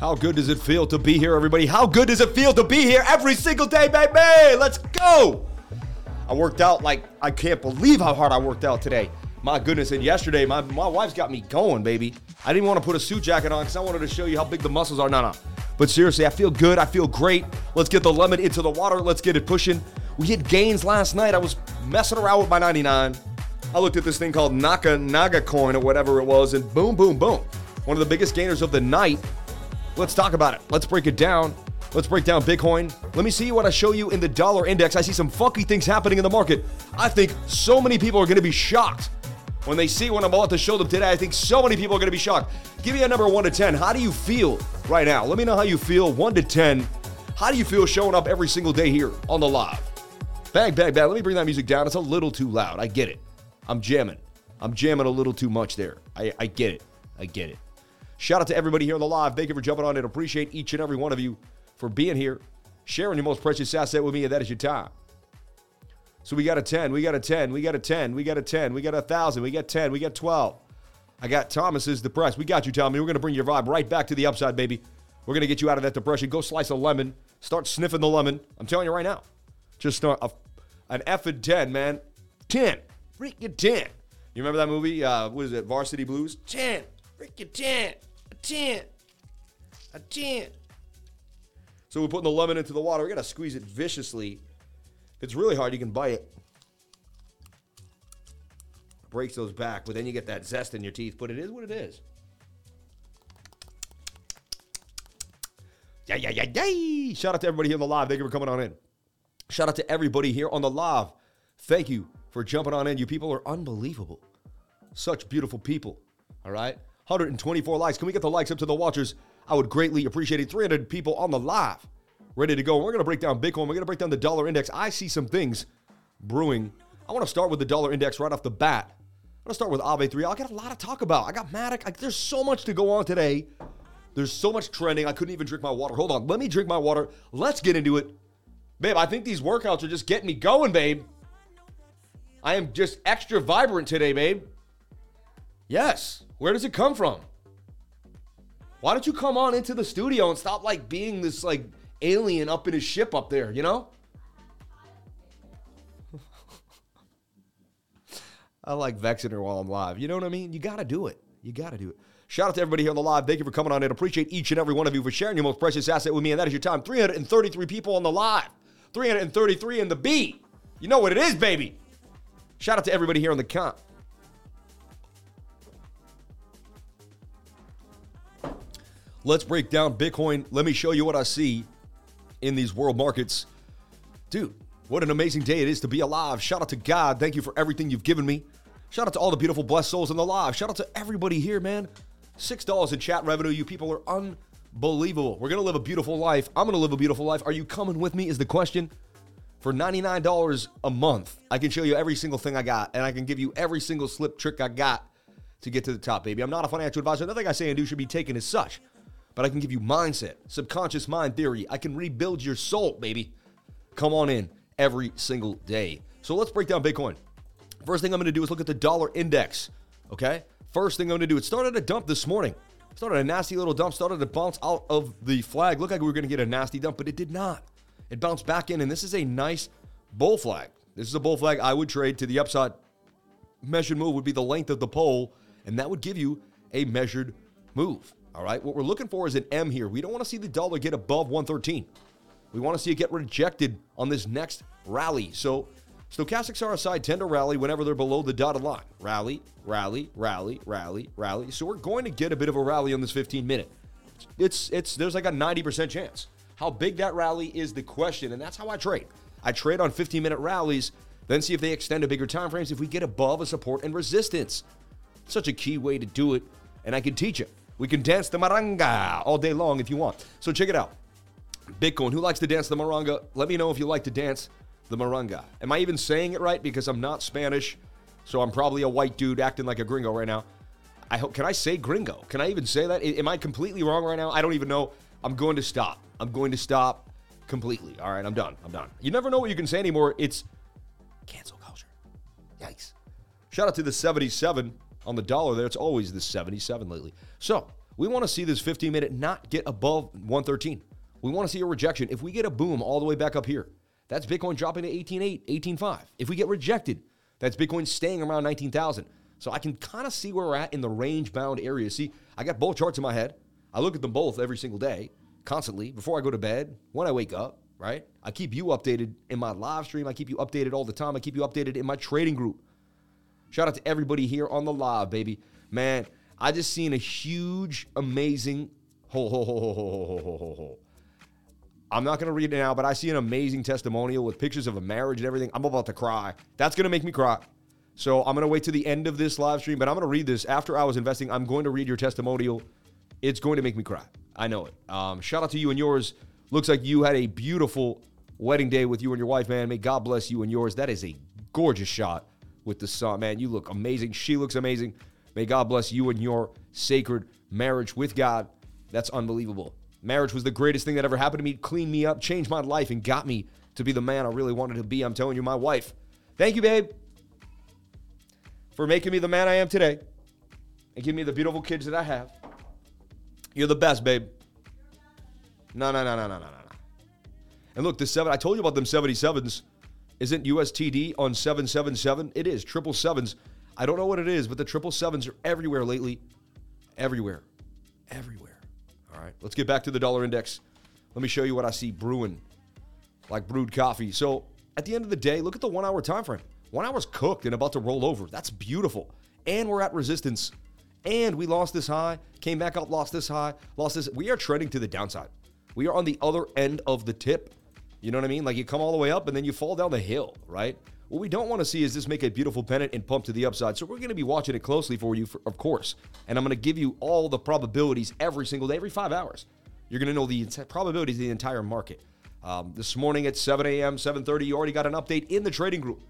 How good does it feel to be here, everybody? How good does it feel to be here every single day, baby? Let's go. I worked out like I can't believe how hard I worked out today. My goodness, and yesterday, my, my wife's got me going, baby. I didn't want to put a suit jacket on because I wanted to show you how big the muscles are. No, no. But seriously, I feel good. I feel great. Let's get the lemon into the water. Let's get it pushing. We hit gains last night. I was messing around with my 99. I looked at this thing called Naka Naga coin or whatever it was, and boom, boom, boom. One of the biggest gainers of the night Let's talk about it. Let's break it down. Let's break down Bitcoin. Let me see what I show you in the dollar index. I see some funky things happening in the market. I think so many people are going to be shocked when they see what I'm about to show them today. I think so many people are going to be shocked. Give me a number 1 to 10. How do you feel right now? Let me know how you feel 1 to 10. How do you feel showing up every single day here on the live? Bang, bang, bang. Let me bring that music down. It's a little too loud. I get it. I'm jamming. I'm jamming a little too much there. I, I get it. I get it. Shout out to everybody here on the live. Thank you for jumping on and appreciate each and every one of you for being here, sharing your most precious asset with me, and that is your time. So we got a 10, we got a 10, we got a 10, we got a 10, we got a 1,000, we got 10, we got 12. I got Thomas's depressed. We got you, Tommy. We're going to bring your vibe right back to the upside, baby. We're going to get you out of that depression. Go slice a lemon. Start sniffing the lemon. I'm telling you right now. Just start a, an and 10, man. 10. Freaking 10. You remember that movie? Uh, what is it? Varsity Blues? 10. Freaking 10 10. A 10. So we're putting the lemon into the water. We got to squeeze it viciously. It's really hard, you can bite it. Breaks those back, but then you get that zest in your teeth. But it is what it is. Yeah, yeah, yeah, yeah. Shout out to everybody here on the live. Thank you for coming on in. Shout out to everybody here on the live. Thank you for jumping on in. You people are unbelievable. Such beautiful people. All right. 124 likes. Can we get the likes up to the watchers? I would greatly appreciate it. 300 people on the live, ready to go. We're going to break down Bitcoin. We're going to break down the dollar index. I see some things brewing. I want to start with the dollar index right off the bat. I'm going to start with Aave 3. I got a lot to talk about. I got Matic. I, there's so much to go on today. There's so much trending. I couldn't even drink my water. Hold on. Let me drink my water. Let's get into it. Babe, I think these workouts are just getting me going, babe. I am just extra vibrant today, babe. Yes. Where does it come from? Why don't you come on into the studio and stop like being this like alien up in his ship up there, you know? I like vexing her while I'm live. You know what I mean? You got to do it. You got to do it. Shout out to everybody here on the live. Thank you for coming on in. Appreciate each and every one of you for sharing your most precious asset with me, and that is your time. 333 people on the live, 333 in the B. You know what it is, baby. Shout out to everybody here on the comp. Let's break down Bitcoin. Let me show you what I see in these world markets. Dude, what an amazing day it is to be alive. Shout out to God. Thank you for everything you've given me. Shout out to all the beautiful blessed souls in the live. Shout out to everybody here, man. $6 in chat revenue. You people are unbelievable. We're going to live a beautiful life. I'm going to live a beautiful life. Are you coming with me? Is the question. For $99 a month, I can show you every single thing I got, and I can give you every single slip trick I got to get to the top, baby. I'm not a financial advisor. Nothing I say and do should be taken as such but I can give you mindset, subconscious mind theory. I can rebuild your soul, baby. Come on in every single day. So let's break down Bitcoin. First thing I'm going to do is look at the dollar index. Okay. First thing I'm going to do, it started a dump this morning. Started a nasty little dump, started to bounce out of the flag. Looked like we were going to get a nasty dump, but it did not. It bounced back in, and this is a nice bull flag. This is a bull flag I would trade to the upside. Measured move would be the length of the pole, and that would give you a measured move. All right. What we're looking for is an M here. We don't want to see the dollar get above 113. We want to see it get rejected on this next rally. So stochastics RSI tend to rally whenever they're below the dotted line. Rally, rally, rally, rally, rally. So we're going to get a bit of a rally on this 15 minute. It's it's there's like a 90% chance. How big that rally is the question, and that's how I trade. I trade on 15 minute rallies, then see if they extend to bigger time frames if we get above a support and resistance. Such a key way to do it, and I can teach it. We can dance the maranga all day long if you want. So check it out. Bitcoin, who likes to dance the maranga? Let me know if you like to dance the maranga. Am I even saying it right? Because I'm not Spanish, so I'm probably a white dude acting like a gringo right now. I hope. Can I say gringo? Can I even say that? Am I completely wrong right now? I don't even know. I'm going to stop. I'm going to stop completely. All right, I'm done. I'm done. You never know what you can say anymore. It's cancel culture. Yikes. Shout out to the 77 on the dollar there. It's always the 77 lately. So We want to see this 15 minute not get above 113. We want to see a rejection. If we get a boom all the way back up here, that's Bitcoin dropping to 18.8, 18.5. If we get rejected, that's Bitcoin staying around 19,000. So I can kind of see where we're at in the range bound area. See, I got both charts in my head. I look at them both every single day, constantly, before I go to bed, when I wake up, right? I keep you updated in my live stream. I keep you updated all the time. I keep you updated in my trading group. Shout out to everybody here on the live, baby. Man, I just seen a huge, amazing. Ho, ho, ho, ho, ho, ho, ho, ho, ho. I'm not going to read it now, but I see an amazing testimonial with pictures of a marriage and everything. I'm about to cry. That's going to make me cry. So I'm going to wait to the end of this live stream, but I'm going to read this after I was investing. I'm going to read your testimonial. It's going to make me cry. I know it. Um, shout out to you and yours. Looks like you had a beautiful wedding day with you and your wife, man. May God bless you and yours. That is a gorgeous shot with the sun, man. You look amazing. She looks amazing. May God bless you and your sacred marriage with God. That's unbelievable. Marriage was the greatest thing that ever happened to me, cleaned me up, changed my life, and got me to be the man I really wanted to be. I'm telling you, my wife. Thank you, babe, for making me the man I am today and giving me the beautiful kids that I have. You're the best, babe. No, no, no, no, no, no, no. And look, the seven, I told you about them 77s. Isn't USDT on 777? It is, triple sevens. I don't know what it is, but the triple sevens are everywhere lately. Everywhere. Everywhere. All right, let's get back to the dollar index. Let me show you what I see brewing like brewed coffee. So at the end of the day, look at the one hour time frame. One hour's cooked and about to roll over. That's beautiful. And we're at resistance. And we lost this high, came back up, lost this high, lost this. We are trending to the downside. We are on the other end of the tip. You know what I mean? Like you come all the way up and then you fall down the hill, right? What we don't want to see is this make a beautiful pennant and pump to the upside. So we're going to be watching it closely for you, for, of course. And I'm going to give you all the probabilities every single day, every five hours. You're going to know the probabilities of the entire market. Um, this morning at 7 a.m., 7:30, you already got an update in the trading group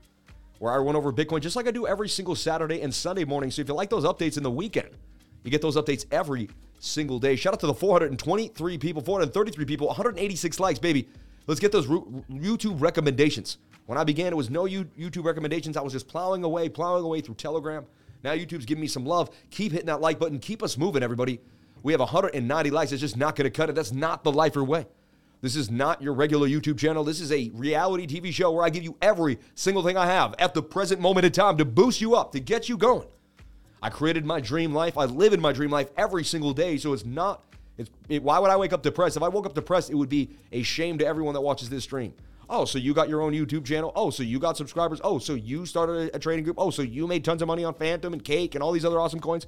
where I went over Bitcoin just like I do every single Saturday and Sunday morning. So if you like those updates in the weekend, you get those updates every single day. Shout out to the 423 people, 433 people, 186 likes, baby. Let's get those YouTube recommendations. When I began, it was no YouTube recommendations. I was just plowing away, plowing away through Telegram. Now YouTube's giving me some love. Keep hitting that like button. Keep us moving, everybody. We have 190 likes. It's just not going to cut it. That's not the lifer way. This is not your regular YouTube channel. This is a reality TV show where I give you every single thing I have at the present moment in time to boost you up, to get you going. I created my dream life. I live in my dream life every single day. So it's not, it's, it, why would I wake up depressed? If I woke up depressed, it would be a shame to everyone that watches this stream. Oh, so you got your own YouTube channel? Oh, so you got subscribers? Oh, so you started a, a trading group? Oh, so you made tons of money on Fantom and Cake and all these other awesome coins?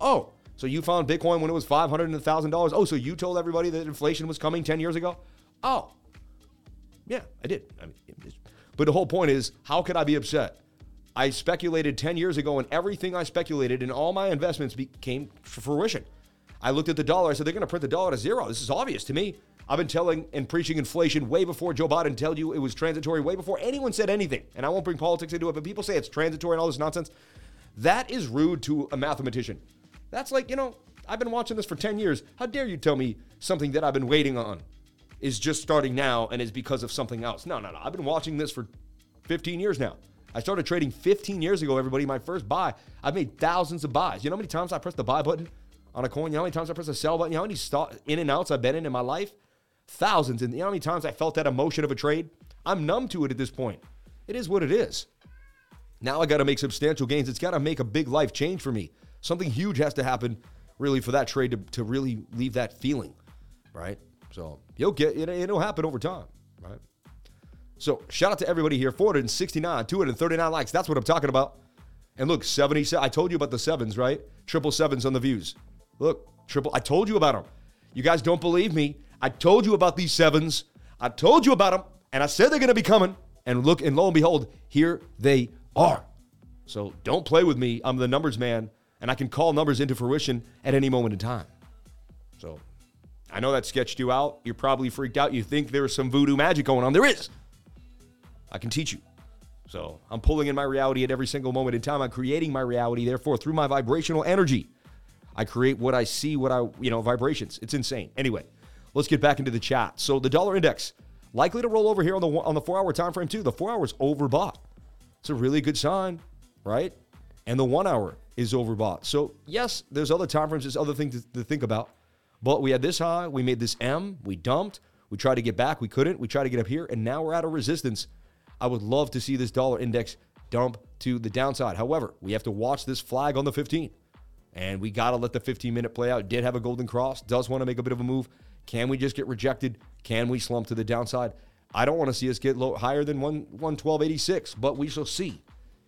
Oh, so you found Bitcoin when it was 500 and $1,000? Oh, so you told everybody that inflation was coming 10 years ago? Oh, yeah, I did. I mean, but the whole point is, how could I be upset? I speculated 10 years ago, and everything I speculated in all my investments became fruition. I looked at the dollar. I said, they're going to print the dollar to zero. This is obvious to me. I've been telling and preaching inflation way before Joe Biden told you it was transitory, way before anyone said anything. And I won't bring politics into it, but people say it's transitory and all this nonsense. That is rude to a mathematician. That's like, you know, I've been watching this for 10 years. How dare you tell me something that I've been waiting on? is just starting now and is because of something else. No, no, no. I've been watching this for 15 years now. I started trading 15 years ago, everybody. My first buy, I've made thousands of buys. You know how many times I pressed the buy button on a coin? You know how many times I press the sell button? You know how many stop, in and outs I've been in in my life? Thousands. And you know how many times I felt that emotion of a trade? I'm numb to it at this point. It is what it is. Now I got to make substantial gains. It's got to make a big life change for me. Something huge has to happen, really, for that trade to, to really leave that feeling, right? So you'll get it, it'll happen over time, right? So shout out to everybody here. 469, 239 likes. That's what I'm talking about. And look, 77. I told you about the sevens, right? Triple sevens on the views. Look, triple. I told you about them. You guys don't believe me. I told you about these sevens. I told you about them, and I said they're going to be coming. And look, and lo and behold, here they are. So don't play with me. I'm the numbers man, and I can call numbers into fruition at any moment in time. So I know that sketched you out. You're probably freaked out. You think there's some voodoo magic going on. There is. I can teach you. So I'm pulling in my reality at every single moment in time. I'm creating my reality. Therefore, through my vibrational energy, I create what I see, what I, you know, vibrations. It's insane. Anyway, let's get back into the chat. So the dollar index likely to roll over here on the on the four hour time frame too. The four hours overbought. It's a really good sign, right? And the one hour is overbought. So, yes, there's other time frames, there's other things to, to think about. But we had this high, we made this M, we dumped, we tried to get back, we couldn't, we tried to get up here, and now we're at a resistance. I would love to see this dollar index dump to the downside. However, we have to watch this flag on the 15. And we got to let the 15 minute play out. Did have a golden cross, does want to make a bit of a move. Can we just get rejected? Can we slump to the downside? I don't want to see us get low, higher than 1, 112.86, but we shall see.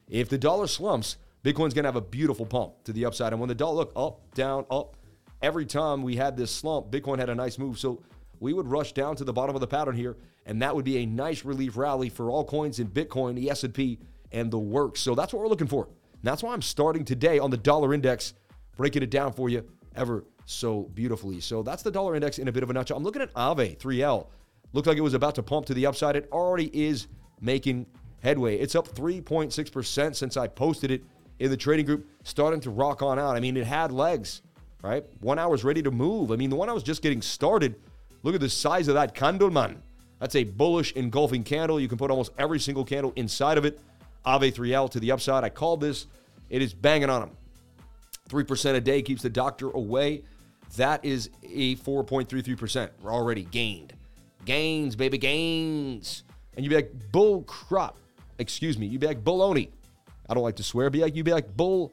If the dollar slumps, Bitcoin's going to have a beautiful pump to the upside. And when the dollar, look, up, down, up, every time we had this slump, Bitcoin had a nice move. So we would rush down to the bottom of the pattern here, and that would be a nice relief rally for all coins in Bitcoin, the S&P, and the works. So that's what we're looking for. And that's why I'm starting today on the dollar index, breaking it down for you ever so beautifully. So that's the dollar index in a bit of a nutshell. I'm looking at Aave 3L. Looked like it was about to pump to the upside. It already is making headway. It's up 3.6% since I posted it in the trading group, starting to rock on out. I mean, it had legs, right? One hour's ready to move. I mean, the one I was just getting started. Look at the size of that candle, man. That's a bullish engulfing candle. You can put almost every single candle inside of it. Aave 3L to the upside. I called this. It is banging on them. 3% a day keeps the doctor away. That is a 4.33%. We're already gained. Gains, baby, gains. And you'd be like, bull crop. Excuse me. You'd be like, baloney. I don't like to swear. Be like, you'd be like, bull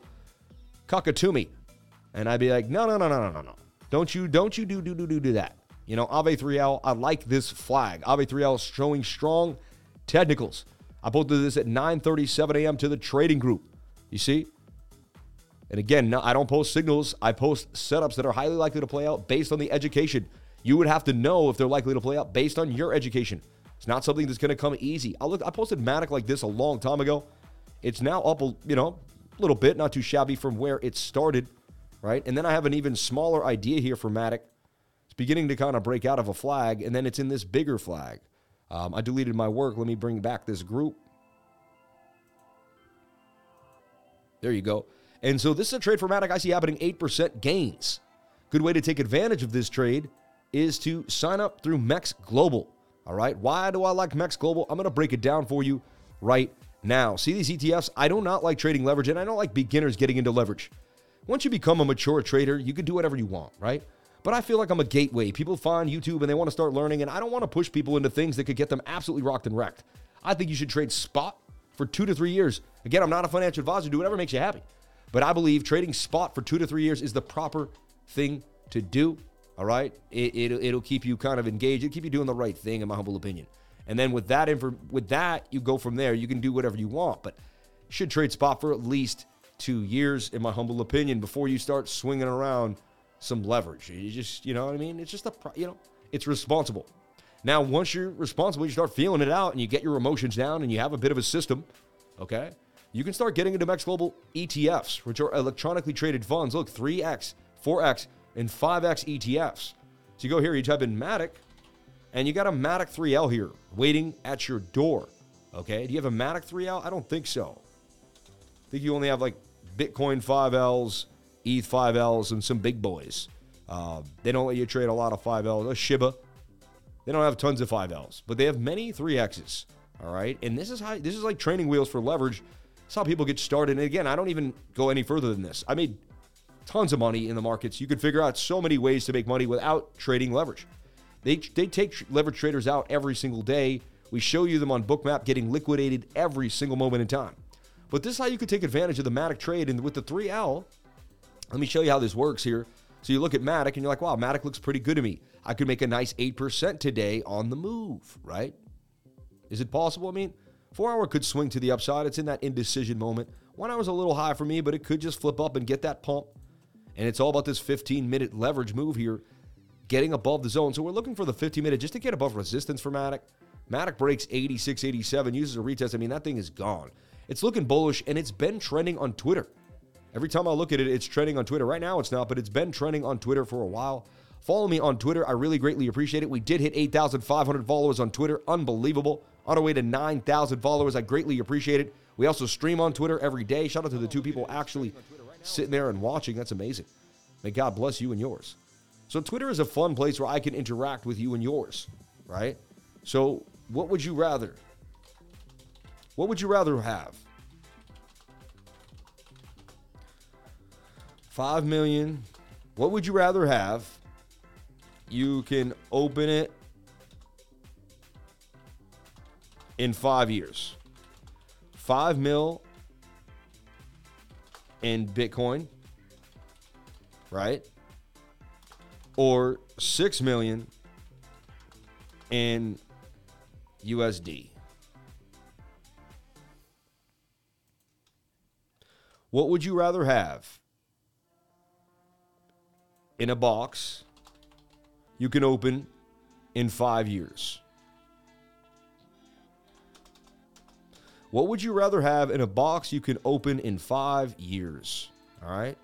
cockatoomy. And I'd be like, no, no, no, no, no, no, no. Don't you, don't you do, do, do, do, do that. You know, Aave 3L, I like this flag. Aave 3L is showing strong technicals. I posted this at 9:37 a.m. to the trading group. You see? And again, no, I don't post signals. I post setups that are highly likely to play out based on the education. You would have to know if they're likely to play out based on your education. It's not something that's going to come easy. I look. I posted Matic like this a long time ago. It's now up, a, you know, a little bit, not too shabby from where it started, right? And then I have an even smaller idea here for Matic. It's beginning to kind of break out of a flag, and then it's in this bigger flag. Um, I deleted my work. Let me bring back this group. There you go. And so this is a trade for Matic I see happening 8% gains. Good way to take advantage of this trade is to sign up through Mex Global. All right. Why do I like Mex Global? I'm going to break it down for you right now. See these ETFs? I do not like trading leverage and I don't like beginners getting into leverage. Once you become a mature trader, you can do whatever you want, right? But I feel like I'm a gateway. People find YouTube and they want to start learning, and I don't want to push people into things that could get them absolutely rocked and wrecked. I think you should trade spot for two to three years. Again, I'm not a financial advisor. Do whatever makes you happy. But I believe trading spot for two to three years is the proper thing to do. All right, it, it, it'll keep you kind of engaged. It'll keep you doing the right thing, in my humble opinion. And then with that, infor- with that, you go from there. You can do whatever you want, but should trade spot for at least two years, in my humble opinion, before you start swinging around some leverage. You just, you know what I mean? It's just a, you know, it's responsible. Now, once you're responsible, you start feeling it out and you get your emotions down and you have a bit of a system, okay? You can start getting into Mex Global ETFs, which are electronically traded funds. Look, 3X, 4X, and 5X ETFs. So you go here, you type in Matic, and you got a Matic 3L here waiting at your door. Okay, do you have a Matic 3L? I don't think so. I think you only have like Bitcoin 5Ls, ETH 5Ls, and some big boys. Uh, they don't let you trade a lot of 5Ls. A Shiba, they don't have tons of 5Ls, but they have many 3Xs. All right, and this is how this is like training wheels for leverage. How people get started. And again, I don't even go any further than this. I made tons of money in the markets. You could figure out so many ways to make money without trading leverage. They, they take leverage traders out every single day. We show you them on Bookmap getting liquidated every single moment in time. But this is how you could take advantage of the Matic trade. And with the 3L, let me show you how this works here. So you look at Matic and you're like, wow, Matic looks pretty good to me. I could make a nice 8% today on the move, right? Is it possible? I mean, four hour could swing to the upside. It's in that indecision moment. One hour's a little high for me, but it could just flip up and get that pump. And it's all about this 15 minute leverage move here, getting above the zone. So we're looking for the 15 minute just to get above resistance for Matic. Matic breaks 86, 87, uses a retest. I mean, that thing is gone. It's looking bullish, and it's been trending on Twitter. Every time I look at it, it's trending on Twitter. Right now, it's not, but it's been trending on Twitter for a while. Follow me on Twitter. I really greatly appreciate it. We did hit 8,500 followers on Twitter. Unbelievable. On our way to 9,000 followers. I greatly appreciate it. We also stream on Twitter every day. Shout out to the two people actually sitting there and watching. That's amazing. May God bless you and yours. So, Twitter is a fun place where I can interact with you and yours, right? So, what would you rather? What would you rather have? 5 million. What would you rather have? You can open it in 5 years. 5 mil in Bitcoin, right? Or 6 million in USD. What would you rather have? In a box you can open in five years. What would you rather have in a box you can open in five years? All right.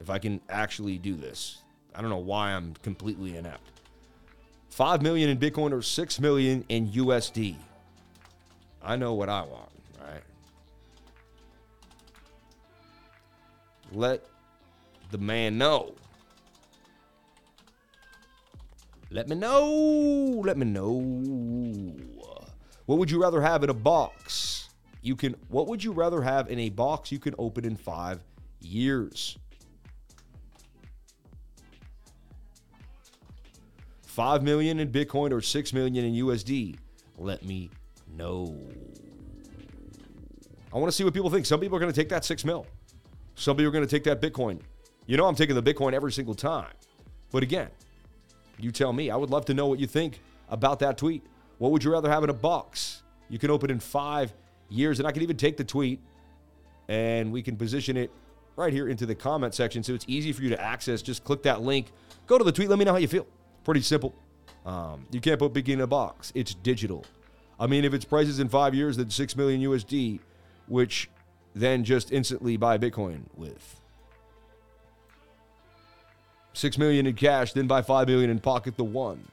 If I can actually do this, I don't know why I'm completely inept. 5 million in Bitcoin or 6 million in USD. I know what I want, right? Let the man know. Let me know. Let me know. What would you rather have in a box? You can what would you rather have in a box you can open in 5 years? 5 million in Bitcoin or 6 million in USD? Let me know. I want to see what people think. Some people are going to take that 6 mil. Some people are going to take that Bitcoin. You know I'm taking the Bitcoin every single time. But again, you tell me. I would love to know what you think about that tweet. What would you rather have in a box? You can open in 5 years and I can even take the tweet and we can position it right here into the comment section so it's easy for you to access. Just click that link, go to the tweet, let me know how you feel. Pretty simple. Um, you can't put Biggie in a box. It's digital. I mean, if its prices in five years, then six million USD, which then just instantly buy Bitcoin with. Six million in cash, then buy five million and pocket the one.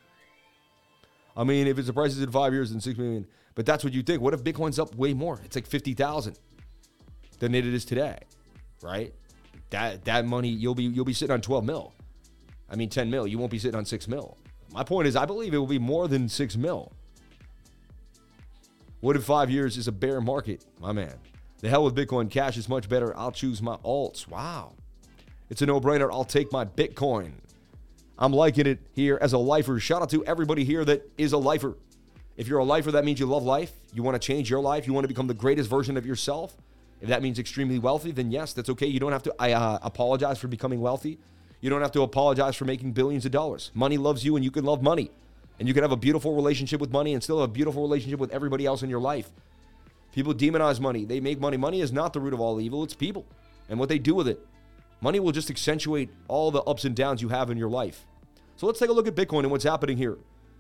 I mean, if it's the prices in five years, then six million. But that's what you think. What if Bitcoin's up way more? It's like fifty thousand than it is today, right? That that money you'll be you'll be sitting on twelve mil. I mean, 10 mil. You won't be sitting on 6 mil. My point is, I believe it will be more than 6 mil. What if five years is a bear market? My man. The hell with Bitcoin Cash is much better. I'll choose my alts. Wow. It's a no brainer. I'll take my Bitcoin. I'm liking it here as a lifer. Shout out to everybody here that is a lifer. If you're a lifer, that means you love life. You want to change your life. You want to become the greatest version of yourself. If that means extremely wealthy, then yes, that's okay. You don't have to I, uh, apologize for becoming wealthy. You don't have to apologize for making billions of dollars. Money loves you, and you can love money. And you can have a beautiful relationship with money and still have a beautiful relationship with everybody else in your life. People demonize money. They make money. Money is not the root of all evil, it's people and what they do with it. Money will just accentuate all the ups and downs you have in your life. So let's take a look at Bitcoin and what's happening here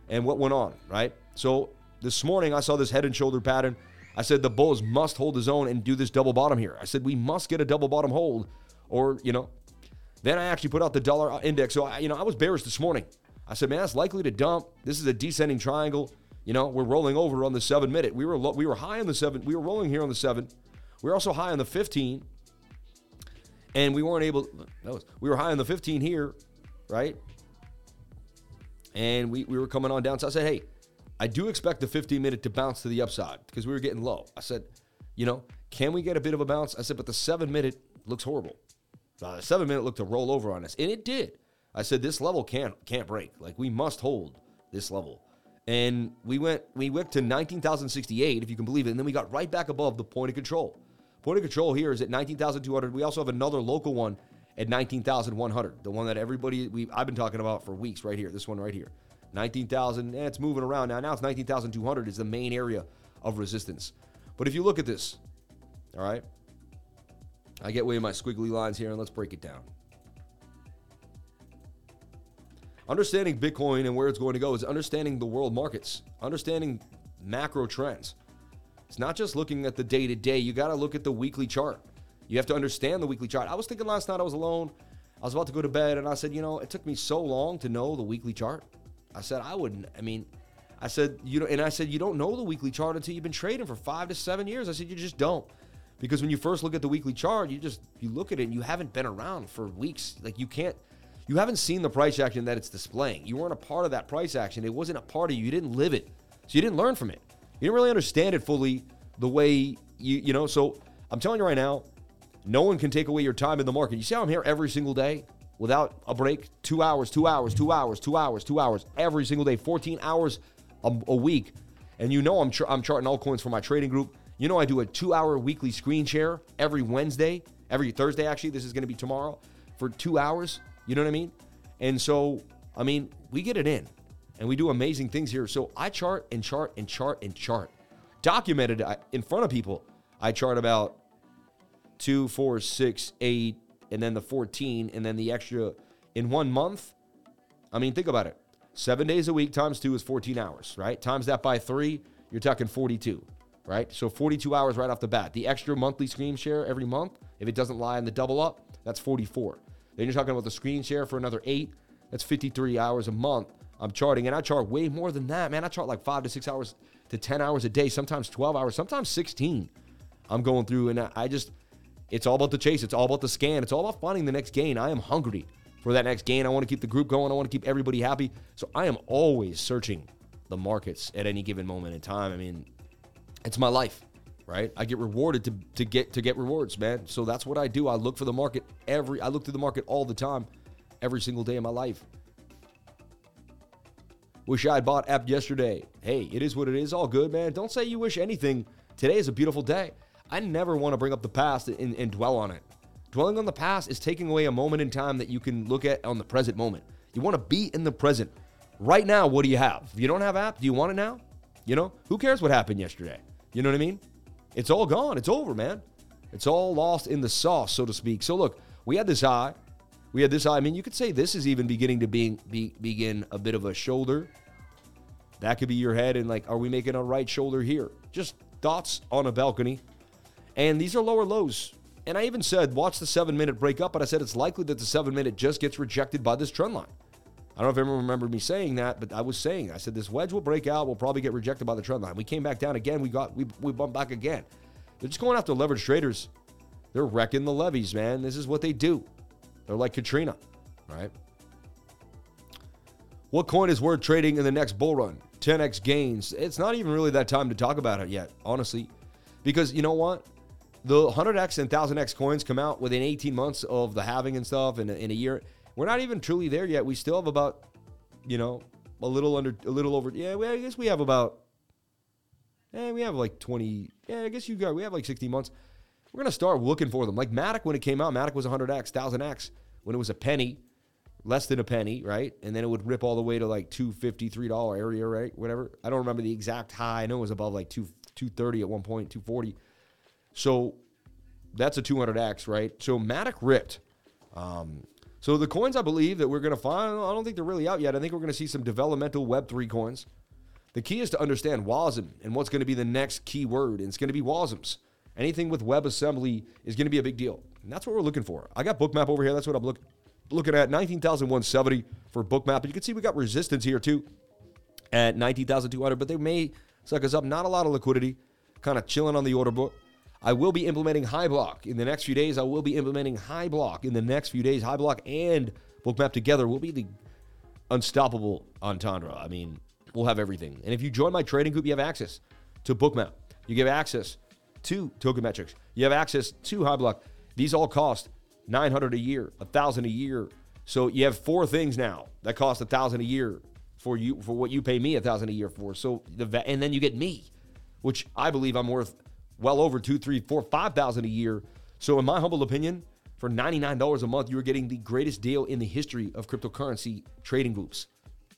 and what went on, right? So this morning I saw this head and shoulder pattern. I said the bulls must hold his own and do this double bottom here. I said we must get a double bottom hold or, you know, then I actually put out the dollar index. So, I, you know, I was bearish this morning. I said, man, that's likely to dump. This is a descending triangle. You know, we're rolling over on the seven minute. We were lo- we were high on the seven. We were rolling here on the seven. We were also high on the 15. And we weren't able, that was, we were high on the 15 here, right? And we, we were coming on down. So I said, hey, I do expect the 15 minute to bounce to the upside because we were getting low. I said, you know, can we get a bit of a bounce? I said, but the seven minute looks horrible. The seven minute looked to roll over on us, and it did. I said this level can't can't break. Like we must hold this level. And we went we went to 19,068, if you can believe it, and then we got right back above the point of control. Point of control here is at 19,200. We also have another local one at 19,100. The one that everybody we I've been talking about for weeks right here. This one right here. 19,000, and eh, it's moving around now. Now it's 19,200 is the main area of resistance. But if you look at this, all right, I get way my squiggly lines here, and let's break it down. Understanding Bitcoin and where it's going to go is understanding the world markets, understanding macro trends. It's not just looking at the day to day, you got to look at the weekly chart. You have to understand the weekly chart. I was thinking last night I was alone. I was about to go to bed and I said, you know, it took me so long to know the weekly chart. I said, I wouldn't. I mean, I said, you know, and I said, you don't know the weekly chart until you've been trading for five to seven years. I said, you just don't because when you first look at the weekly chart, you just you look at it and you haven't been around for weeks. Like you can't you haven't seen the price action that it's displaying. You weren't a part of that price action. It wasn't a part of you. You didn't live it. So you didn't learn from it. You didn't really understand it fully the way you you know, so I'm telling you right now, No one can take away your time in the market. You see how I'm here every single day without a break? Two hours, two hours, two hours, two hours, two hours, every single day, 14 hours a, a week. And you know I'm, tr- I'm charting altcoins for my trading group. You know I do a two hour weekly screen share every Wednesday, every Thursday, actually. This is going to be tomorrow for two hours. You know what I mean? And so, I mean, we get it in and we do amazing things here. So I chart and chart and chart and chart. Documented in front of people, I chart about two, four, six, eight, and then the 14, and then the extra in one month. I mean, think about it. Seven days a week times two is 14 hours, right? Times that by three, you're talking 42, right? So 42 hours right off the bat. The extra monthly screen share every month, if it doesn't lie in the double up, that's 44. Then you're talking about the screen share for another eight, that's 53 hours a month. I'm charting, and I chart way more than that, man. I chart like five to six hours to 10 hours a day, sometimes 12 hours, sometimes 16. I'm going through, and I just, it's all about the chase. It's all about the scan. It's all about finding the next gain. I am hungry for that next gain. I want to keep the group going. I want to keep everybody happy. So I am always searching the markets at any given moment in time. I mean, it's my life, right? I get rewarded to, to get to get rewards, man. So that's what I do. I look for the market every I look through the market all the time, every single day of my life. Wish I had bought app yesterday. Hey, it is what it is. All good, man. Don't say you wish anything. Today is a beautiful day. I never want to bring up the past and, and dwell on it. Dwelling on the past is taking away a moment in time that you can look at on the present moment. You want to be in the present. Right now, what do you have? If you don't have app, do you want it now? You know, who cares what happened yesterday? You know what I mean? It's all gone. It's over, man. It's all lost in the sauce, so to speak. So look, we had this high. We had this. I mean, you could say this is even beginning to being be, begin a bit of a shoulder. That could be your head, and like, are we making a right shoulder here? Just thoughts on a balcony. And these are lower lows. And I even said, watch the seven minute break up, but I said it's likely that the seven minute just gets rejected by this trend line. I don't know if everyone remembered me saying that, but I was saying, I said this wedge will break out, We'll probably get rejected by the trend line. We came back down again, we got we, we bumped back again. They're just going after leverage traders. They're wrecking the levies, man. This is what they do. They're like Katrina, right? What coin is worth trading in the next bull run? 10x gains. It's not even really that time to talk about it yet, honestly. Because you know what? the 100x and 1000x coins come out within 18 months of the halving and stuff in a, in a year. We're not even truly there yet. We still have about, you know, a little under, a little over. Yeah, I guess we have about, yeah, we have like 20. Yeah, I guess you got, we have like 60 months. We're going to start looking for them. Like Matic, when it came out, Matic was 100x, 1000x. When it was a penny, less than a penny, right? And then it would rip all the way to like $250, $3 area, right? Whatever. I don't remember the exact high. I know it was above like 2, 230 at one point, 240. So that's a 200x, right? So Matic ripped. Um, so the coins I believe that we're going to find, I don't think they're really out yet. I think we're going to see some developmental Web3 coins. The key is to understand WASM and what's going to be the next key word, and it's going to be WASMs. Anything with WebAssembly is going to be a big deal. And that's what we're looking for. I got Bookmap over here. That's what I'm look, looking at. 19,170 for Bookmap. But you can see we got resistance here too at 19,200, but they may suck us up. Not a lot of liquidity, kind of chilling on the order book. I will be implementing Hyblock in the next few days. I will be implementing Hyblock in the next few days. Hyblock and Bookmap together will be the unstoppable entendre. I mean, we'll have everything. And if you join my trading group, you have access to Bookmap. You get access to Token Metrics. You have access to Hyblock. These all cost 900 a year, 1000 a year. So you have four things now that cost 1000 a year for you for what you pay me 1000 a year for. So the and then you get me, which I believe I'm worth well over two, three, four, five thousand a year. So, in my humble opinion, for $99 a month, you are getting the greatest deal in the history of cryptocurrency trading groups,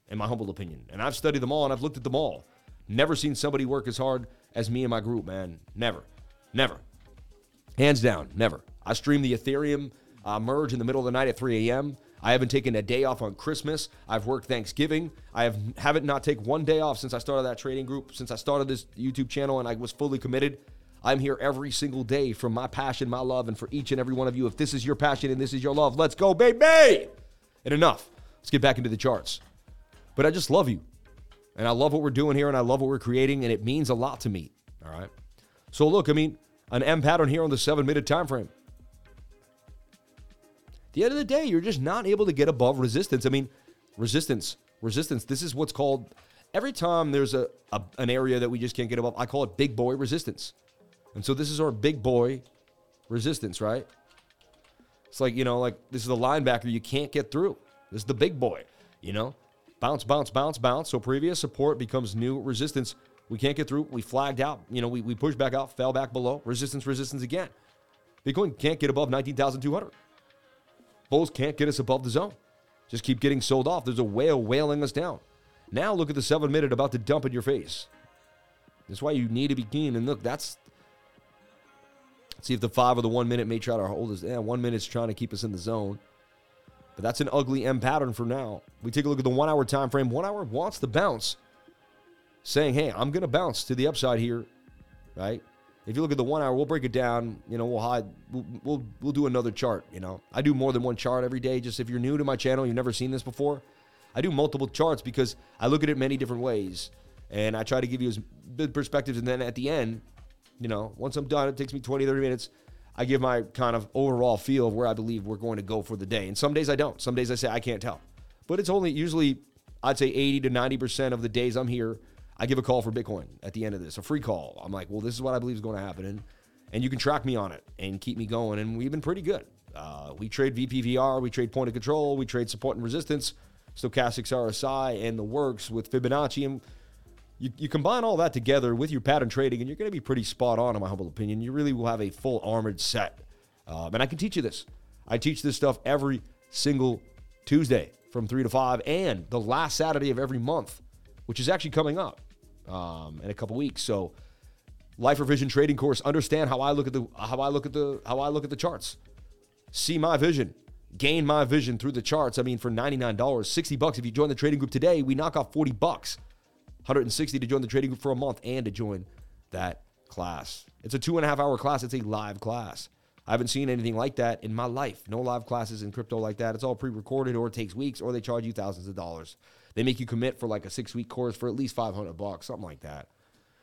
in my humble opinion. And I've studied them all and I've looked at them all. Never seen somebody work as hard as me and my group, man. Never. Never. Hands down, never. I stream the Ethereum uh, merge in the middle of the night at 3 a.m. I haven't taken a day off on Christmas. I've worked Thanksgiving. I have haven't not take one day off since I started that trading group, since I started this YouTube channel, and I was fully committed. I'm here every single day from my passion, my love, and for each and every one of you. If this is your passion and this is your love, let's go, baby! And enough. Let's get back into the charts. But I just love you. And I love what we're doing here and I love what we're creating, and it means a lot to me. All right. So look, I mean, an M pattern here on the seven minute time frame. The end of the day, you're just not able to get above resistance. I mean, resistance, resistance. This is what's called every time there's a, a an area that we just can't get above. I call it big boy resistance. And so this is our big boy resistance, right? It's like, you know, like this is the linebacker you can't get through. This is the big boy, you know? Bounce, bounce, bounce, bounce. So previous support becomes new resistance. We can't get through. We flagged out. You know, we, we pushed back out, fell back below. Resistance, resistance again. Bitcoin can't get above 19,200. Bulls can't get us above the zone. Just keep getting sold off. There's a whale wailing us down. Now look at the seven minute about to dump in your face. That's why you need to be keen. And look, that's. See if the five or the one minute may try to hold us. Yeah, one minute's trying to keep us in the zone. But that's an ugly M pattern for now. We take a look at the one hour time frame. One hour wants to bounce, saying, hey, I'm going to bounce to the upside here, right? If you look at the one hour, we'll break it down. You know, we'll hide. We'll, we'll we'll do another chart. You know, I do more than one chart every day. Just if you're new to my channel, you've never seen this before. I do multiple charts because I look at it many different ways, and I try to give you as good perspectives. And then at the end, you know, once I'm done, it takes me 20, 30 minutes. I give my kind of overall feel of where I believe we're going to go for the day. And some days I don't. Some days I say I can't tell. But it's only usually, I'd say 80 to 90% of the days I'm here, I give a call for Bitcoin at the end of this, a free call. I'm like, well, this is what I believe is going to happen. And, and you can track me on it and keep me going. And we've been pretty good. Uh, we trade VPVR, we trade point of control, we trade support and resistance, stochastics RSI, and the works with Fibonacci. And you, you combine all that together with your pattern trading, and you're going to be pretty spot on, in my humble opinion. You really will have a full armored set. Um, and I can teach you this. I teach this stuff every single Tuesday from 3 to 5 and the last Saturday of every month, which is actually coming up um, in a couple weeks. So, Life Revision trading course. Understand how I look at the how I look at the how I look at the charts. See my vision. Gain my vision through the charts. I mean, for $99, 60 bucks. If you join the trading group today, we knock off 40 bucks. 160 to join the trading group for a month and to join that class. It's a two and a half hour class. It's a live class. I haven't seen anything like that in my life. No live classes in crypto like that. It's all pre recorded or it takes weeks or they charge you thousands of dollars. They make you commit for like a six week course for at least 500 bucks, something like that.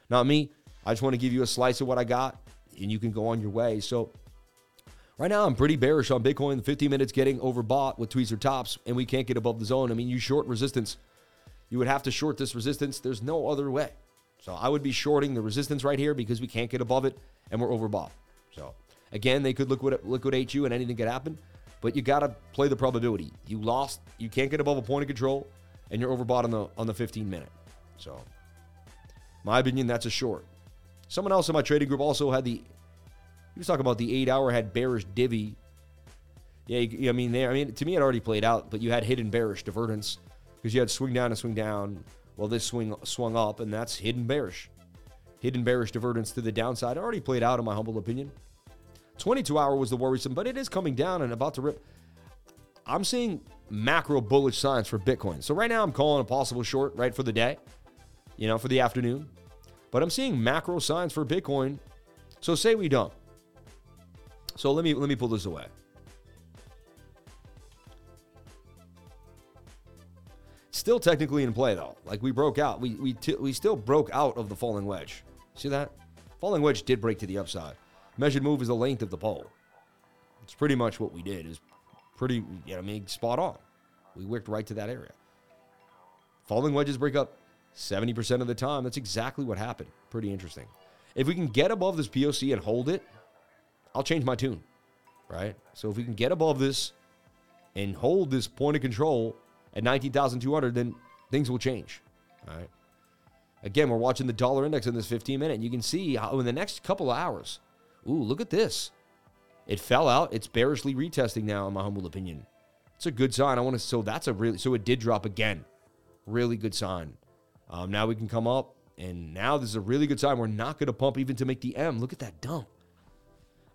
Not me. I just want to give you a slice of what I got and you can go on your way. So, right now, I'm pretty bearish on Bitcoin. The 15 minutes getting overbought with tweezer tops and we can't get above the zone. I mean, you short resistance you would have to short this resistance. There's no other way. So I would be shorting the resistance right here because we can't get above it and we're overbought. So again, they could liquidate you and anything could happen, but you got to play the probability. You lost, you can't get above a point of control and you're overbought on the on the 15 minute. So my opinion, that's a short. Someone else in my trading group also had the he was talking about the eight hour had bearish divvy. Yeah, I mean, there. I mean, to me, it already played out, but you had hidden bearish divergence because you had swing down and swing down. Well, this swing swung up, and that's hidden bearish. Hidden bearish divergence to the downside already played out, in my humble opinion. 22 hour was the worrisome, but it is coming down and about to rip. I'm seeing macro bullish signs for Bitcoin. So right now I'm calling a possible short right for the day, you know, for the afternoon. But I'm seeing macro signs for Bitcoin. So say we don't. So let me let me pull this away. Still technically in play though. Like we broke out. We we t- we still broke out of the falling wedge. See that? Falling wedge did break to the upside. Measured move is the length of the pole. It's pretty much what we did. Is pretty, you know, I mean, spot on. We worked right to that area. Falling wedges break up 70% of the time. That's exactly what happened. Pretty interesting. If we can get above this POC and hold it, I'll change my tune, right? So if we can get above this and hold this point of control at 19,200, then things will change. All right. Again, we're watching the dollar index in this 15 minute. You can see how in the next couple of hours, ooh, look at this. It fell out. It's bearishly retesting now, in my humble opinion. It's a good sign. I want to, so that's a really, so it did drop again. Really good sign. Um, now we can come up, and now this is a really good sign. We're not going to pump even to make the M. Look at that dump.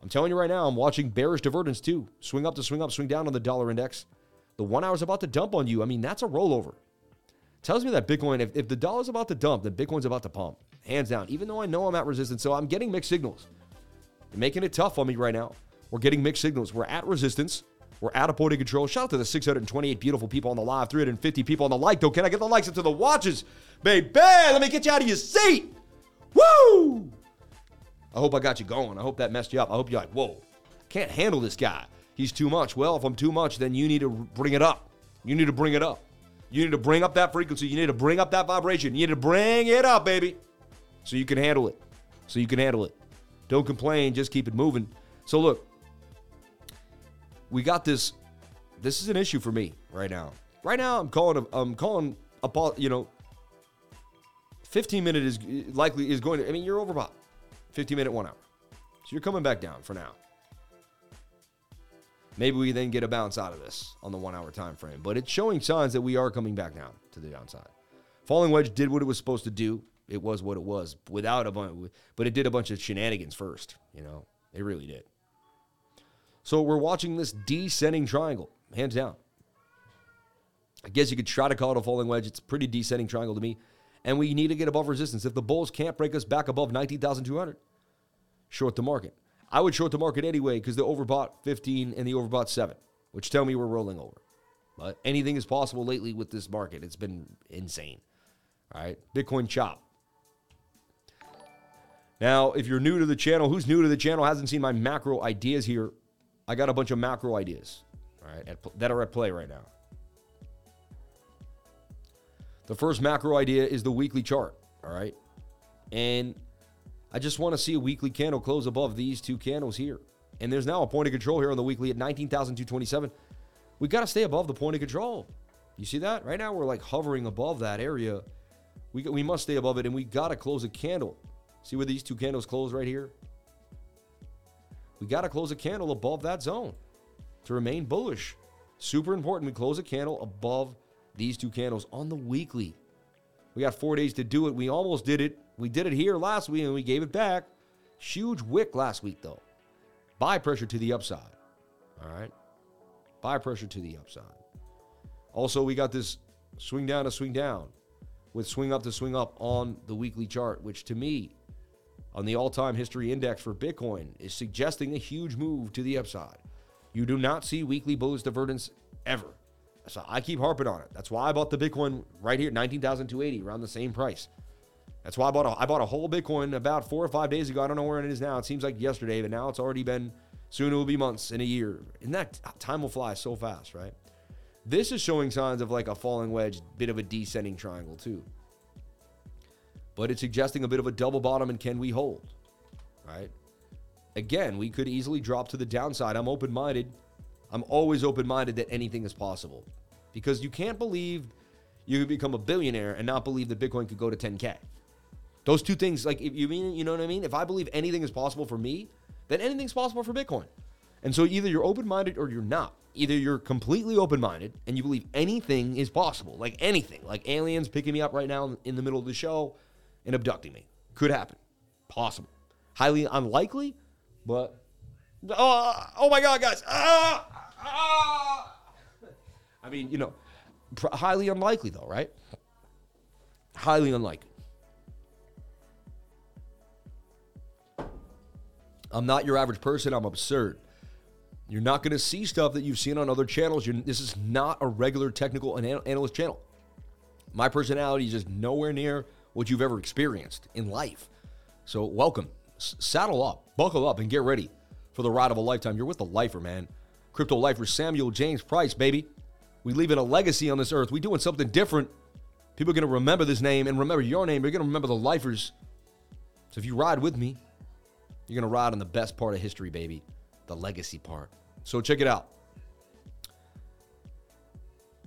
I'm telling you right now, I'm watching bearish divergence too. Swing up to swing up, swing down on the dollar index. The one hour is about to dump on you. I mean, that's a rollover. Tells me that Bitcoin, if, if the dollar's about to dump, then Bitcoin's about to pump. Hands down. Even though I know I'm at resistance. So I'm getting mixed signals. They're making it tough on me right now. We're getting mixed signals. We're at resistance. We're at a point of control. Shout out to the 628 beautiful people on the live, 350 people on the like, though. Can I get the likes into the watches? Baby, let me get you out of your seat. Woo! I hope I got you going. I hope that messed you up. I hope you're like, whoa, can't handle this guy he's too much. Well, if I'm too much, then you need to bring it up. You need to bring it up. You need to bring up that frequency. You need to bring up that vibration. You need to bring it up, baby, so you can handle it. So you can handle it. Don't complain. Just keep it moving. So look, we got this. This is an issue for me right now. Right now, I'm calling. I'm calling a you know. 15 minute is likely is going to. I mean, you're overbought. 15 minute, one hour. So you're coming back down for now. Maybe we then get a bounce out of this on the one hour time frame, but it's showing signs that we are coming back down to the downside. Falling wedge did what it was supposed to do. It was what it was without a bunch, but it did a bunch of shenanigans first. You know, it really did. So we're watching this descending triangle, hands down. I guess you could try to call it a falling wedge. It's a pretty descending triangle to me. And we need to get above resistance. If the bulls can't break us back above 19,200, short the market. I would short the market anyway because they overbought 15 and the overbought 7, which tell me we're rolling over. But anything is possible lately with this market. It's been insane. All right. Bitcoin chop. Now, if you're new to the channel, who's new to the channel hasn't seen my macro ideas here? I got a bunch of macro ideas, all right, at, that are at play right now. The first macro idea is the weekly chart, all right? And I just want to see a weekly candle close above these two candles here. And there's now a point of control here on the weekly at 19,227. We got to stay above the point of control. You see that? Right now we're like hovering above that area. We, we must stay above it and we got to close a candle See where these two candles close right here? We got to close a candle above that zone to remain bullish. Super important. We close a candle above these two candles on the weekly. We got four days to do it. We almost did it. We did it here last week and we gave it back. Huge wick last week, though. Buy pressure to the upside. All right. Buy pressure to the upside. Also, we got this swing down to swing down with swing up to swing up on the weekly chart, which to me on the all time history index for Bitcoin is suggesting a huge move to the upside. You do not see weekly bullish divergence ever. So I keep harping on it. That's why I bought the Bitcoin right here, 19,280, around the same price. That's why I bought a, I bought a whole Bitcoin about four or five days ago. I don't know where it is now. It seems like yesterday, but now it's already been, soon it will be months in a year. And that time will fly so fast, right? This is showing signs of like a falling wedge, bit of a descending triangle too but it's suggesting a bit of a double bottom and can we hold? Right? Again, we could easily drop to the downside. I'm open minded. I'm always open minded that anything is possible because you can't believe you could become a billionaire and not believe that Bitcoin could go to 10K. Those two things, like, if you mean, you know what I mean? If I believe anything is possible for me, then anything's possible for Bitcoin. And so either you're open minded or you're not. Either you're completely open minded and you believe anything is possible, like anything, like aliens picking me up right now in the middle of the show and abducting me. Could happen. Possible. Highly unlikely, but oh, oh my God, guys. Ah, ah. I mean, you know, highly unlikely though, right? Highly unlikely. I'm not your average person. I'm absurd. You're not going to see stuff that you've seen on other channels. You're, this is not a regular technical analyst channel. My personality is just nowhere near what you've ever experienced in life. So, welcome. S- saddle up, buckle up, and get ready for the ride of a lifetime. You're with the lifer, man. Crypto lifer Samuel James Price, baby. We leaving a legacy on this earth. We doing something different. People are going to remember this name and remember your name. You're going to remember the lifers. So if you ride with me, you're going to ride on the best part of history, baby, the legacy part. So check it out.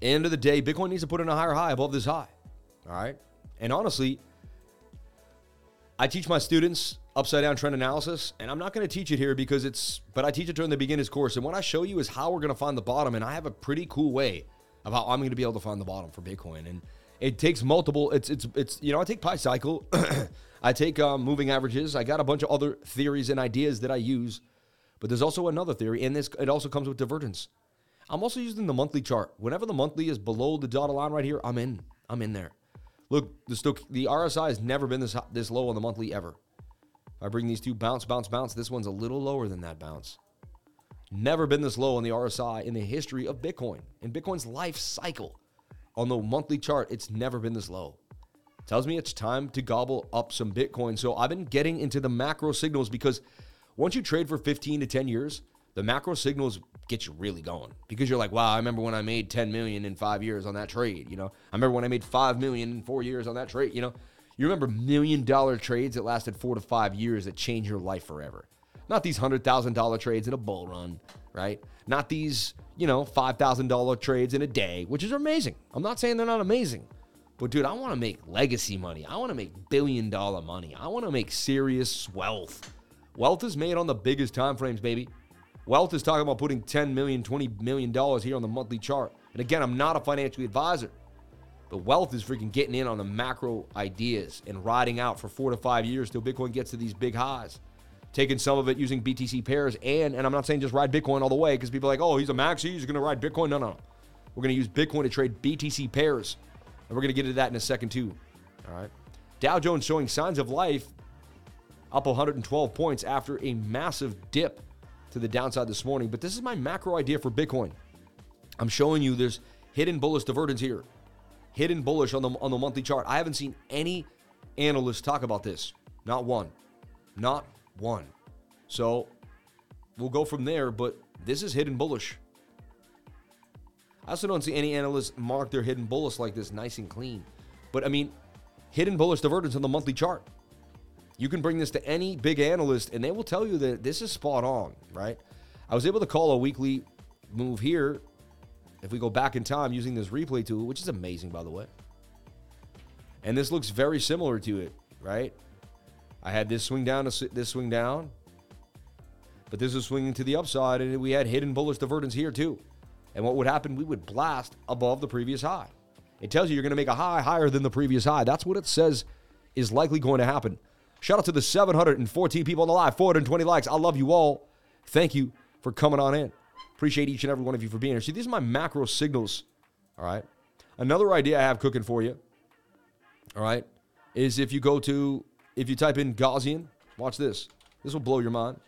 End of the day, Bitcoin needs to put in a higher high above this high. All right. And honestly, I teach my students upside down trend analysis, and I'm not going to teach it here because it's, but I teach it during the beginner's course. And what I show you is how we're going to find the bottom. And I have a pretty cool way of how I'm going to be able to find the bottom for Bitcoin. And it takes multiple, it's, it's, it's, you know, I take Pi Cycle, I take um, moving averages, I got a bunch of other theories and ideas that I use. But there's also another theory, and this it also comes with divergence. I'm also using the monthly chart. Whenever the monthly is below the dotted line right here, I'm in. I'm in there. Look, the, the RSI has never been this this low on the monthly ever. If I bring these two bounce, bounce, bounce, this one's a little lower than that bounce. Never been this low on the RSI in the history of Bitcoin. In Bitcoin's life cycle, on the monthly chart, it's never been this low. Tells me it's time to gobble up some Bitcoin. So I've been getting into the macro signals because once you trade for 15 to 10 years, the macro signals get you really going because you're like, wow, I remember when I made 10 million in five years on that trade. You know, I remember when I made 5 million in four years on that trade. You know, you remember million dollar trades that lasted four to five years that change your life forever. Not these $100,000 trades in a bull run, right? Not these, you know, $5,000 trades in a day, which is amazing. I'm not saying they're not amazing. But dude, I want to make legacy money. I want to make billion dollar money. I want to make serious wealth. Wealth is made on the biggest time frames, baby. Wealth is talking about putting $10 million, $20 million here on the monthly chart. And again, I'm not a financial advisor. But wealth is freaking getting in on the macro ideas and riding out for 4 to 5 years till Bitcoin gets to these big highs. Taking some of it using BTC pairs and and I'm not saying just ride Bitcoin all the way because people are like, "Oh, he's a maxi, he's going to ride Bitcoin." No, no. We're going to use Bitcoin to trade BTC pairs. And we're going to get into that in a second too. All right. Dow Jones showing signs of life up 112 points after a massive dip to the downside this morning. But this is my macro idea for Bitcoin. I'm showing you there's hidden bullish divergence here, hidden bullish on the on the monthly chart. I haven't seen any analyst talk about this. Not one. Not one. So we'll go from there, but this is hidden bullish. I also don't see any analysts mark their hidden bullish like this nice and clean. But I mean, hidden bullish divergence on the monthly chart. You can bring this to any big analyst and they will tell you that this is spot on, right? I was able to call a weekly move here if we go back in time using this replay tool, which is amazing, by the way. And this looks very similar to it, right? I had this swing down, this swing down, but this is swinging to the upside, and we had hidden bullish divergence here too. And what would happen? We would blast above the previous high. It tells you you're going to make a high higher than the previous high. That's what it says is likely going to happen. Shout out to the 714 people on the live, 420 likes. I love you all. Thank you for coming on in. Appreciate each and every one of you for being here. See, these are my macro signals. All right. Another idea I have cooking for you. All right. Is if you go to, if you type in Gaussian, watch this. This will blow your mind.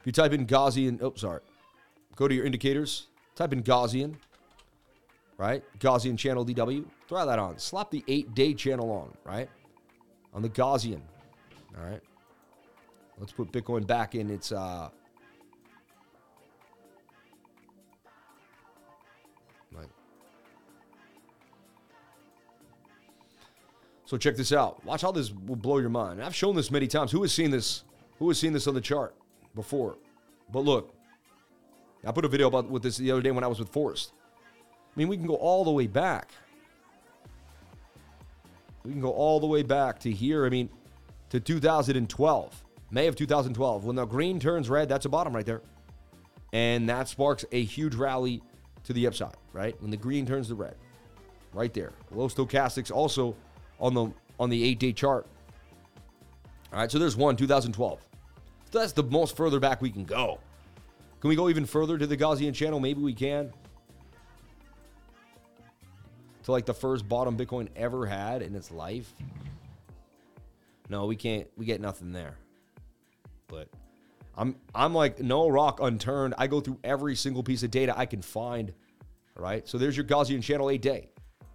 If you type in Gaussian, oh, sorry. Go to your indicators, type in Gaussian, right? Gaussian channel DW. Throw that on. Slap the eight day channel on, right? On the Gaussian. All right. Let's put Bitcoin back in its uh. So check this out. Watch how this will blow your mind. I've shown this many times. Who has seen this? Who has seen this on the chart before? But look, I put a video about with this the other day when I was with Forrest. I mean, we can go all the way back. We can go all the way back to here. I mean, to 2012, May of 2012. When the green turns red, that's a bottom right there. And that sparks a huge rally to the upside, right? When the green turns to red, right there. Low stochastics also on the on the eight day chart. All right, so there's one, 2012. So that's the most further back we can go. Can we go even further to the Gaussian channel? Maybe we can to like the first bottom Bitcoin ever had in its life. No, we can't. We get nothing there. But I'm I'm like no rock unturned. I go through every single piece of data I can find. All right. So there's your Gaussian channel eight day.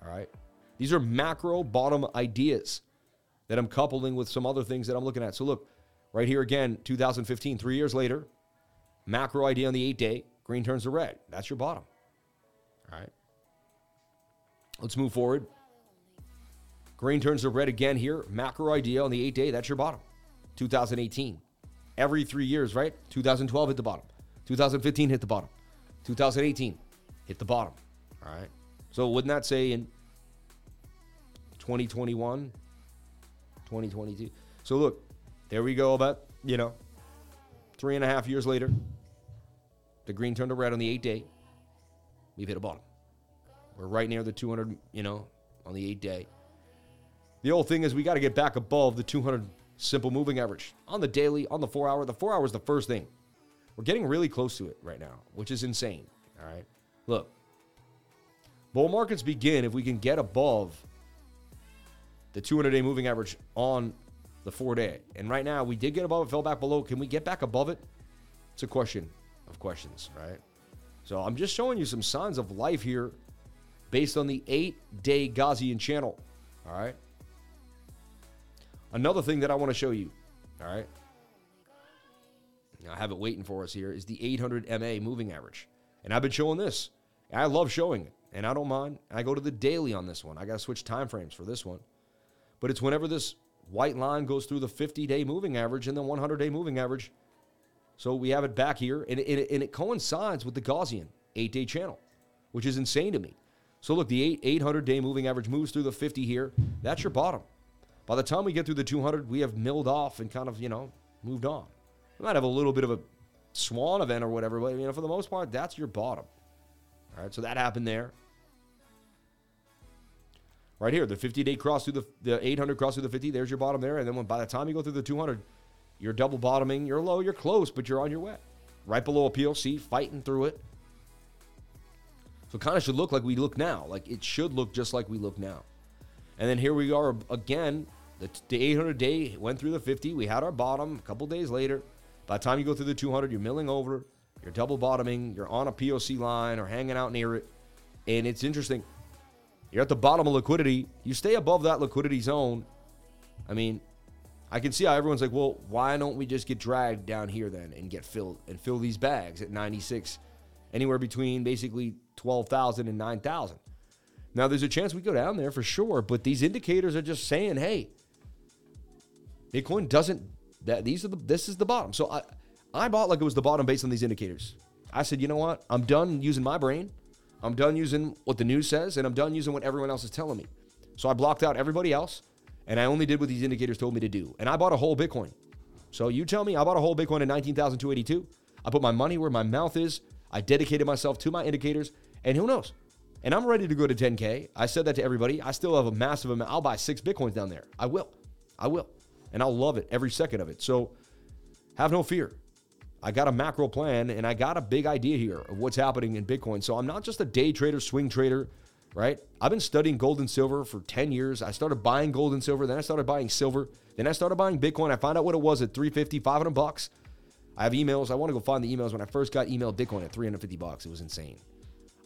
All right. These are macro bottom ideas that I'm coupling with some other things that I'm looking at. So look, right here again, 2015, three years later, macro idea on the eight day, green turns to red. That's your bottom. All right. Let's move forward. Green turns to red again here. Macro idea on the eight day. That's your bottom. 2018. Every three years, right? 2012 hit the bottom. 2015 hit the bottom. 2018 hit the bottom. All right. So wouldn't that say in 2021, 2022? So look, there we go. About you know, three and a half years later, the green turned to red on the eight day. We've hit a bottom. We're right near the 200, you know, on the eight day. The old thing is we got to get back above the 200 simple moving average on the daily, on the four hour. The four hour is the first thing. We're getting really close to it right now, which is insane. All right. Look, bull markets begin if we can get above the 200 day moving average on the four day. And right now, we did get above it, fell back below. Can we get back above it? It's a question of questions, right? So I'm just showing you some signs of life here based on the eight day Gaussian channel. All right. Another thing that I want to show you. All right. I have it waiting for us here is the 800 MA moving average. And I've been showing this. I love showing it, and I don't mind. I go to the daily on this one. I got to switch time frames for this one. But it's whenever this white line goes through the 50 day moving average and the 100 day moving average. So we have it back here, and it, and it coincides with the Gaussian eight day channel, which is insane to me. So look, the 800 day moving average moves through the 50 here. That's your bottom. By the time we get through the 200, we have milled off and kind of, you know, moved on. We might have a little bit of a swan event or whatever, but, you know, for the most part, that's your bottom. All right, so that happened there. Right here, the 50 day cross through the, the 800 cross through the 50, there's your bottom there. And then when, by the time you go through the 200, you're double bottoming, you're low, you're close, but you're on your way. Right below a PLC, fighting through it. So kind of should look like we look now. Like it should look just like we look now. And then here we are again. The, the 800 day went through the 50. We had our bottom a couple days later. By the time you go through the 200, you're milling over, you're double bottoming, you're on a POC line or hanging out near it. And it's interesting. You're at the bottom of liquidity. You stay above that liquidity zone. I mean, I can see how everyone's like, well, why don't we just get dragged down here then and get filled and fill these bags at 96, anywhere between basically 12,000 and 9,000. Now, there's a chance we go down there for sure, but these indicators are just saying, hey, Bitcoin doesn't, that these are the, this is the bottom. So I, I bought like it was the bottom based on these indicators. I said, you know what? I'm done using my brain. I'm done using what the news says, and I'm done using what everyone else is telling me. So I blocked out everybody else, and I only did what these indicators told me to do. And I bought a whole Bitcoin. So you tell me, I bought a whole Bitcoin at 19,282. I put my money where my mouth is. I dedicated myself to my indicators, and who knows? And I'm ready to go to 10K. I said that to everybody. I still have a massive amount. I'll buy six Bitcoins down there. I will. I will. And I'll love it every second of it. So have no fear. I got a macro plan and I got a big idea here of what's happening in Bitcoin. So I'm not just a day trader, swing trader, right? I've been studying gold and silver for 10 years. I started buying gold and silver, then I started buying silver, then I started buying Bitcoin. I found out what it was at 350, 500 bucks. I have emails. I want to go find the emails when I first got emailed Bitcoin at 350 bucks. It was insane.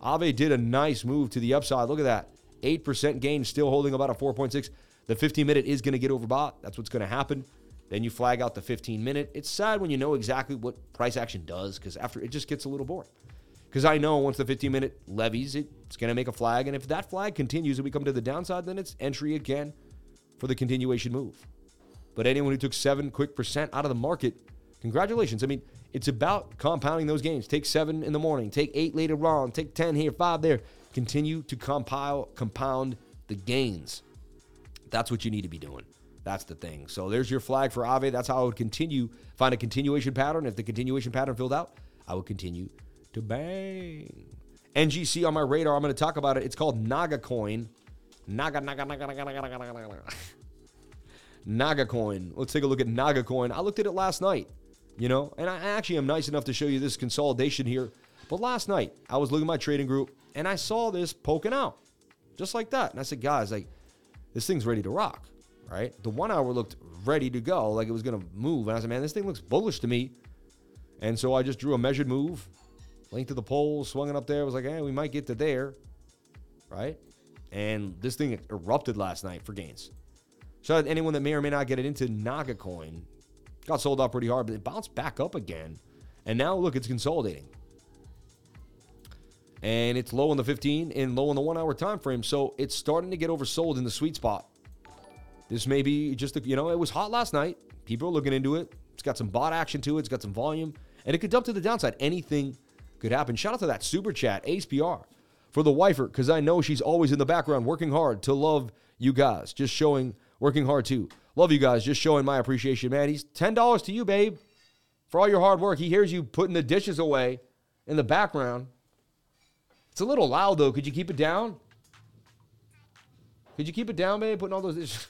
Aave did a nice move to the upside. Look at that. 8% gain, still holding about a 4.6. The 15 minute is going to get overbought. That's what's going to happen. Then you flag out the 15 minute. It's sad when you know exactly what price action does because after it just gets a little boring. Because I know once the 15 minute levies, it's going to make a flag. And if that flag continues and we come to the downside, then it's entry again for the continuation move. But anyone who took seven quick percent out of the market, congratulations. I mean, it's about compounding those gains. Take seven in the morning, take eight later on, take 10 here, five there. Continue to compile, compound the gains. That's what you need to be doing. That's the thing. So there's your flag for Aave. That's how I would continue, find a continuation pattern. If the continuation pattern filled out, I would continue to bang. NGC on my radar. I'm going to talk about it. It's called Naga Coin. Naga, Naga, Naga, Naga, Naga, Naga, Naga, Naga. Naga Coin. Let's take a look at Naga Coin. I looked at it last night, you know, and I actually am nice enough to show you this consolidation here. But last night, I was looking at my trading group and I saw this poking out just like that. And I said, guys, like, this thing's ready to rock right? The one hour looked ready to go, like it was going to move. And I said, man, this thing looks bullish to me. And so I just drew a measured move, linked to the pole, swung it up there. I was like, hey, we might get to there, right? And this thing erupted last night for gains. So anyone that may or may not get it into Naga Coin got sold out pretty hard, but it bounced back up again. And now look, it's consolidating. And it's low in the 15 and low in the one hour time frame. So it's starting to get oversold in the sweet spot. This may be just, a, you know, it was hot last night. People are looking into it. It's got some bot action to it. It's got some volume, and it could dump to the downside. Anything could happen. Shout out to that super chat, AcePR, for the wifer, because I know she's always in the background working hard to love you guys. Just showing, working hard too. Love you guys. Just showing my appreciation, man. He's $10 to you, babe, for all your hard work. He hears you putting the dishes away in the background. It's a little loud, though. Could you keep it down? Could you keep it down, babe? Putting all those dishes.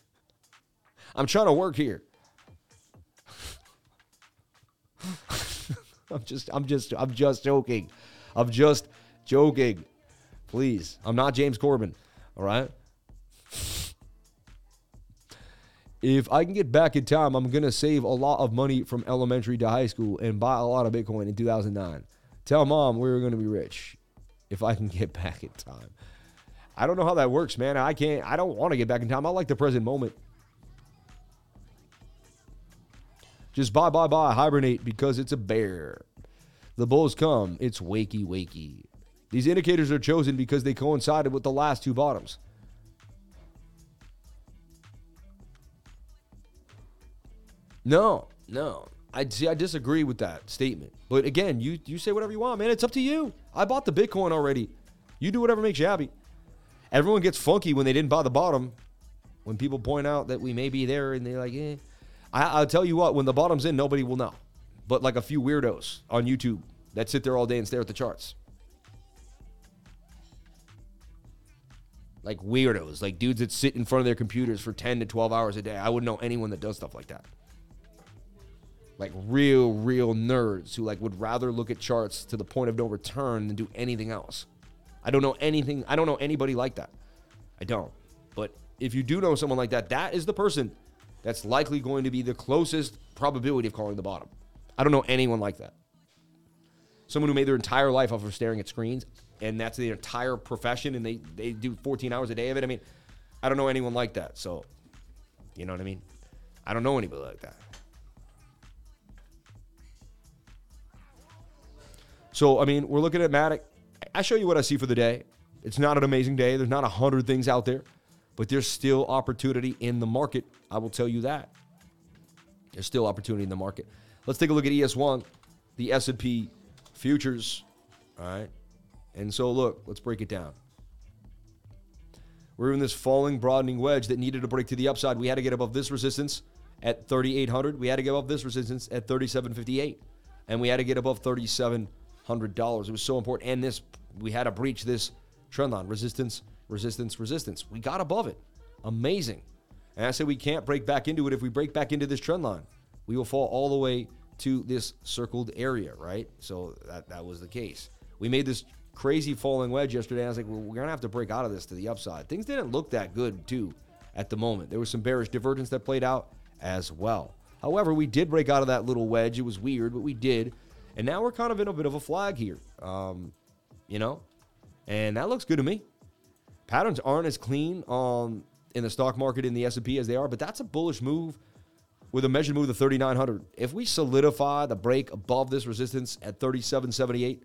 I'm trying to work here. I'm just, I'm just, I'm just joking. I'm just joking. Please. I'm not James Corden. All right. If I can get back in time, I'm going to save a lot of money from elementary to high school and buy a lot of Bitcoin in 2009. Tell mom we were going to be rich if I can get back in time. I don't know how that works, man. I can't, I don't want to get back in time. I like the present moment. Just buy, buy, buy, hibernate because it's a bear. The bulls come, it's wakey, wakey. These indicators are chosen because they coincided with the last two bottoms. No, no. I see. I disagree with that statement. But again, you you say whatever you want, man. It's up to you. I bought the Bitcoin already. You do whatever makes you happy. Everyone gets funky when they didn't buy the bottom. When people point out that we may be there and they're like, eh. I, I'll tell you what. When the bottom's in, nobody will know. But like a few weirdos on YouTube that sit there all day and stare at the charts. Like weirdos, like dudes that sit in front of their computers for 10 to 12 hours a day. I wouldn't know anyone that does stuff like that like real, real nerds who like would rather look at charts to the point of no return than do anything else. I don't know anything. I don't know anybody like that. I don't. But if you do know someone like that, that is the person that's likely going to be the closest probability of calling the bottom. I don't know anyone like that. Someone who made their entire life off of staring at screens, and that's their entire profession, and they, they do 14 hours a day of it. I mean, I don't know anyone like that. So, you know what I mean? I don't know anybody like that. So, I mean, we're looking at Matic. I show you what I see for the day. It's not an amazing day. There's not a hundred things out there, but there's still opportunity in the market. I will tell you that. There's still opportunity in the market. Let's take a look at ES1, the S&P futures. All right. And so, look, let's break it down. We're in this falling, broadening wedge that needed to break to the upside. We had to get above this resistance at 3,800. We had to get above this resistance at 3,758. And we had to get above 37 hundred dollars. It was so important. And this, we had to breach this trend line: resistance, resistance, resistance. We got above it. Amazing. And I said we can't break back into it. If we break back into this trend line, we will fall all the way to this circled area, right? So that that was the case. We made this crazy falling wedge yesterday. I was like, well, we're gonna have to break out of this to the upside. Things didn't look that good too at the moment. There was some bearish divergence that played out as well. However, we did break out of that little wedge. It was weird, but we did. And now we're kind of in a bit of a flag here, um, you know, and that looks good to me. Patterns aren't as clean um, in the stock market in the S&P as they are, but that's a bullish move with a measured move of 3,900. If we solidify the break above this resistance at 37.78,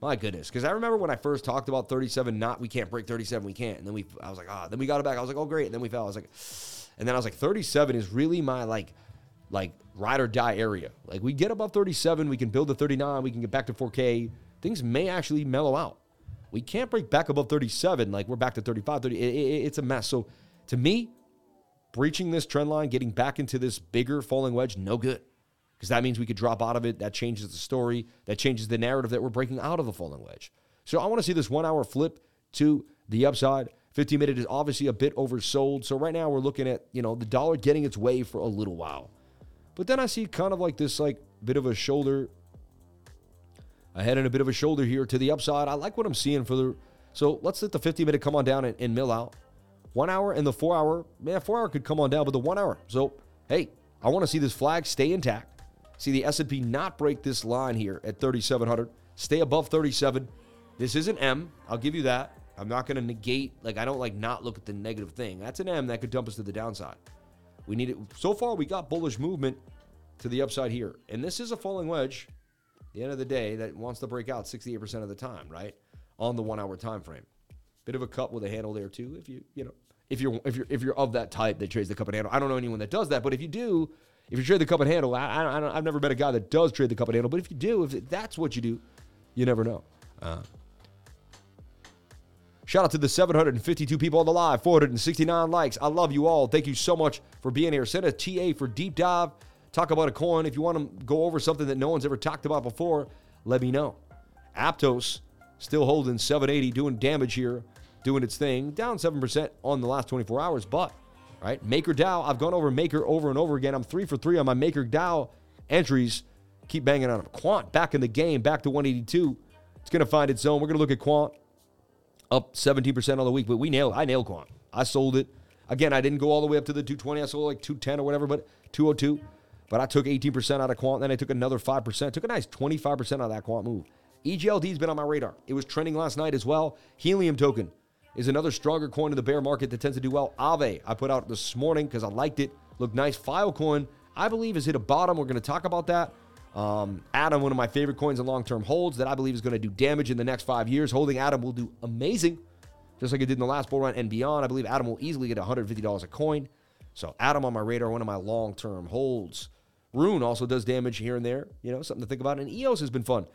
my goodness, because I remember when I first talked about 37, not we can't break 37, we can't, and then we, I was like, ah, then we got it back. I was like, oh great, and then we fell. I was like, and then I was like, 37 is really my like like ride or die area. Like we get above 37, we can build to 39, we can get back to 4K. Things may actually mellow out. We can't break back above 37, like we're back to 35, 30. It, it, it's a mess. So to me, breaching this trend line, getting back into this bigger falling wedge, no good. Because that means we could drop out of it. That changes the story. That changes the narrative that we're breaking out of the falling wedge. So I want to see this one hour flip to the upside. 15 minute is obviously a bit oversold. So right now we're looking at, you know, the dollar getting its way for a little while. But then I see kind of like this like bit of a shoulder ahead and a bit of a shoulder here to the upside. I like what I'm seeing for the so let's let the 50 minute come on down and, and mill out. One hour and the four hour, man, four hour could come on down, but the one hour. So hey, I want to see this flag stay intact. See the S&P not break this line here at 3,700. Stay above 37. This is an M. I'll give you that. I'm not going to negate. Like I don't like not look at the negative thing. That's an M that could dump us to the downside. We need it. So far, we got bullish movement to the upside here. And this is a falling wedge, the end of the day, that wants to break out 68% of the time, right? On the one hour time frame. Bit of a cup with a handle there too, if you, you know, if you're if you're if you're of that type that trades the cup and handle. I don't know anyone that does that, but if you do, if you trade the cup and handle, I, I, I have never met a guy that does trade the cup and handle. But if you do, if that's what you do, you never know. Uh, Shout out to the 752 people on the live, 469 likes. I love you all. Thank you so much for being here. Send a TA for deep dive. Talk about a coin. If you want to go over something that no one's ever talked about before, let me know. Aptos still holding 780, doing damage here, doing its thing. Down 7% on the last 24 hours, but right, Maker DAO. I've gone over Maker over and over again. I'm three for three on my Maker DAO entries. Keep banging on them. Quant back in the game, back to 182. It's going to find its zone. We're going to look at Quant up 17% on the week, but we nailed I nailed Quant. I sold it. Again, I didn't go all the way up to the 220. I sold like 210 or whatever, but 202. But I took 18% out of Quant, then I took another 5%. Took a nice 25% out of that Quant move. EGLD's been on my radar. It was trending last night as well. Helium token is another stronger coin in the bear market that tends to do well. Aave, I put out this morning because I liked it. Looked nice. Filecoin, I believe, has hit a bottom. We're going to talk about that. Um, Atom, one of my favorite coins in long term holds that I believe is going to do damage in the next five years. Holding Atom will do amazing, just like it did in the last bull run and beyond. I believe Atom will easily get $150 a coin. So, Atom on my radar, one of my long term holds. Rune also does damage here and there. You know, something to think about. And EOS has been fun.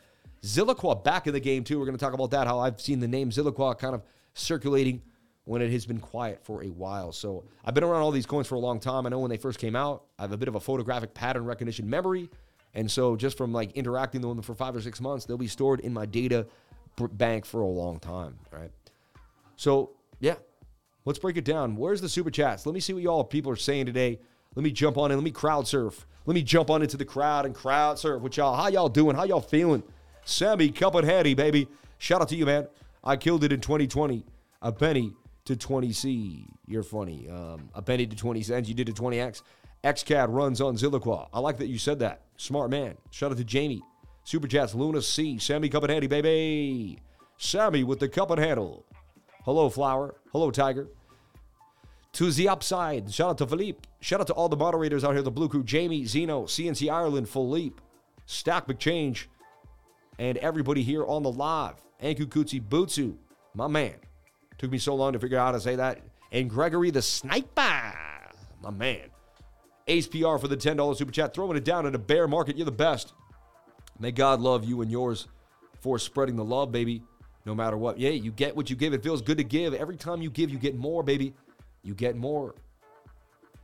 Zilliqa back in the game too. We're going to talk about that. How I've seen the name Zilliqa kind of circulating when it has been quiet for a while. So I've been around all these coins for a long time. I know when they first came out, I have a bit of a photographic pattern recognition memory. And so just from like interacting with them for five or six months, they'll be stored in my data bank for a long time, right? So yeah, let's break it down. Where's the super chats? Let me see what y'all people are saying today. Let me jump on in. Let me crowd surf. Let me jump on into the crowd and crowd surf with y'all. How y'all doing? How y'all feeling? Sammy Cup and Hattie, baby. Shout out to you, man. I killed it in 2020. A penny to 20C. You're funny. Um, a penny to 20 cents. You did a 20X. XCAD runs on Zilliqa. I like that you said that. Smart man. Shout out to Jamie. Super Chats, Luna C. Sammy Cup and Handy, baby. Sammy with the cup and handle. Hello, Flower. Hello, Tiger. To the upside. Shout out to Philippe. Shout out to all the moderators out here, the Blue Crew, Jamie, Zeno, CNC Ireland, Philippe, Stack McChange, and everybody here on the live. Anku Kutsi Butsu, my man. Took me so long to figure out how to say that. And Gregory the Sniper, my man. Ace PR for the $10 super chat. Throwing it down in a bear market. You're the best. May God love you and yours for spreading the love, baby. No matter what. Yeah, you get what you give. It feels good to give. Every time you give, you get more, baby. You get more.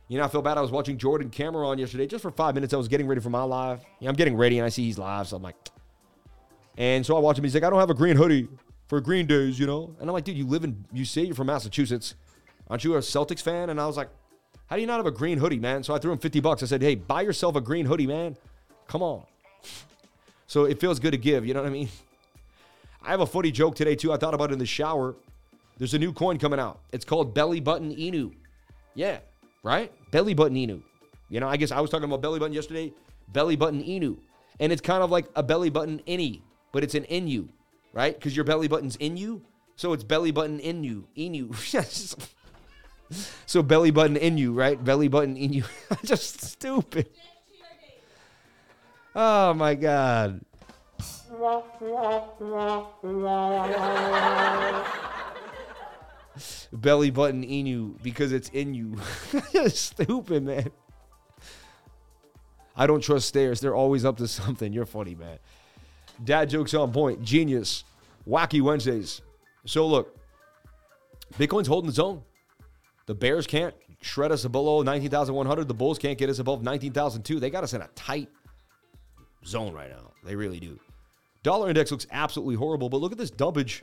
You know, I feel bad. I was watching Jordan Cameron yesterday just for five minutes. I was getting ready for my live. Yeah, I'm getting ready and I see he's live. So I'm like, and so I watch him. He's like, I don't have a green hoodie for Green Days, you know? And I'm like, dude, you live in, you say you're from Massachusetts. Aren't you a Celtics fan? And I was like, how do you not have a green hoodie, man? So I threw him 50 bucks. I said, hey, buy yourself a green hoodie, man. Come on. So it feels good to give, you know what I mean? I have a footy joke today, too. I thought about it in the shower. There's a new coin coming out. It's called Belly Button Inu. Yeah, right? Belly Button Inu. You know, I guess I was talking about belly button yesterday. Belly Button Inu. And it's kind of like a belly button innie, but it's an inu, right? Because your belly button's in you. So it's belly button inu. Inu. so belly button in you, right? Belly button in you. Just stupid. Oh my God. belly button in you because it's in you. Stupid, man. I don't trust stairs. They're always up to something. You're funny, man. Dad jokes on point. Genius. Wacky Wednesdays. So look, Bitcoin's holding its own. The Bears can't shred us below 19,100. The Bulls can't get us above 19,002. They got us in a tight zone right now. They really do. Dollar index looks absolutely horrible, but look at this dumpage.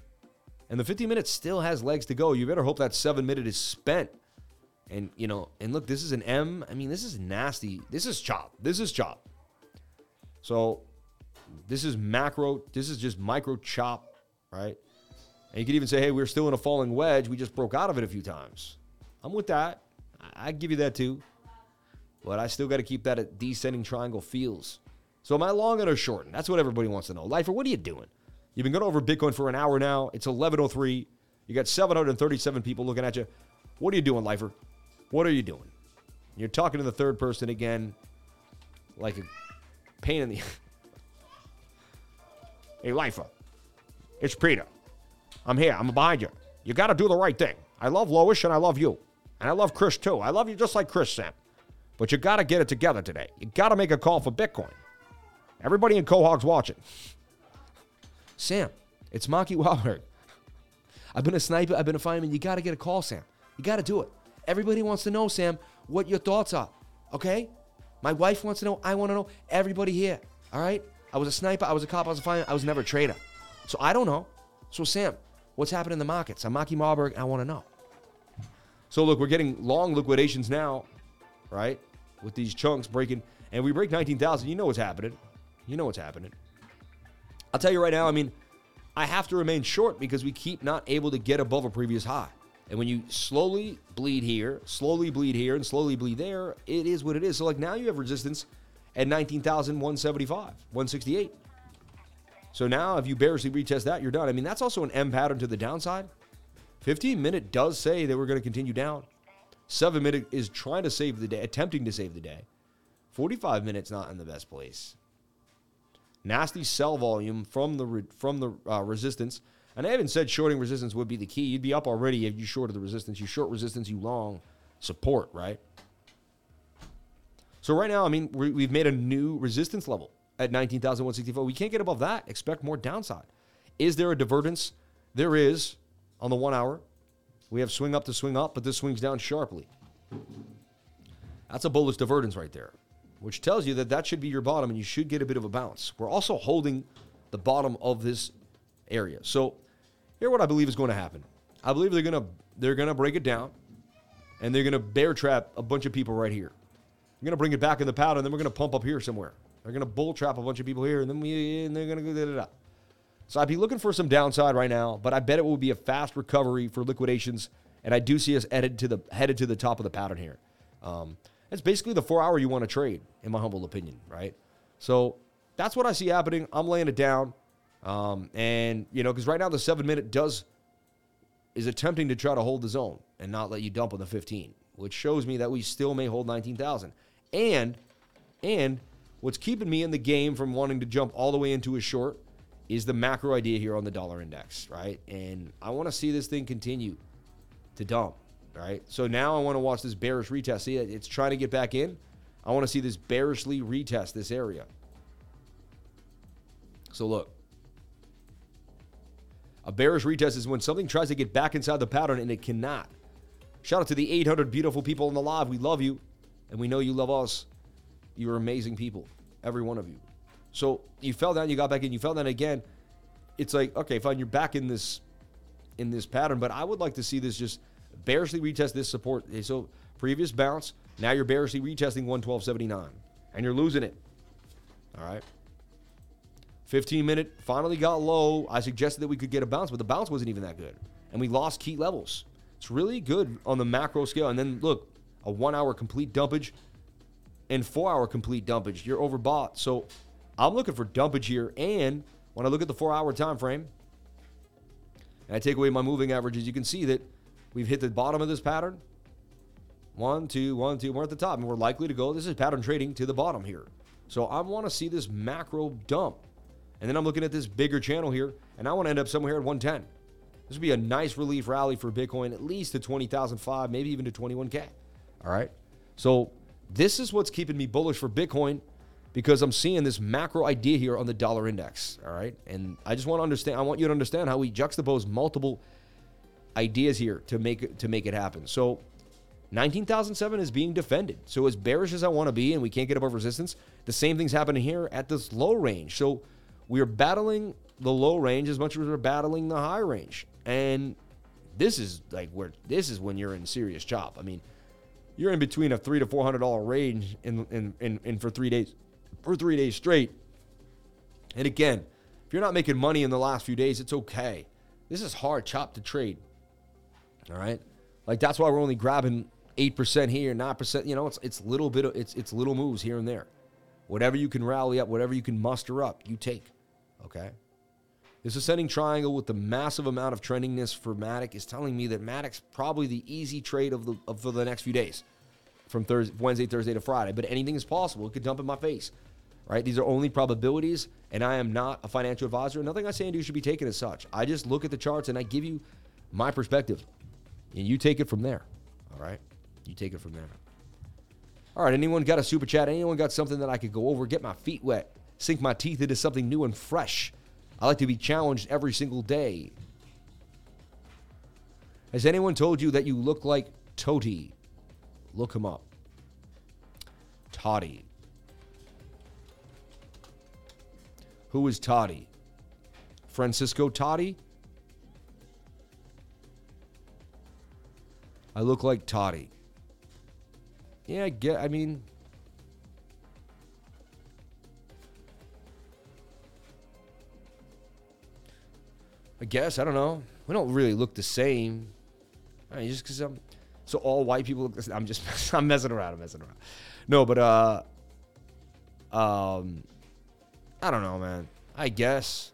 And the 50 minutes still has legs to go. You better hope that seven minute is spent. And, you know, and look, this is an M. I mean, this is nasty. This is chop. This is chop. So this is macro. This is just micro chop, right? And you could even say, hey, we're still in a falling wedge. We just broke out of it a few times. I'm with that. I give you that too. But I still got to keep that at descending triangle feels. So am I long or short? That's what everybody wants to know. Lifer, what are you doing? You've been going over Bitcoin for an hour now. It's 11:03. You got 737 people looking at you. What are you doing, Lifer? What are you doing? You're talking to the third person again, like a pain in the. hey, Lifer, it's Peter. I'm here. I'm behind you. You got to do the right thing. I love Lois and I love you, and I love Chris too. I love you just like Chris, Sam. But you got to get it together today. You got to make a call for Bitcoin. Everybody in Quahog's watching. Sam, it's Maki Wahlberg. I've been a sniper, I've been a fireman. You got to get a call, Sam. You got to do it. Everybody wants to know, Sam, what your thoughts are. Okay? My wife wants to know. I want to know. Everybody here. All right? I was a sniper. I was a cop. I was a fireman. I was never a trader. So I don't know. So, Sam, what's happening in the markets? I'm Maki Wahlberg. I want to know. So, look, we're getting long liquidations now, right? With these chunks breaking. And we break 19,000. You know what's happening. You know what's happening. I'll tell you right now, I mean, I have to remain short because we keep not able to get above a previous high. And when you slowly bleed here, slowly bleed here, and slowly bleed there, it is what it is. So, like now you have resistance at 19,175, 168. So now if you barely retest that, you're done. I mean, that's also an M pattern to the downside. 15 minute does say that we're going to continue down. Seven minute is trying to save the day, attempting to save the day. 45 minutes not in the best place nasty sell volume from the from the uh, resistance. And I haven't said shorting resistance would be the key. You'd be up already if you shorted the resistance. You short resistance, you long support, right? So right now, I mean, we have made a new resistance level at 19,164. We can't get above that. Expect more downside. Is there a divergence? There is on the one hour. We have swing up to swing up, but this swings down sharply. That's a bullish divergence right there, which tells you that that should be your bottom and you should get a bit of a bounce. We're also holding the bottom of this area. So here what I believe is going to happen. I believe they're going to they're going to break it down and they're going to bear trap a bunch of people right here. They're going to bring it back in the pattern, and then we're going to pump up here somewhere. They're going to bull trap a bunch of people here, and then we and they're going to go da da da. So I'd be looking for some downside right now, but I bet it will be a fast recovery for liquidations, and I do see us headed to the headed to the top of the pattern here. Um, it's basically the four hour you want to trade, in my humble opinion, right? So that's what I see happening. I'm laying it down, um, and you know, because right now the seven minute does is attempting to try to hold the zone and not let you dump on the 15, which shows me that we still may hold 19,000. And and what's keeping me in the game from wanting to jump all the way into a short is the macro idea here on the dollar index, right? And I want to see this thing continue to dump, right? So now I want to watch this bearish retest. See, it's trying to get back in. I want to see this bearishly retest this area. So look, a bearish retest is when something tries to get back inside the pattern and it cannot. Shout out to the 800 beautiful people in the live. We love you, and we know you love us. You're amazing people, every one of you. So you fell down, you got back in, you fell down again. It's like, okay, fine, you're back in this in this pattern, but I would like to see this just bearishly retest this support. So previous bounce, now you're bearishly retesting 112.79, and you're losing it. All right. 15 minute finally got low. I suggested that we could get a bounce, but the bounce wasn't even that good, and we lost key levels. It's really good on the macro scale. And then look, a one hour complete dumpage and four hour complete dumpage. You're overbought. So I'm looking for dumpage here. And when I look at the four hour time frame and I take away my moving averages, you can see that we've hit the bottom of this pattern. One, two, one, two. We're at the top, and we're likely to go. This is pattern trading to the bottom here. So I want to see this macro dump. And then I'm looking at this bigger channel here, and I want to end up somewhere at 110. This would be a nice relief rally for Bitcoin, at least to 20,005, maybe even to 21K. All right. So this is what's keeping me bullish for Bitcoin because I'm seeing this macro idea here on the dollar index. All right. And I just want to understand, I want you to understand how we juxtapose multiple ideas here to make it to make it happen. So 19,007 is being defended. So as bearish as I want to be and we can't get above resistance, the same thing's happening here at this low range. So we're battling the low range as much as we're battling the high range. And this is like where this is when you're in serious chop. I mean, you're in between a three to four hundred dollar range in, in in in for three days for three days straight. And again, if you're not making money in the last few days, it's okay. This is hard chop to trade. All right, like that's why we're only grabbing eight percent here, nine percent. You know, it's it's little bit of it's it's little moves here and there. Whatever you can rally up, whatever you can muster up, you take. Okay. This ascending triangle with the massive amount of trendiness for Matic is telling me that Matic's probably the easy trade of the of for the next few days, from Thursday, Wednesday, Thursday to Friday. But anything is possible. It could dump in my face, right? These are only probabilities, and I am not a financial advisor. Nothing I say and do should be taken as such. I just look at the charts and I give you my perspective, and you take it from there. All right, you take it from there. All right, anyone got a super chat? Anyone got something that I could go over, get my feet wet, sink my teeth into something new and fresh? I like to be challenged every single day. Has anyone told you that you look like Totti? Look him up. Totti. Who is Totti? Francisco Totti? I look like Totti. Yeah, I get I mean I guess I don't know. We don't really look the same. I mean, just because I'm so all white people look the same. I'm just I'm messing around. I'm messing around. No, but uh, um, I don't know, man. I guess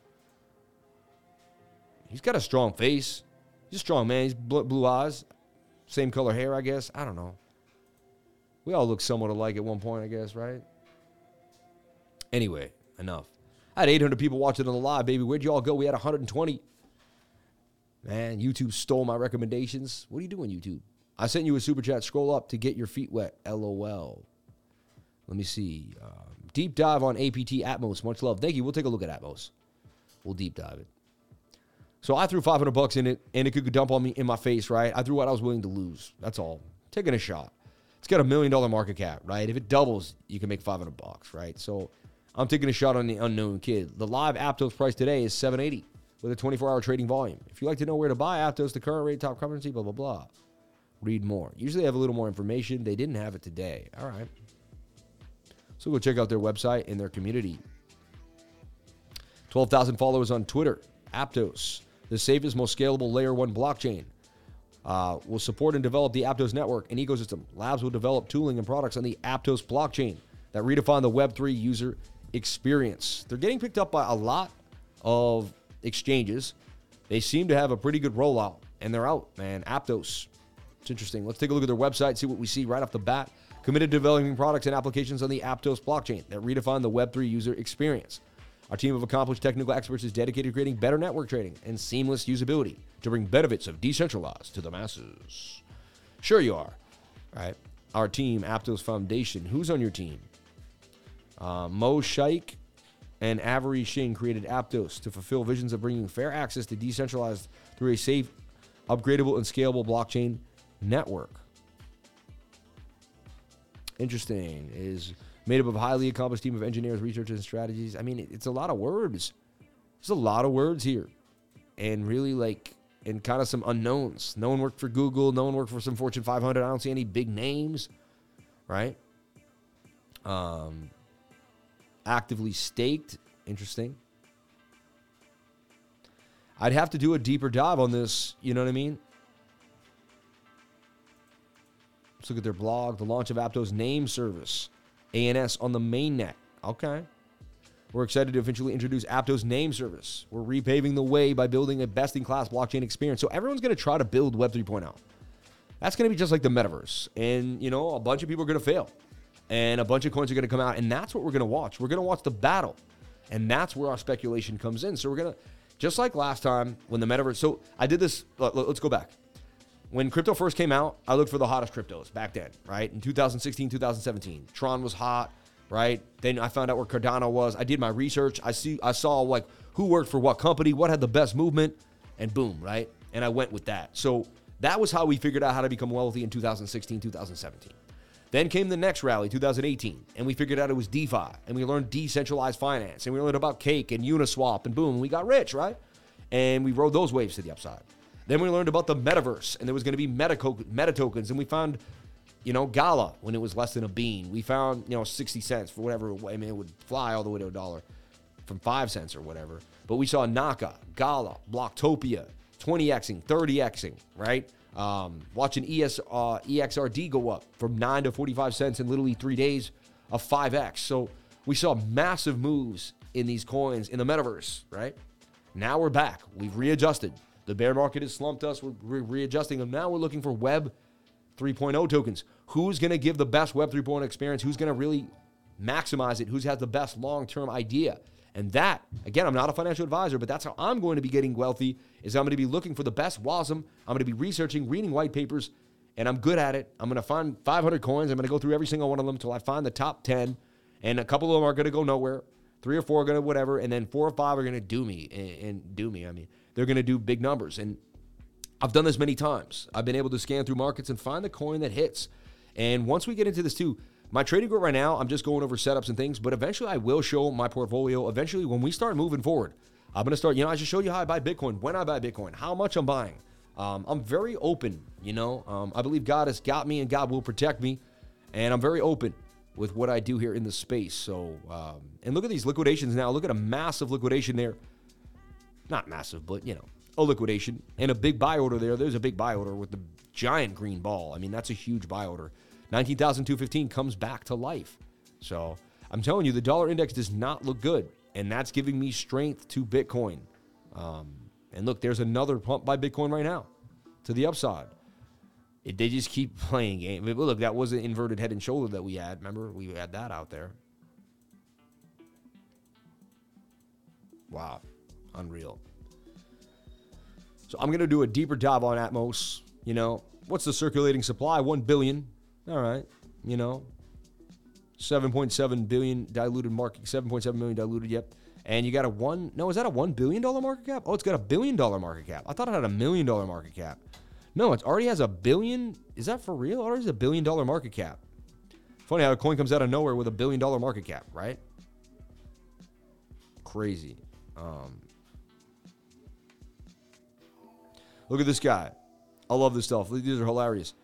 he's got a strong face. He's a strong man. He's blue, blue eyes, same color hair. I guess I don't know. We all look somewhat alike at one point, I guess, right? Anyway, enough. I had 800 people watching on the live, baby. Where'd you all go? We had 120. Man, YouTube stole my recommendations. What are you doing, YouTube? I sent you a super chat. Scroll up to get your feet wet. LOL. Let me see. Um, deep dive on APT Atmos. Much love. Thank you. We'll take a look at Atmos. We'll deep dive it. So I threw 500 bucks in it, and it could dump on me in my face, right? I threw what I was willing to lose. That's all. Taking a shot. It's got a million dollar market cap, right? If it doubles, you can make 500 bucks, right? So I'm taking a shot on the unknown kid. The live Aptos price today is 780 with a 24 hour trading volume. If you'd like to know where to buy Aptos, the current rate, top currency, blah, blah, blah, read more. Usually they have a little more information. They didn't have it today. All right. So go check out their website and their community. 12,000 followers on Twitter. Aptos the safest, most scalable layer one blockchain. Uh, will support and develop the Aptos network and ecosystem. Labs will develop tooling and products on the Aptos blockchain that redefine the Web3 user experience. They're getting picked up by a lot of exchanges. They seem to have a pretty good rollout, and they're out, man. Aptos. It's interesting. Let's take a look at their website, see what we see right off the bat. Committed to developing products and applications on the Aptos blockchain that redefine the Web3 user experience. Our team of accomplished technical experts is dedicated to creating better network trading and seamless usability to bring benefits of decentralized to the masses. Sure, you are. Right? Our team, Aptos Foundation. Who's on your team? Uh, Mo Shaikh and Avery Ching created Aptos to fulfill visions of bringing fair access to decentralized through a safe, upgradable, and scalable blockchain network. Interesting. Is made up of a highly accomplished team of engineers, researchers, and strategies. I mean, it's a lot of words. There's a lot of words here. And really, like, and kind of some unknowns. No one worked for Google. No one worked for some Fortune 500. I don't see any big names, right? Um, actively staked. Interesting. I'd have to do a deeper dive on this. You know what I mean? Let's look at their blog. The launch of Aptos name service ANS on the mainnet. Okay. We're excited to eventually introduce Aptos name service. We're repaving the way by building a best in class blockchain experience. So everyone's going to try to build Web 3.0. That's going to be just like the metaverse. And, you know, a bunch of people are going to fail. And a bunch of coins are going to come out. And that's what we're going to watch. We're going to watch the battle. And that's where our speculation comes in. So we're going to, just like last time when the metaverse. So I did this. Let's go back when crypto first came out, I looked for the hottest cryptos back then, right? In 2016, 2017. Tron was hot, right? Then I found out where Cardano was. I did my research. I see I saw like who worked for what company, what had the best movement, and boom, right? And I went with that. So that was how we figured out how to become wealthy in 2016, 2017. Then came the next rally, 2018, and we figured out it was DeFi, and we learned decentralized finance, and we learned about Cake and Uniswap, and boom, we got rich, right? And we rode those waves to the upside. Then we learned about the metaverse, and there was going to be meta, meta tokens, and we found, you know, Gala when it was less than a bean. We found, you know, 60 cents for whatever. I mean, it would fly all the way to a dollar from five cents or whatever. But we saw Naka, Gala, Blocktopia, 20xing, 30xing, right? Um, watching ES, uh, EXRD go up from 9 to 45 cents in literally three days of 5x. So we saw massive moves in these coins in the metaverse, right? Now we're back. We've readjusted. The bear market has slumped us. We're re- readjusting them. Now we're looking for Web 3.0 tokens. Who's going to give the best Web 3.0 experience? Who's going to really maximize it? Who's has the best long term idea? And that, again, I'm not a financial advisor, but that's how I'm going to be getting wealthy. Is I'm going to be looking for the best WASM. I'm going to be researching, reading white papers, and I'm good at it. I'm going to find 500 coins. I'm going to go through every single one of them until I find the top 10, and a couple of them are going to go nowhere. Three or four are going to whatever, and then four or five are going to do me and, and do me. I mean, they're going to do big numbers. And I've done this many times. I've been able to scan through markets and find the coin that hits. And once we get into this too, my trading group right now, I'm just going over setups and things, but eventually I will show my portfolio. Eventually, when we start moving forward, I'm going to start, you know, I just showed you how I buy Bitcoin, when I buy Bitcoin, how much I'm buying. Um, I'm very open, you know. Um, I believe God has got me and God will protect me. And I'm very open with what I do here in the space. So, um, and look at these liquidations now. Look at a massive liquidation there not massive, but you know, a liquidation and a big buy order there. There's a big buy order with the giant green ball. I mean, that's a huge buy order. 19,215 comes back to life. So I'm telling you, the dollar index does not look good. And that's giving me strength to Bitcoin. Um, and look, there's another pump by Bitcoin right now to the upside. It, they just keep playing game. Look, that was an inverted head and shoulder that we had. Remember, we had that out there. Wow. Unreal. So I'm going to do a deeper dive on Aptos. You know, what's the circulating supply? 1 billion. All right. You know, 7.7 billion diluted market, 7.7 million diluted. Yep. And you got a one. No, is that a one billion dollar market cap? Oh, it's got a billion dollar market cap. I thought it had a million dollar market cap. No, it already has a billion. Is that for real? It already has a billion dollar market cap. Funny how a coin comes out of nowhere with a billion dollar market cap, right? Crazy. Um, look at this guy. I love this stuff. These are hilarious.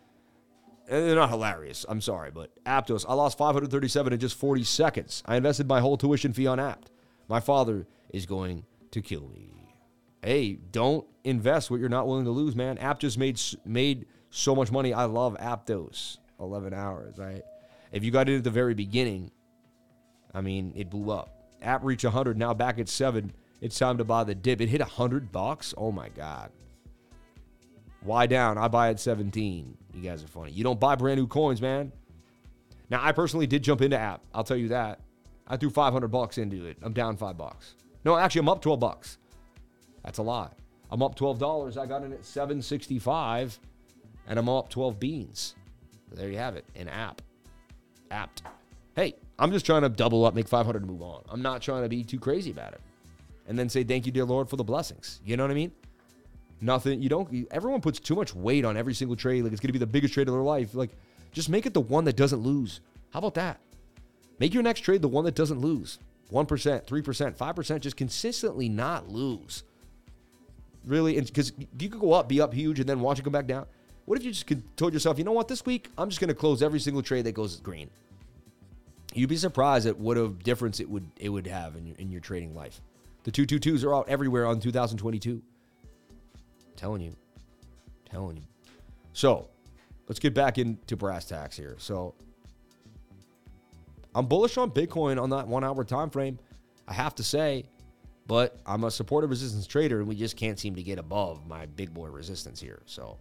Eh, they're not hilarious. I'm sorry, but Aptos. I lost 537 in just 40 seconds. I invested my whole tuition fee on Apt. My father is going to kill me. Hey, don't invest what you're not willing to lose, man. Apt just made made so much money. I love Aptos. 11 hours, right? If you got in at the very beginning, I mean, it blew up. App reached 100, now back at 7. It's time to buy the dip. It hit 100 bucks. Oh my god. Why down? I buy at 17. You guys are funny. You don't buy brand new coins, man. Now, I personally did jump into app. I'll tell you that. I threw 500 bucks into it. I'm down 5 bucks. No, actually I'm up 12 bucks. That's a lot. I'm up $12. I got in at 765 and I'm up 12 beans. There you have it. An app. Apt. Hey, I'm just trying to double up, make 500 and move on. I'm not trying to be too crazy about it. And then say, thank you, dear Lord, for the blessings. You know what I mean? Nothing. You don't. Everyone puts too much weight on every single trade. Like it's going to be the biggest trade of their life. Like, just make it the one that doesn't lose. How about that? Make your next trade the one that doesn't lose. 1%, 3%, 5%, just consistently not lose. Really, because you could go up, be up huge, and then watch it come back down. What if you just told yourself, you know what, this week, I'm just going to close every single trade that goes green? You'd be surprised at what a difference it would it would have in your, in your trading life. The 222s are out everywhere on 2022 telling you. telling you. So let's get back into brass tacks here. So I'm bullish on Bitcoin on that one hour time frame. I have to say, but I'm a supportive resistance trader, and we just can't seem to get above my big boy resistance here. So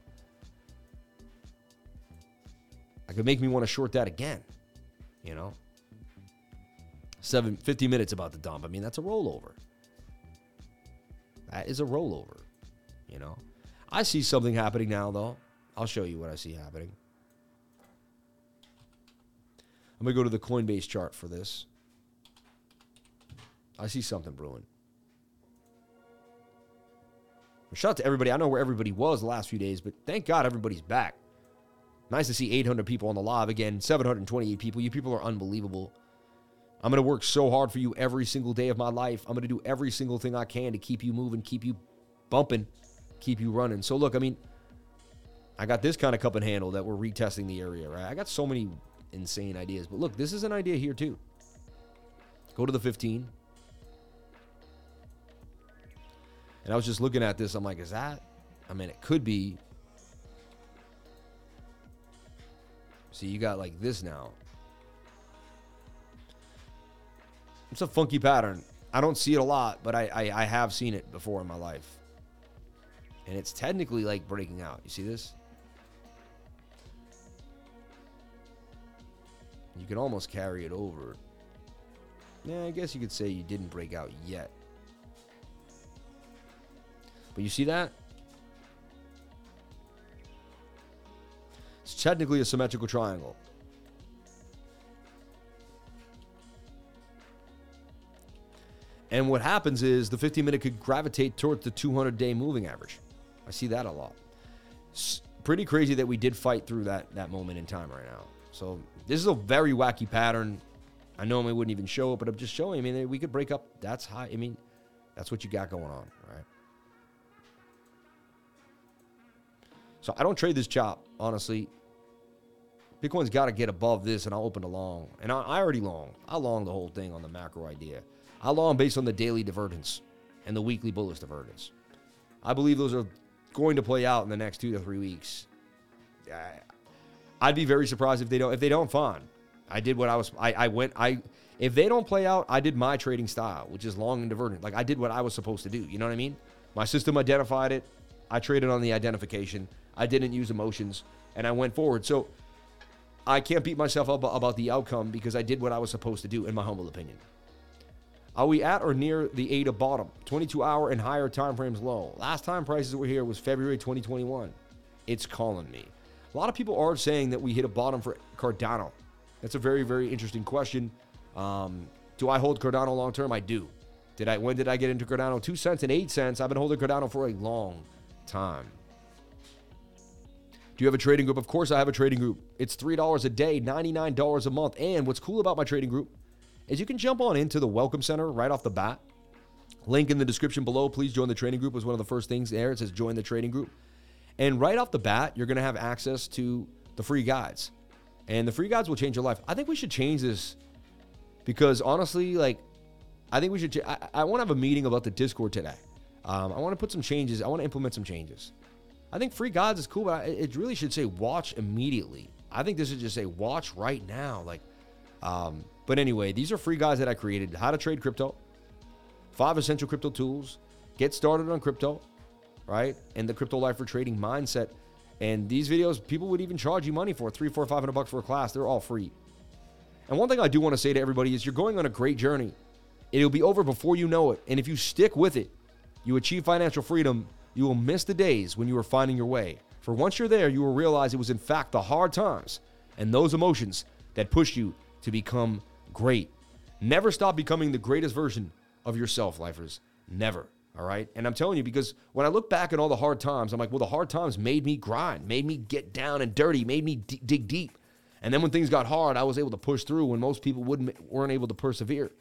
I could make me want to short that again. You know, seven fifty minutes about the dump. I mean, that's a rollover. That is a rollover. You know, I see something happening now, though. I'll show you what I see happening. I'm going to go to the Coinbase chart for this. I see something brewing. Shout out to everybody. I know where everybody was the last few days, but thank God everybody's back. Nice to see 800 people on the live again, 728 people. You people are unbelievable. I'm going to work so hard for you every single day of my life. I'm going to do every single thing I can to keep you moving, keep you bumping keep you running. So look, I mean, I got this kind of cup and handle that we're retesting the area, right? I got so many insane ideas. But look, this is an idea here too. Go to the 15. And I was just looking at this. I'm like, is that? I mean, it could be. See, you got like this now. It's a funky pattern. I don't see it a lot, but I, I, I have seen it before in my life and it's technically like breaking out. You see this? You can almost carry it over. Yeah, I guess you could say you didn't break out yet. But you see that? It's technically a symmetrical triangle. And what happens is the 15 minute could gravitate towards the 200 day moving average. I see that a lot. It's pretty crazy that we did fight through that that moment in time right now. So this is a very wacky pattern. I normally wouldn't even show it, but I'm just showing. I mean, we could break up. That's high. I mean, that's what you got going on, right? So I don't trade this chop, honestly. Bitcoin's got to get above this, and I'll open a long. And I, I already long. I long the whole thing on the macro idea. I long based on the daily divergence and the weekly bullish divergence. I believe those are going to play out in the next two to three weeks. I'd be very surprised if they don't. If they don't, fine. I did what I was. I, I went. I if they don't play out, I did my trading style, which is long and divergent. Like I did what I was supposed to do. You know what I mean? My system identified it. I traded on the identification. I didn't use emotions, and I went forward. So I can't beat myself up about the outcome because I did what I was supposed to do, in my humble opinion. Are we at or near the ADA bottom? 22 hour and higher time frames low. Last time prices were here was February 2021. It's calling me. A lot of people are saying that we hit a bottom for Cardano. That's a very, very interesting question. Um, do I hold Cardano long term? I do. Did I? When did I get into Cardano? Two cents and eight cents. I've been holding Cardano for a long time. Do you have a trading group? Of course, I have a trading group. It's $3 a day, $99 a month. And what's cool about my trading group is you can jump on into the Welcome Center right off the bat. Link in the description below. Please join the trading group was one of the first things there. It says join the trading group. And right off the bat, you're going to have access to the free guides. And the free guides will change your life. I think we should change this because honestly, like, I think we should. Ch- I, I want to have a meeting about the Discord today. Um, I want to put some changes. I want to implement some changes. I think free guides is cool, but it really should say watch immediately. I think this should just say watch right now. Like, um, but anyway, these are free guys that I created. How to trade crypto, five essential crypto tools, get started on crypto, right? And the crypto life for trading mindset. And these videos, people would even charge you money for three, four, five hundred bucks for a class. They're all free. And one thing I do want to say to everybody is you're going on a great journey. It'll be over before you know it. And if you stick with it, you achieve financial freedom you will miss the days when you were finding your way. For once you're there, you will realize it was in fact the hard times and those emotions that pushed you to become great. Never stop becoming the greatest version of yourself, lifers. Never. All right. And I'm telling you, because when I look back at all the hard times, I'm like, well, the hard times made me grind, made me get down and dirty, made me d- dig deep. And then when things got hard, I was able to push through when most people wouldn't weren't able to persevere.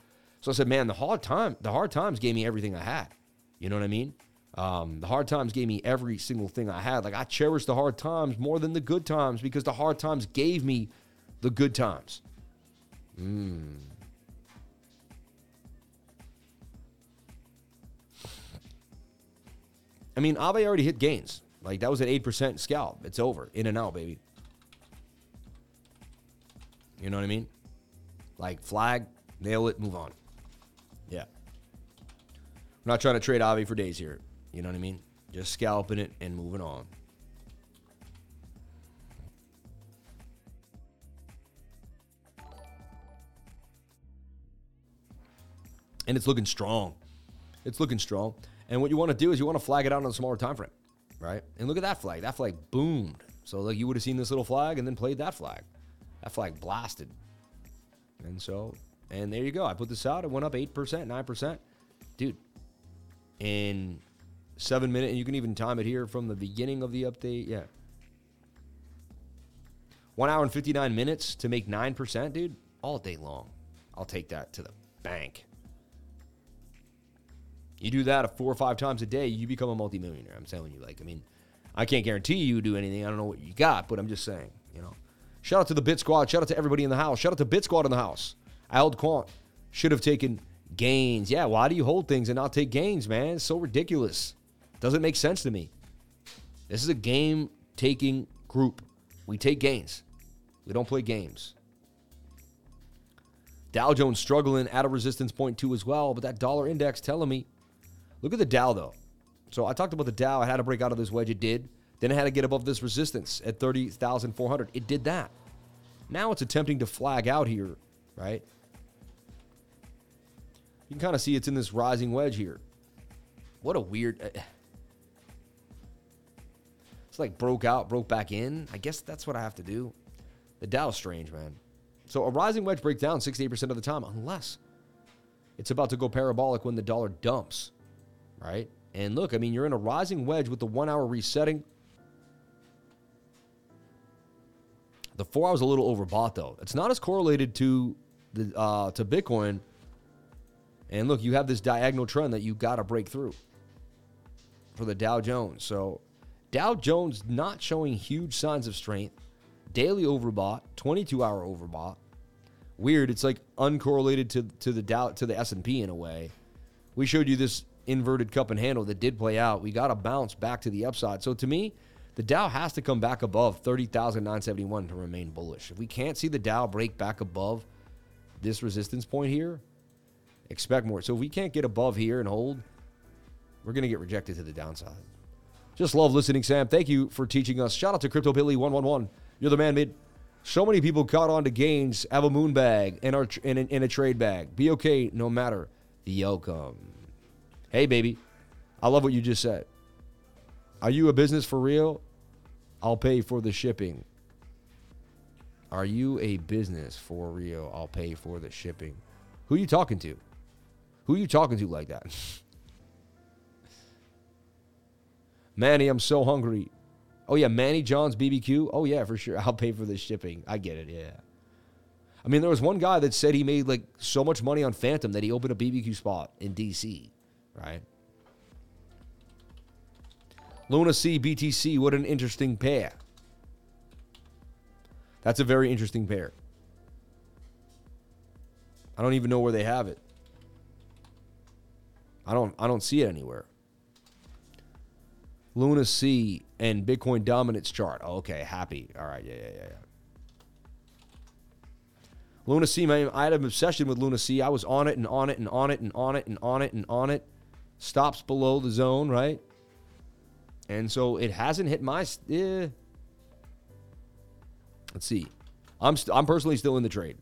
So I said, man, the hard time, the hard times gave me everything I had. You know what I mean? Um, the hard times gave me every single thing I had. Like I cherish the hard times more than the good times because the hard times gave me the good times. Mm. I mean, Aave already hit gains. Like that was an eight percent scalp. It's over. In and out, baby. You know what I mean? Like flag, nail it, move on. Yeah. I'm not trying to trade Aave for days here. You know what I mean? Just scalping it and moving on. And it's looking strong. It's looking strong. And what you want to do is you want to flag it out on a smaller time frame, right? And look at that flag. That flag boomed. So like you would have seen this little flag and then played that flag. That flag blasted. And so, and there you go. I put this out. It went up 8%, 9%. Dude, in seven minutes, and you can even time it here from the beginning of the update. Yeah. One hour and 59 minutes to make 9%, dude, all day long. I'll take that to the bank. You do that four or five times a day, you become a multimillionaire. I'm telling you. Like, I mean, I can't guarantee you do anything. I don't know what you got, but I'm just saying, you know. Shout out to the Bit Squad. Shout out to everybody in the house. Shout out to Bit Squad in the house. Held quant. Should have taken gains. Yeah, why do you hold things and not take gains, man? It's so ridiculous. Doesn't make sense to me. This is a game taking group. We take gains. We don't play games. Dow Jones struggling at a resistance point two as well, but that dollar index telling me, look at the Dow though. So I talked about the Dow. I had to break out of this wedge. It did. Then it had to get above this resistance at 30,400. It did that. Now it's attempting to flag out here, right? You can kind of see it's in this rising wedge here. What a weird. Uh, it's like broke out, broke back in. I guess that's what I have to do. The Dow's strange, man. So a rising wedge breaks down 68% of the time, unless it's about to go parabolic when the dollar dumps, right? And look, I mean, you're in a rising wedge with the one hour resetting. The four hours a little overbought though. It's not as correlated to the uh, to Bitcoin. And look, you have this diagonal trend that you got to break through for the Dow Jones. So Dow Jones not showing huge signs of strength. Daily overbought, 22 hour overbought. Weird. It's like uncorrelated to, to the Dow to the S&P in a way. We showed you this inverted cup and handle that did play out. We got to bounce back to the upside. So to me, the Dow has to come back above 30,971 to remain bullish. If we can't see the Dow break back above this resistance point here, expect more. So if we can't get above here and hold, we're going to get rejected to the downside. Just love listening, Sam. Thank you for teaching us. Shout out to Crypto Billy 111. You're the man, mid. So many people caught on to gains, have a moon bag our, in, in a trade bag. Be okay no matter the outcome. Hey, baby. I love what you just said. Are you a business for real? I'll pay for the shipping. Are you a business for real? I'll pay for the shipping. Who are you talking to? Who are you talking to like that? Manny, I'm so hungry. Oh yeah, Manny John's BBQ. Oh yeah, for sure. I'll pay for the shipping. I get it. Yeah. I mean, there was one guy that said he made like so much money on Fantom that he opened a BBQ spot in DC, right? Luna C, BTC, what an interesting pair. That's a very interesting pair. I don't even know where they have it. I don't I don't see it anywhere. Luna C and Bitcoin dominance chart. Oh, okay, happy. All right, yeah, yeah, yeah, yeah. Luna C, man, I had an obsession with Luna C. I was on it and on it and on it and on it and on it and on it. Stops below the zone, right? And so it hasn't hit my. Eh. Let's see. I'm st- I'm personally still in the trade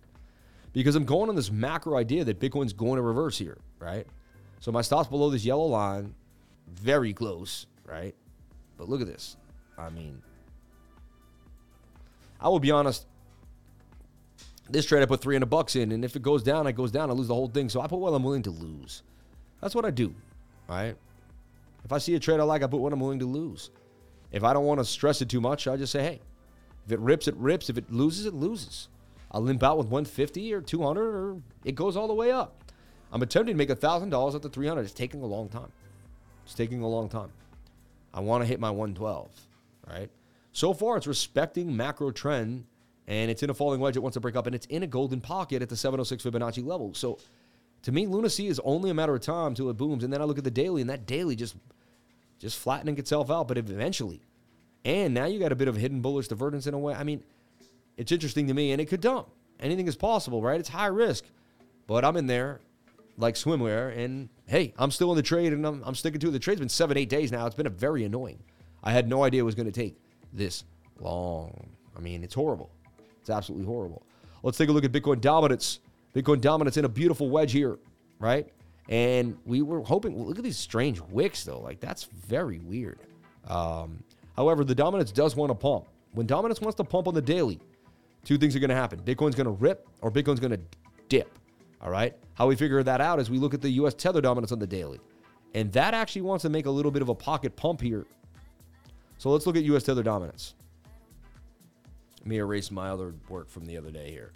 because I'm going on this macro idea that Bitcoin's going to reverse here, right? So my stop's below this yellow line, very close, right? But look at this. I mean, I will be honest. This trade I put 300 bucks in, and if it goes down, it goes down. I lose the whole thing. So I put what I'm willing to lose. That's what I do, right? If I see a trade I like, I put what I'm willing to lose. If I don't want to stress it too much, I just say, hey, if it rips, it rips. If it loses, it loses. I'll limp out with 150 or 200, or it goes all the way up. I'm attempting to make $1,000 at the 300. It's taking a long time. It's taking a long time. I want to hit my 112, right? So far, it's respecting macro trend, and it's in a falling wedge. It wants to break up, and it's in a golden pocket at the 706 Fibonacci level. So, to me, Luna C is only a matter of time until it booms. And then I look at the daily, and that daily just just flattening itself out, but eventually. And now you got a bit of hidden bullish divergence in a way. I mean, it's interesting to me, and it could dump. Anything is possible, right? It's high risk, but I'm in there like swimwear, and hey, I'm still in the trade, and I'm, I'm sticking to it. The trade's been seven, eight days now. It's been a very annoying. I had no idea it was going to take this long. I mean, it's horrible. It's absolutely horrible. Let's take a look at Bitcoin dominance. Bitcoin dominance in a beautiful wedge here, right? And we were hoping, look at these strange wicks, though. Like, that's very weird. Um, however, the dominance does want to pump. When dominance wants to pump on the daily, two things are going to happen Bitcoin's going to rip or Bitcoin's going to dip. All right. How we figure that out is we look at the US tether dominance on the daily. And that actually wants to make a little bit of a pocket pump here. So let's look at US tether dominance. Let me erase my other work from the other day here.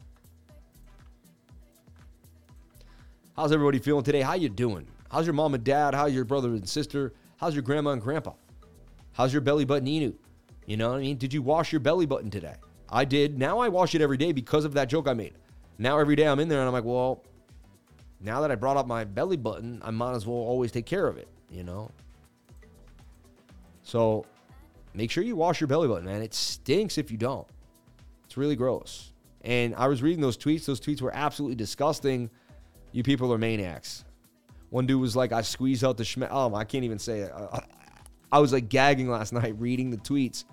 How's everybody feeling today? How you doing? How's your mom and dad? How's your brother and sister? How's your grandma and grandpa? How's your belly button Inu? You know what I mean? Did you wash your belly button today? I did. Now I wash it every day because of that joke I made. Now every day I'm in there and I'm like, well, now that I brought up my belly button, I might as well always take care of it, you know? So make sure you wash your belly button, man. It stinks if you don't. It's really gross. And I was reading those tweets. Those tweets were absolutely disgusting. You people are maniacs. One dude was like, I squeezed out the schme. Oh, I can't even say it. I, I was like gagging last night reading the tweets.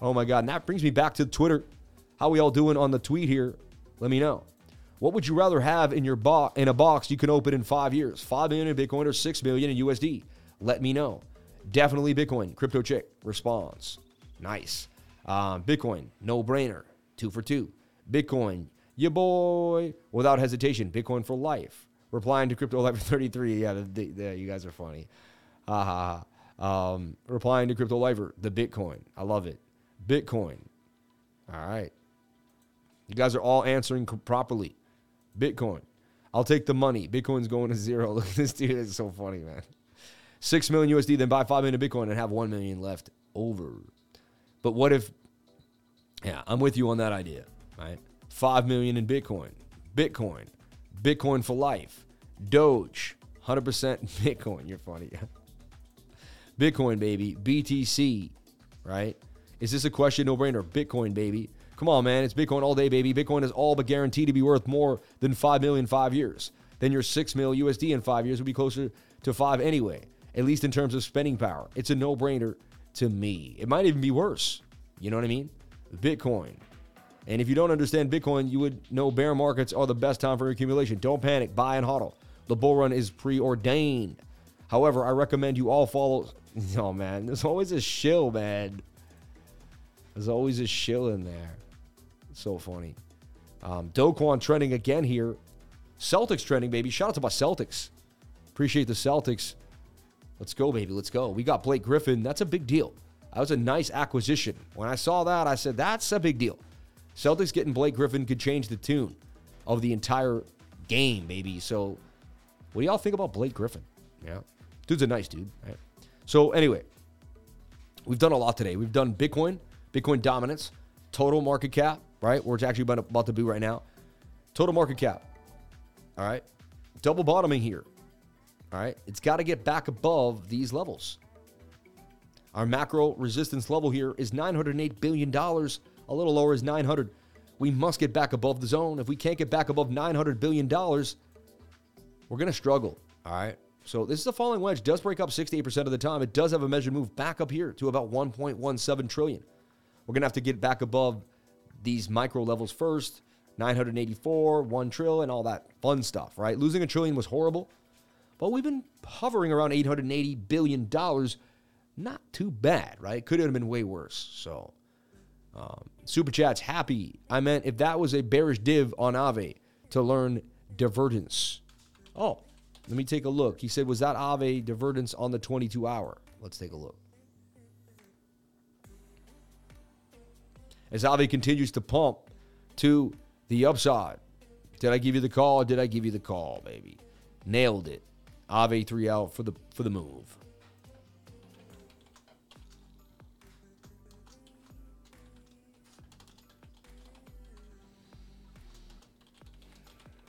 Oh my God. And that brings me back to Twitter. How we all doing on the tweet here? Let me know. What would you rather have in your box in a box you can open in five years? Five million in Bitcoin or six million in USD? Let me know. Definitely Bitcoin. Crypto chick response. Nice. Um, Bitcoin, no brainer. Two for two. Bitcoin, your boy, without hesitation. Bitcoin for life. Replying to Crypto Lifer 33. Yeah, the, the, you guys are funny. Ha ha ha. Um, replying to Crypto Lifer, the Bitcoin. I love it. Bitcoin. All right. You guys are all answering properly. Bitcoin. I'll take the money. Bitcoin's going to zero. Look at this dude. It's so funny, man. Six million USD, then buy five million Bitcoin and have one million left over. But what if, yeah, I'm with you on that idea, right? 5 million in Bitcoin, Bitcoin, Bitcoin for life, Doge, 100% Bitcoin. You're funny. Bitcoin, baby, BTC, right? Is this a question no brainer? Bitcoin, baby. Come on, man. It's Bitcoin all day, baby. Bitcoin is all but guaranteed to be worth more than 5 million in five years. Then your 6 mil USD in five years would be closer to five anyway, at least in terms of spending power. It's a no brainer to me. It might even be worse. You know what I mean? Bitcoin, and if you don't understand Bitcoin, you would know bear markets are the best time for accumulation. Don't panic, buy and hodl. The bull run is preordained. However, I recommend you all follow. Oh man, there's always a shill, man. There's always a shill in there. So funny. Um, Do Kwon trending again here. Celtics trending, baby. Shout out to my Celtics. Appreciate the Celtics. Let's go, baby. Let's go. We got Blake Griffin. That's a big deal. That was a nice acquisition. When I saw that, I said, that's a big deal. Celtics getting Blake Griffin could change the tune of the entire game, maybe. So, what do y'all think about Blake Griffin? Yeah. Dude's a nice dude. Right? So, anyway, we've done a lot today. We've done Bitcoin, Bitcoin dominance, total market cap, right? Where it's actually about to be right now. Total market cap. All right. Double bottoming here. All right. It's got to get back above these levels. Our macro resistance level here is $908 billion. A little lower is 900. We must get back above the zone. If we can't get back above $900 billion, we're going to struggle. All right. So this is a falling wedge. Does break up 68% of the time. It does have a measured move back up here to about 1.17 trillion. We're going to have to get back above these micro levels first. 984, 1 trillion, all that fun stuff, right? Losing a trillion was horrible, but we've been hovering around 880 billion dollars. Not too bad, right? Could have been way worse. So, um, super chats happy. I meant if that was a bearish div on Aave to learn divergence. Oh, let me take a look. He said, was that Aave divergence on the 22 hour? Let's take a look. As Aave continues to pump to the upside. Did I give you the call? Did I give you the call, baby? Nailed it. Aave 3 out for the for the move.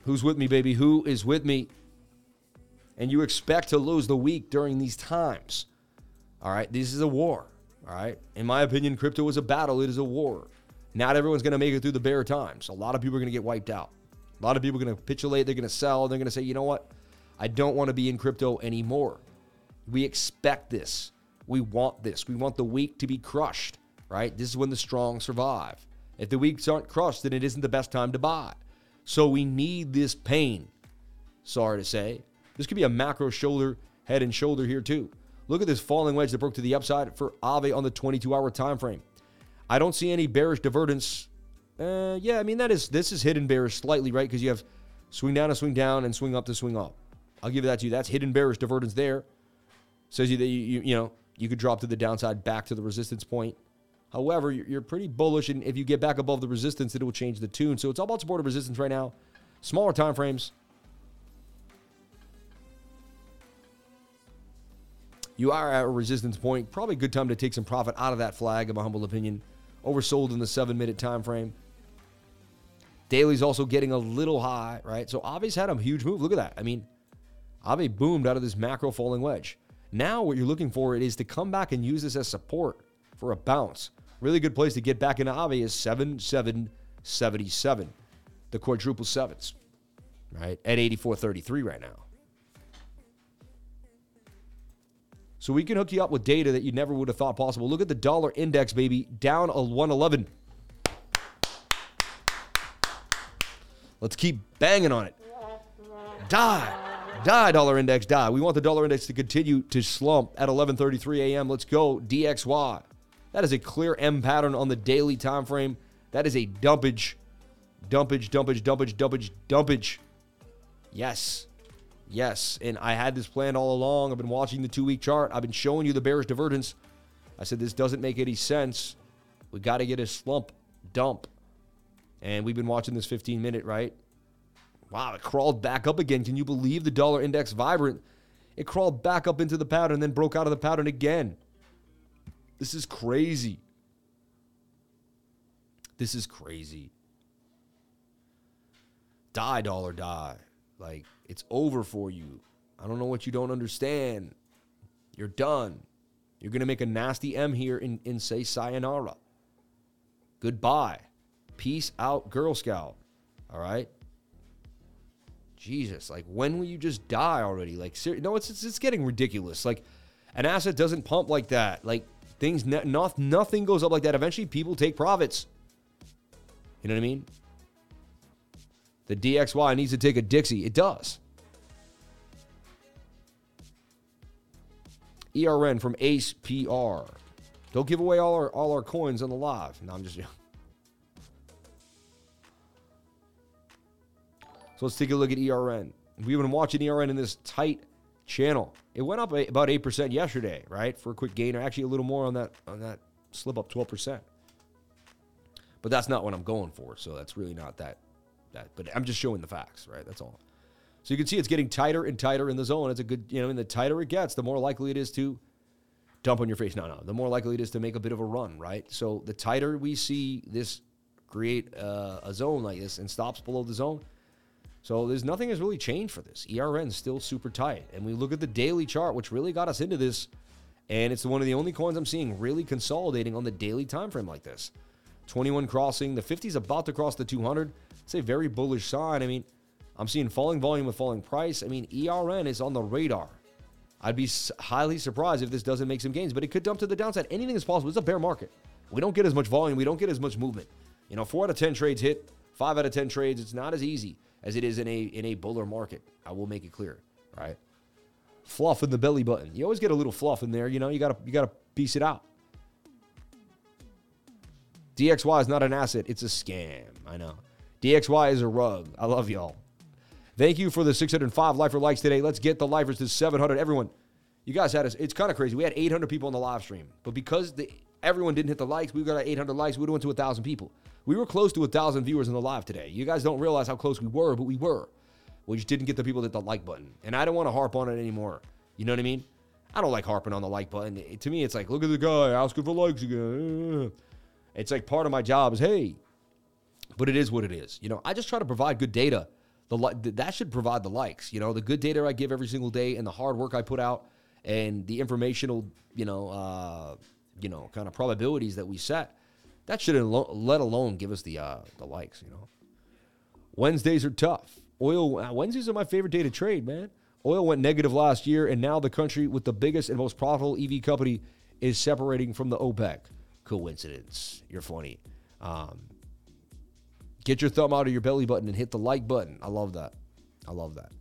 Who's with me, baby? Who is with me? And you expect to lose the week during these times. All right, this is a war. All right. In my opinion, crypto is a battle, it is a war. Not everyone's going to make it through the bear times. A lot of people are going to get wiped out. A lot of people are going to capitulate. They're going to sell. They're going to say, you know what? I don't want to be in crypto anymore. We expect this. We want this. We want the weak to be crushed, right? This is when the strong survive. If the weaks aren't crushed, then it isn't the best time to buy. So we need this pain. Sorry to say. This could be a macro shoulder, head and shoulder here too. Look at this falling wedge that broke to the upside for Aave on the 22 hour time frame. I don't see any bearish divergence. Uh, yeah, I mean that is this is hidden bearish slightly, right? Because you have swing down to swing down and swing up to swing up. I'll give that to you. That's hidden bearish divergence there. Says you that you, you, you know you could drop to the downside back to the resistance point. However, you're, pretty bullish, and if you get back above the resistance, it will change the tune. So it's all about support and resistance right now. Smaller time frames. You are at a resistance point. Probably a good time to take some profit out of that flag, in my humble opinion oversold in the seven minute time frame. Daily's also getting a little high, right? So Aave's had a huge move. Look at that. I mean, Avi boomed out of this macro falling wedge. Now what you're looking for it is to come back and use this as support for a bounce. Really good place to get back into Aave is 7777. The quadruple sevens, right? At 84.33 right now. So we can hook you up with data that you never would have thought possible. Look at the dollar index, baby, down a 111. Let's keep banging on it. Die. Die, dollar index, die. We want the dollar index to continue to slump at 11:33 a.m. Let's go DXY. That is a clear M pattern on the daily time frame. That is a dumpage. Dumpage, dumpage, dumpage, dumpage, dumpage. Yes. Yes, and I had this plan all along. I've been watching the two week chart. I've been showing you the bearish divergence. I said this doesn't make any sense. We got to get a slump dump. And we've been watching this 15 minute, right? Wow, it crawled back up again. Can you believe the dollar index vibrant? It crawled back up into the pattern, then broke out of the pattern again. This is crazy. This is crazy. Die, dollar, die. Like, it's over for you. I don't know what you don't understand. You're done. You're going to make a nasty M here and, and say sayonara. Goodbye. Peace out, Girl Scout. All right? Jesus, like when will you just die already? Like, ser- no, it's, it's, it's getting ridiculous. Like, an asset doesn't pump like that. Like, Things ne- not, nothing goes up like that. Eventually, people take profits. You know what I mean? The DXY needs to take a Dixie. It does. ERN from Ace PR. Don't give away all our all our coins on the live. No, I'm just. Joking. So let's take a look at ERN. We've been watching ERN in this tight channel. It went up about 8% yesterday, right? For a quick gain, or actually a little more on that on that slip up 12%. But that's not what I'm going for. So that's really not that that but I'm just showing the facts, right? That's all. So you can see it's getting tighter and tighter in the zone. It's a good, you know, and the tighter it gets, the more likely it is to dump on your face. No, no. The more likely it is to make a bit of a run, right? So the tighter we see this create uh, a zone like this and stops below the zone. So there's nothing has really changed for this. ERN is still super tight. And we look at the daily chart, which really got us into this. And it's one of the only coins I'm seeing really consolidating on the daily time frame like this. 21 crossing. The 50 is about to cross the 200. It's a very bullish sign. I mean, I'm seeing falling volume with falling price. I mean, ERN is on the radar. I'd be highly surprised if this doesn't make some gains, but it could dump to the downside. Anything is possible. It's a bear market. We don't get as much volume. We don't get as much movement. You know, four out of 10 trades hit, five out of 10 trades. It's not as easy as it is in a in a buller market. I will make it clear, right? Fluff in the belly button. You always get a little fluff in there. You know, you gotta you gotta piece it out. DXY is not an asset, it's a scam. I know. DXY is a rug. I love y'all. Thank you for the 605 lifer likes today. Let's get the lifers to 700. Everyone, you guys had us. It's kind of crazy. We had 800 people on the live stream, but because the, everyone didn't hit the likes, we got 800 likes. We went to 1,000 people. We were close to a 1,000 viewers in the live today. You guys don't realize how close we were, but we were. We just didn't get the people that hit the like button. And I don't want to harp on it anymore. You know what I mean? I don't like harping on the like button. It, to me, it's like, look at the guy asking for likes again. It's like part of my job is, hey, but it is what it is. You know, I just try to provide good data. The that should provide the likes. You know, the good data I give every single day and the hard work I put out and the informational, you know, uh, you know, kind of probabilities that we set. That should let alone give us the uh, the likes. You know, Wednesdays are tough. Oil uh, Wednesdays are my favorite day to trade, man. Oil went negative last year, and now the country with the biggest and most profitable EV company is separating from the OPEC. Coincidence? You're funny. Um, Get your thumb out of your belly button and hit the like button. I love that. I love that.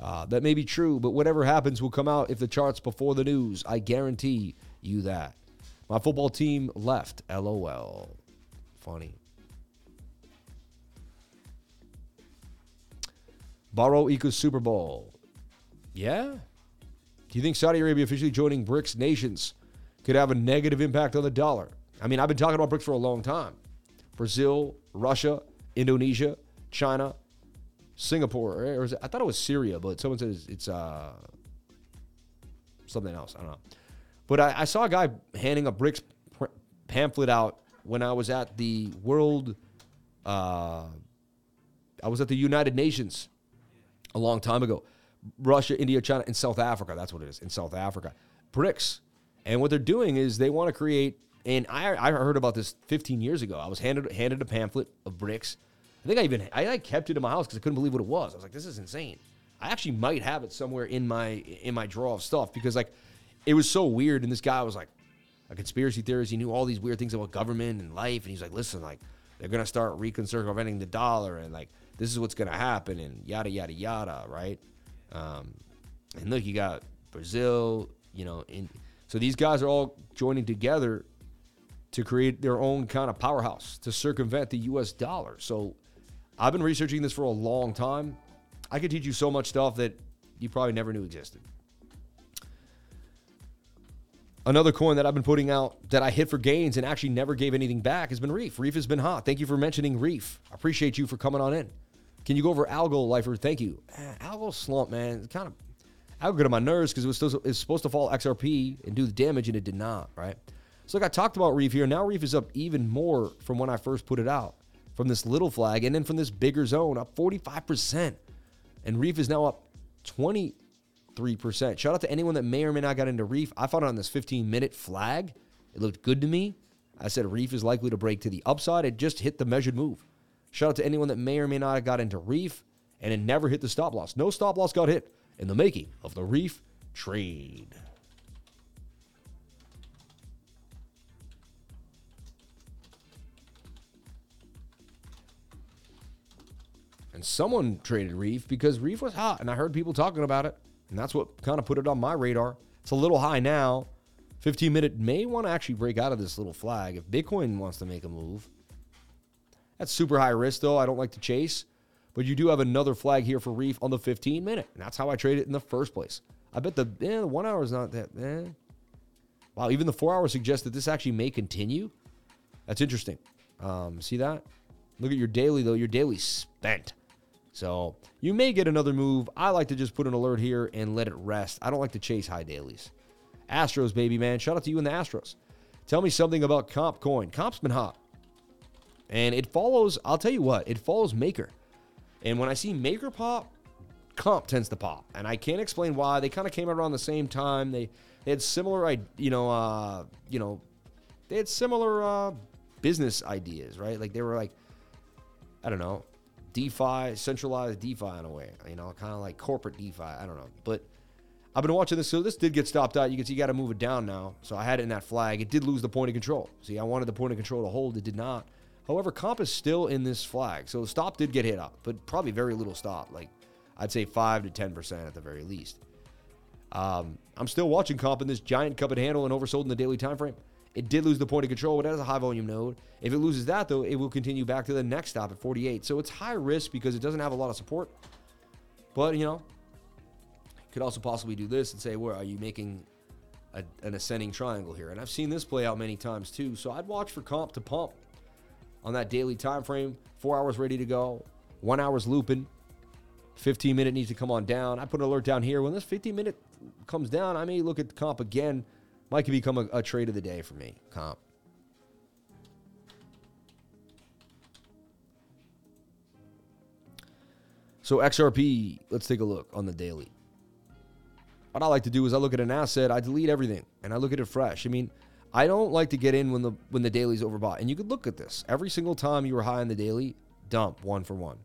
Uh, that may be true, but whatever happens will come out if the charts before the news. I guarantee you that. My football team left. LOL. Funny. Borrow equals Super Bowl. Yeah? Do you think Saudi Arabia officially joining BRICS nations could have a negative impact on the dollar? I mean, I've been talking about BRICS for a long time. Brazil, Russia, Indonesia, China, Singapore, or it, I thought it was Syria, but someone says it's uh, something else. I don't know. But I, I saw a guy handing a BRICS pamphlet out when I was at the World. Uh, I was at the United Nations a long time ago. Russia, India, China, and South Africa. That's what it is in South Africa. BRICS. And what they're doing is they want to create and I, I heard about this 15 years ago. I was handed handed a pamphlet of BRICS. I think I even I like kept it in my house because I couldn't believe what it was. I was like, this is insane. I actually might have it somewhere in my in my drawer of stuff because like it was so weird. And this guy was like a conspiracy theorist. He knew all these weird things about government and life. And he's like, listen, like they're gonna start recirculating the dollar and like this is what's gonna happen and yada yada yada, right? Um, and look, you got Brazil, you know, in so these guys are all joining together to create their own kind of powerhouse to circumvent the US dollar. So I've been researching this for a long time. I could teach you so much stuff that you probably never knew existed. Another coin that I've been putting out that I hit for gains and actually never gave anything back has been Reef. Reef has been hot. Thank you for mentioning Reef. I appreciate you for coming on in. Can you go over Algo Lifer? Thank you. Algo slump, man. It's kind of Algo on my nerves because it it was supposed to fall XRP and do the damage, and it did not, right? So, like I talked about Reef here, now Reef is up even more from when I first put it out, from this little flag, and then from this bigger zone, up 45%. And Reef is now up 23%. Shout out to anyone that may or may not got into Reef. I found it on this 15 minute flag. It looked good to me. I said Reef is likely to break to the upside. It just hit the measured move. Shout out to anyone that may or may not have got into Reef and it never hit the stop loss. No stop loss got hit in the making of the Reef trade. And someone traded Reef because Reef was hot, and I heard people talking about it. And that's what kind of put it on my radar. It's a little high now. 15 minute may want to actually break out of this little flag if Bitcoin wants to make a move. That's super high risk, though. I don't like to chase. But you do have another flag here for Reef on the 15 minute. And that's how I trade it in the first place. I bet the, eh, the one hour is not that. Eh. Wow, even the four hour suggests that this actually may continue. That's interesting. Um, see that? Look at your daily, though. Your daily spent. So you may get another move. I like to just put an alert here and let it rest. I don't like to chase high dailies. Astros, baby, man. Shout out to you and the Astros. Tell me something about Comp Coin. Comp's been hot. And it follows, I'll tell you what, it follows Maker. And when I see Maker pop, Comp tends to pop. And I can't explain why. They kind of came around the same time. They, they had similar, you know, uh, you know, they had similar uh, business ideas, right? Like they were like, I don't know, DeFi, centralized DeFi in a way, you know, kind of like corporate DeFi. I don't know. But I've been watching this. So this did get stopped out. You can see you got to move it down now. So I had it in that flag. It did lose the point of control. See, I wanted the point of control to hold. It did not. However, comp is still in this flag. So the stop did get hit up, but probably very little stop. Like I'd say 5 to 10% at the very least. Um, I'm still watching comp in this giant cup and handle and oversold in the daily time frame. It did lose the point of control, but it has a high volume node. If it loses that, though, it will continue back to the next stop at 48. So it's high risk because it doesn't have a lot of support. But, you know, could also possibly do this and say, where are you making a, an ascending triangle here? And I've seen this play out many times too. So I'd watch for comp to pump on that daily time frame. Four hours ready to go. One hour's looping. 15 minute needs to come on down. I put an alert down here. When this 15 minute comes down, I may look at the comp again might could become a, a trade of the day for me, comp. So XRP, let's take a look on the daily. What I like to do is I look at an asset, I delete everything, and I look at it fresh. I mean, I don't like to get in when the when the daily's overbought. And you could look at this. Every single time you were high on the daily, dump one for one.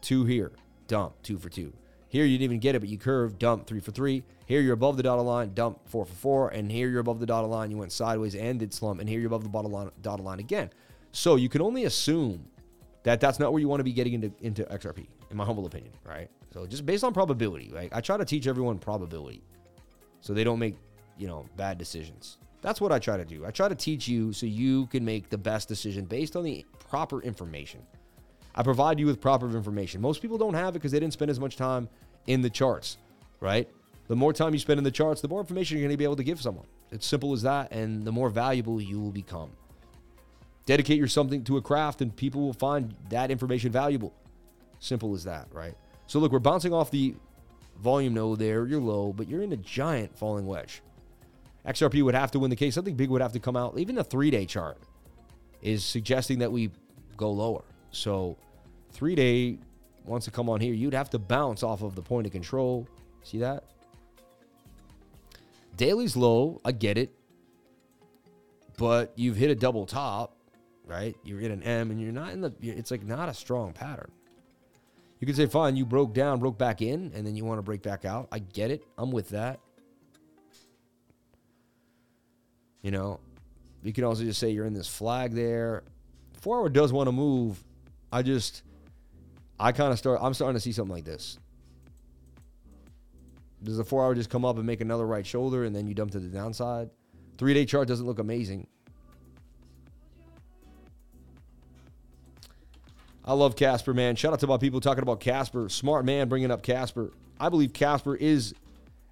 Two here, dump two for two. Here you didn't even get it, but you curved, dump three for three. Here you're above the dotted line, dump four for four. And here you're above the dotted line, you went sideways and did slump. And here you're above the bottom line, dotted line again. So you can only assume that that's not where you want to be getting into, into XRP, in my humble opinion, right? So just based on probability, like I try to teach everyone probability so they don't make, you know, bad decisions. That's what I try to do. I try to teach you so you can make the best decision based on the proper information. I provide you with proper information. Most people don't have it because they didn't spend as much time in the charts, right? The more time you spend in the charts, the more information you're going to be able to give someone. It's simple as that, and the more valuable you will become. Dedicate your something to a craft, and people will find that information valuable. Simple as that, right? So look, we're bouncing off the volume node there. You're low, but you're in a giant falling wedge. XRP would have to win the case. Something big would have to come out. Even the three-day chart is suggesting that we go lower. So three-day wants to come on here, you'd have to bounce off of the point of control. See that? Daily's low. I get it. But you've hit a double top, right? You're in an M and you're not in the, it's like not a strong pattern. You could say, fine, you broke down, broke back in, and then you want to break back out. I get it. I'm with that. You know, you can also just say you're in this flag there. Hour does want to move. I just, I kind of start, I'm starting to see something like this. Does the four hour just come up and make another right shoulder and then you dump to the downside? Three day chart doesn't look amazing. I love Casper, man. Shout out to my people talking about Casper. Smart man bringing up Casper. I believe Casper is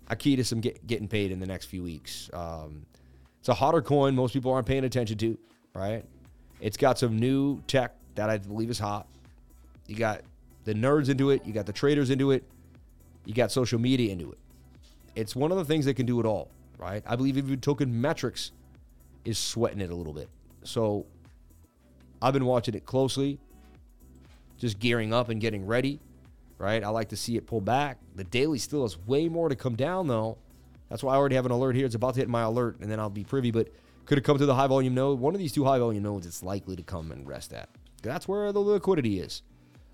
a key to some get, getting paid in the next few weeks. Um, it's a hotter coin most people aren't paying attention to, right? It's got some new tech that I believe is hot. You got the nerds into it, you got the traders into it, you got social media into it. It's one of the things that can do it all, right? I believe even token metrics is sweating it a little bit. So I've been watching it closely, just gearing up and getting ready, right? I like to see it pull back. The daily still has way more to come down, though. That's why I already have an alert here. It's about to hit my alert, and then I'll be privy. But could it come to the high volume node? One of these two high volume nodes, it's likely to come and rest at. That's where the liquidity is.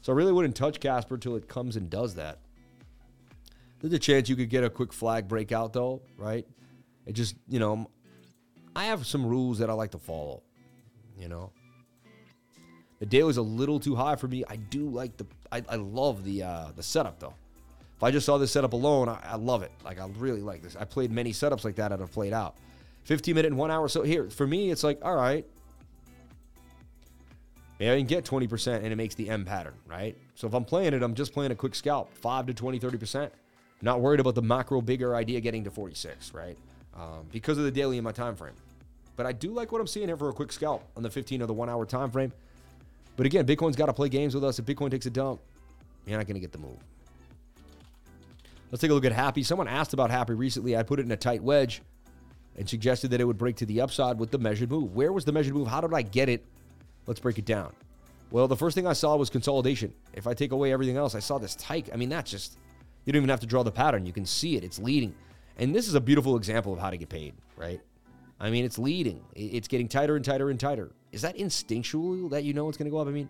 So I really wouldn't touch Casper until it comes and does that. There's a chance you could get a quick flag breakout though, right? It just, you know, I have some rules that I like to follow, you know. The daily's a little too high for me. I do like the I, I love the uh the setup though. If I just saw this setup alone, I, I love it. Like I really like this. I played many setups like that that have played out. 15 minute and one hour. So here, for me, it's like, all right, maybe I can get 20% and it makes the M pattern, right? So if I'm playing it, I'm just playing a quick scalp, 5 to 20, 30%. Not worried about the macro bigger idea getting to 46, right? Um, because of the daily in my time frame. But I do like what I'm seeing here for a quick scalp on the 15 or the one hour time frame. But again, Bitcoin's got to play games with us. If Bitcoin takes a dump, you're not going to get the move. Let's take a look at Happy. Someone asked about Happy recently. I put it in a tight wedge and suggested that it would break to the upside with the measured move. Where was the measured move? How did I get it? Let's break it down. Well, the first thing I saw was consolidation. If I take away everything else, I saw this tight. I mean, that's just, you don't even have to draw the pattern. You can see it. It's leading. And this is a beautiful example of how to get paid, right? I mean, it's leading. It's getting tighter and tighter and tighter. Is that instinctual that you know it's going to go up? I mean,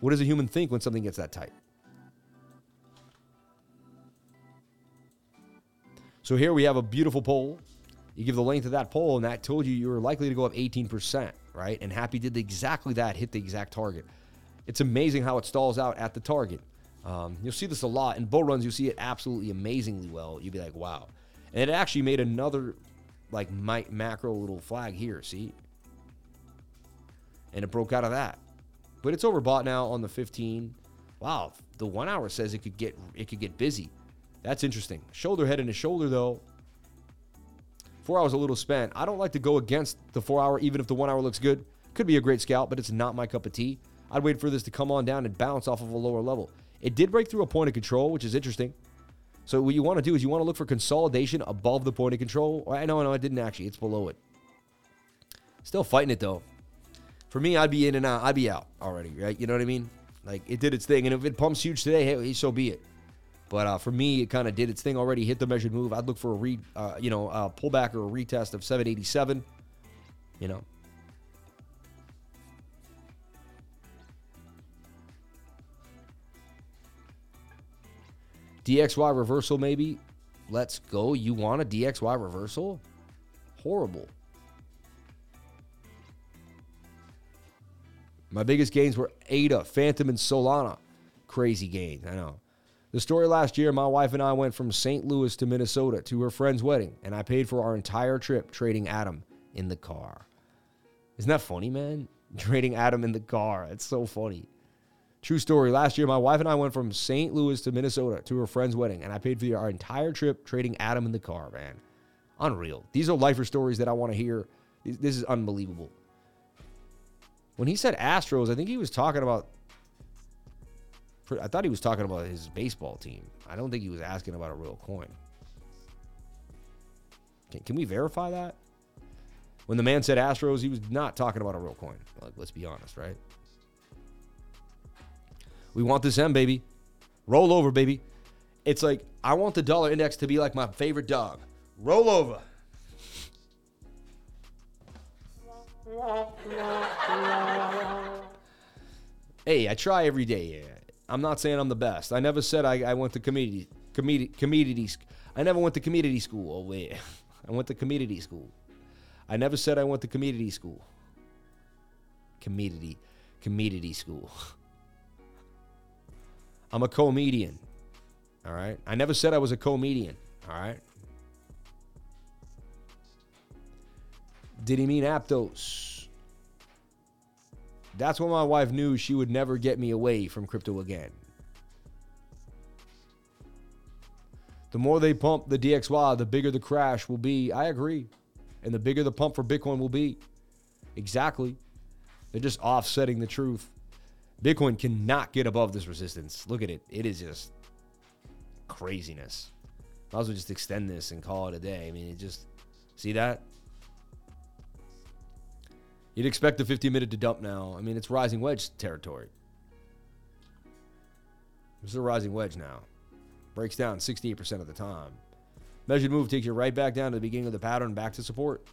what does a human think when something gets that tight? So here we have a beautiful pole. You give the length of that pole, and that told you you were likely to go up 18%, right? And Happy did exactly that, hit the exact target. It's amazing how it stalls out at the target. Um, you'll see this a lot. In bull runs, you see it absolutely amazingly well. You'd be like, wow. And it actually made another like macro little flag here, see? And it broke out of that. But it's overbought now on the 15. Wow, the 1 hour says it could get it could get busy. That's interesting. Shoulder head and a shoulder though. 4 hours a little spent. I don't like to go against the 4 hour even if the 1 hour looks good. Could be a great scalp, but it's not my cup of tea. I'd wait for this to come on down and bounce off of a lower level. It did break through a point of control, which is interesting. So what you want to do is you want to look for consolidation above the point of control. Oh, I know, no, I didn't actually. It's below it. Still fighting it though. For me, I'd be in and out. I'd be out already, right? You know what I mean? Like it did its thing, and if it pumps huge today, hey, so be it. But uh, for me, it kind of did its thing already. Hit the measured move. I'd look for a re, uh, you know, a pullback or a retest of 787. You know, DXY reversal, maybe. Let's go. You want a DXY reversal? Horrible. My biggest gains were ADA, Fantom, and Solana. Crazy gains, I know. The story last year, my wife and I went from St. Louis to Minnesota to her friend's wedding, and I paid for our entire trip trading Atom in the car. Isn't that funny, man? Trading Atom in the car. It's so funny. True story. Last year, my wife and I went from St. Louis to Minnesota to her friend's wedding, and I paid for our entire trip trading Atom in the car, man. Unreal. These are lifer stories that I want to hear. This is unbelievable. When he said Astros, I think he was talking about. I thought he was talking about his baseball team. I don't think he was asking about a real coin. Can, can we verify that? When the man said Astros, he was not talking about a real coin. Like, let's be honest, right? We want this M, baby. Roll over, baby. It's like, I want the dollar index to be like my favorite dog. Roll over. hey, I try every day. I'm not saying I'm the best. I never said I, I went to community, community, community. I never went to community school. Oh wait, I went to community school. I never said I went to community school. Community, community school. I'm a comedian. All right. I never said I was a comedian. All right. Did he mean Aptos? That's when my wife knew she would never get me away from crypto again. The more they pump the DXY, the bigger the crash will be. I agree. And the bigger the pump for Bitcoin will be. Exactly. They're just offsetting the truth. Bitcoin cannot get above this resistance. Look at it. It is just craziness. Might as well just extend this and call it a day. I mean, it just see that? You'd expect the 50 minute to dump now. I mean, it's rising wedge territory. This is a rising wedge now. Breaks down 68% of the time. Measured move takes you right back down to the beginning of the pattern, back to support.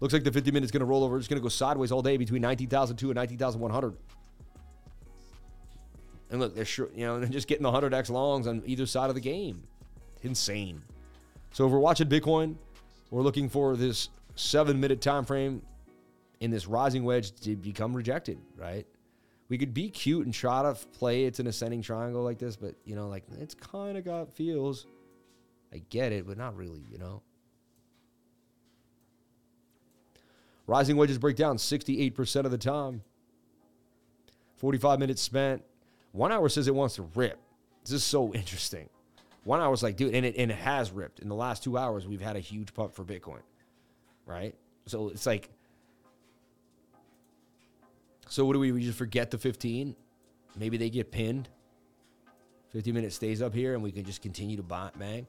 Looks like the 50 minutes going to roll over. It's going to go sideways all day between 19,002 and 19,100. And look, they're sure, you know, they're just getting the 100x longs on either side of the game. Insane. So if we're watching Bitcoin, we're looking for this seven minute time frame in this rising wedge to become rejected, right? We could be cute and try to play it's an ascending triangle like this, but you know, like it's kind of got feels. I get it, but not really, you know. Rising wedges break down 68% of the time. 45 minutes spent. One hour says it wants to rip. This is so interesting. One hour's like, dude, and it, and it has ripped. In the last two hours, we've had a huge pump for Bitcoin, right? So it's like, so what do we, we just forget the 15? Maybe they get pinned. 50 minutes stays up here and we can just continue to buy bang.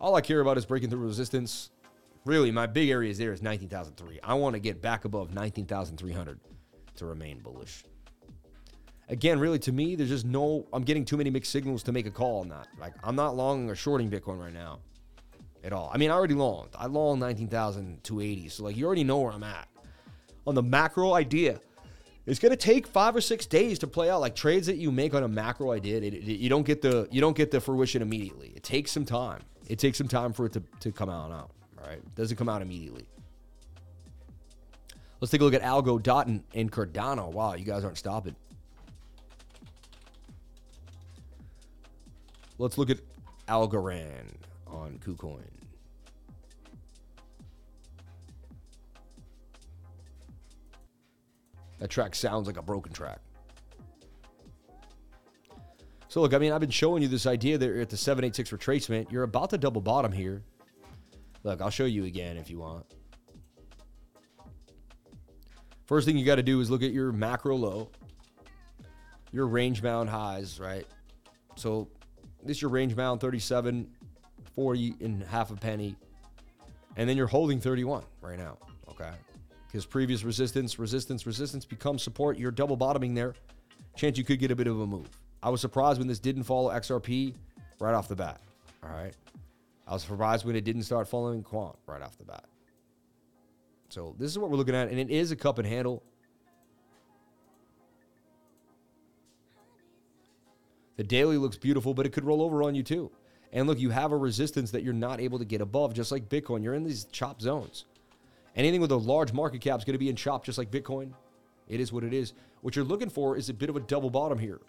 All I care about is breaking through resistance. Really, my big areas there is 19,003. I want to get back above 19,300 to remain bullish. Again, really, to me, there's just no, I'm getting too many mixed signals to make a call on that. Like, I'm not long or shorting Bitcoin right now at all. I mean, I already longed. I long 19,280. So, like, you already know where I'm at. On the macro idea, it's going to take five or six days to play out. Like trades that you make on a macro idea, it, it, you don't get the you don't get the fruition immediately. It takes some time. It takes some time for it to, to come out. Out, all right? It doesn't come out immediately. Let's take a look at Algo, Dot, and, and Cardano. Wow, you guys aren't stopping. Let's look at Algorand on KuCoin. That track sounds like a broken track. So look, I mean, I've been showing you this idea that you're at the 786 retracement. You're about to double bottom here. Look, I'll show you again if you want. First thing you got to do is look at your macro low, your range bound highs, right? So this is your range bound 37, 40 and half a penny. And then you're holding 31 right now. Okay. Because previous resistance, resistance, resistance becomes support. You're double bottoming there. Chance you could get a bit of a move. I was surprised when this didn't follow XRP right off the bat. All right. I was surprised when it didn't start following Quant right off the bat. So this is what we're looking at, and it is a cup and handle. The daily looks beautiful, but it could roll over on you too. And look, you have a resistance that you're not able to get above, just like Bitcoin. You're in these chop zones. Anything with a large market cap is going to be in chop, just like Bitcoin. It is what it is. What you're looking for is a bit of a double bottom here.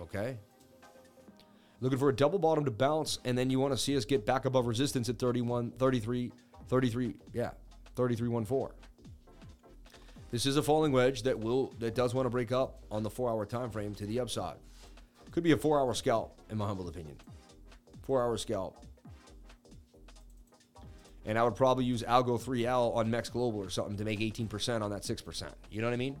Okay. Looking for a double bottom to bounce, and then you want to see us get back above resistance at 31, 33, 33, yeah, 33.14. This is a falling wedge that will that does want to break up on the four hour time frame to the upside. Could be a four hour scalp, in my humble opinion. Four hour scalp. And I would probably use Algo 3L on Mex Global or something to make 18% on that 6%. You know what I mean?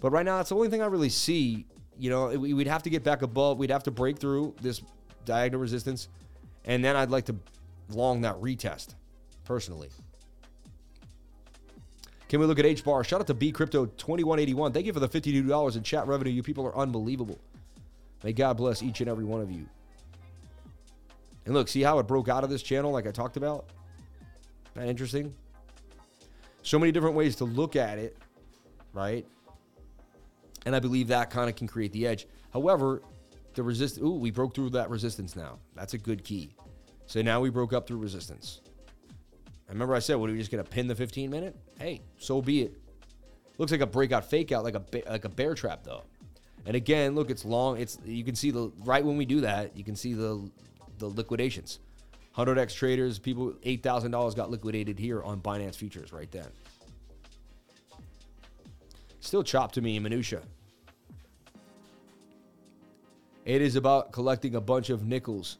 But right now, that's the only thing I really see. You know, we'd have to get back above, we'd have to break through this diagonal resistance. And then I'd like to long that retest personally. Can we look at H bar? Shout out to B Crypto 2181. Thank you for the $52 in chat revenue. You people are unbelievable. May God bless each and every one of you. And look, see how it broke out of this channel like I talked about? That interesting? So many different ways to look at it, right? And I believe that kind of can create the edge. However, the resist ooh, we broke through that resistance now. That's a good key. So now we broke up through resistance. I remember I said, "What are we just gonna pin the 15 minute?" Hey, so be it. Looks like a breakout fake out, like a like a bear trap though. And again, look, it's long. It's you can see the right when we do that, you can see the the liquidations. 100x traders, people $8,000 got liquidated here on Binance futures right then. Still chopped to me in minutia. It is about collecting a bunch of nickels,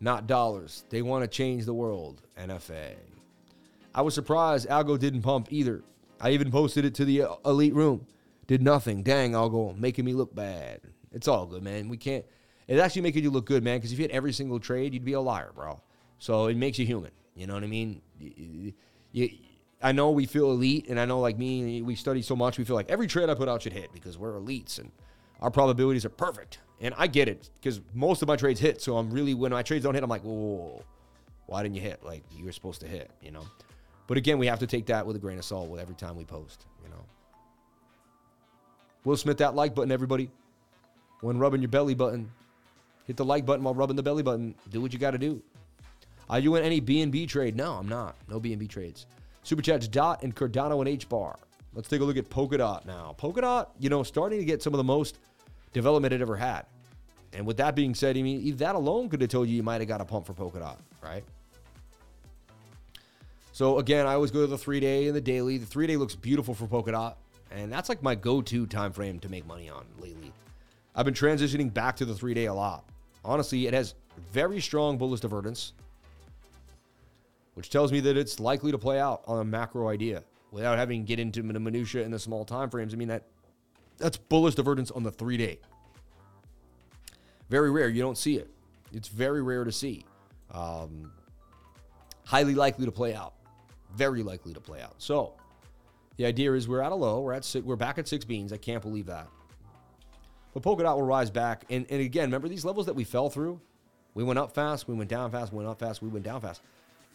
not dollars. They want to change the world. NFA. I was surprised Algo didn't pump either. I even posted it to the uh, elite room. Did nothing. Dang, Algo, making me look bad. It's all good, man. We can't. It's actually making you look good, man. Because if you hit every single trade, you'd be a liar, bro. So it makes you human. You know what I mean? You, I know we feel elite, and I know like me, we study so much, we feel like every trade I put out should hit because we're elites and our probabilities are perfect. And I get it because most of my trades hit. So I'm really when my trades don't hit, I'm like, whoa, why didn't you hit? Like you were supposed to hit, you know. But again, we have to take that with a grain of salt with every time we post, you know. Will Smith, that like button, everybody. When rubbing your belly button, hit the like button while rubbing the belly button. Do what you got to do. Are you in any BNB trade? No, I'm not. No BNB trades. Super Chats Dot and Cardano and H bar. Let's take a look at Polkadot now. Polkadot, you know, starting to get some of the most development it ever had. And with that being said, I mean, that alone could have told you you might have got a pump for Polkadot, right? So again, I always go to the three day and the daily. The three day looks beautiful for Polkadot, and that's like my go-to time frame to make money on lately. I've been transitioning back to the three day a lot. Honestly, it has very strong bullish divergence, which tells me that it's likely to play out on a macro idea without having to get into the minutia and the small time frames. I mean that that's bullish divergence on the three day. Very rare. You don't see it. It's very rare to see. Um, highly likely to play out. Very likely to play out. So the idea is we're at a low. We're at six, we're back at six beans. I can't believe that. But Polkadot will rise back. And, and again, remember these levels that we fell through? We went up fast, we went down fast, we went up fast, we went down fast.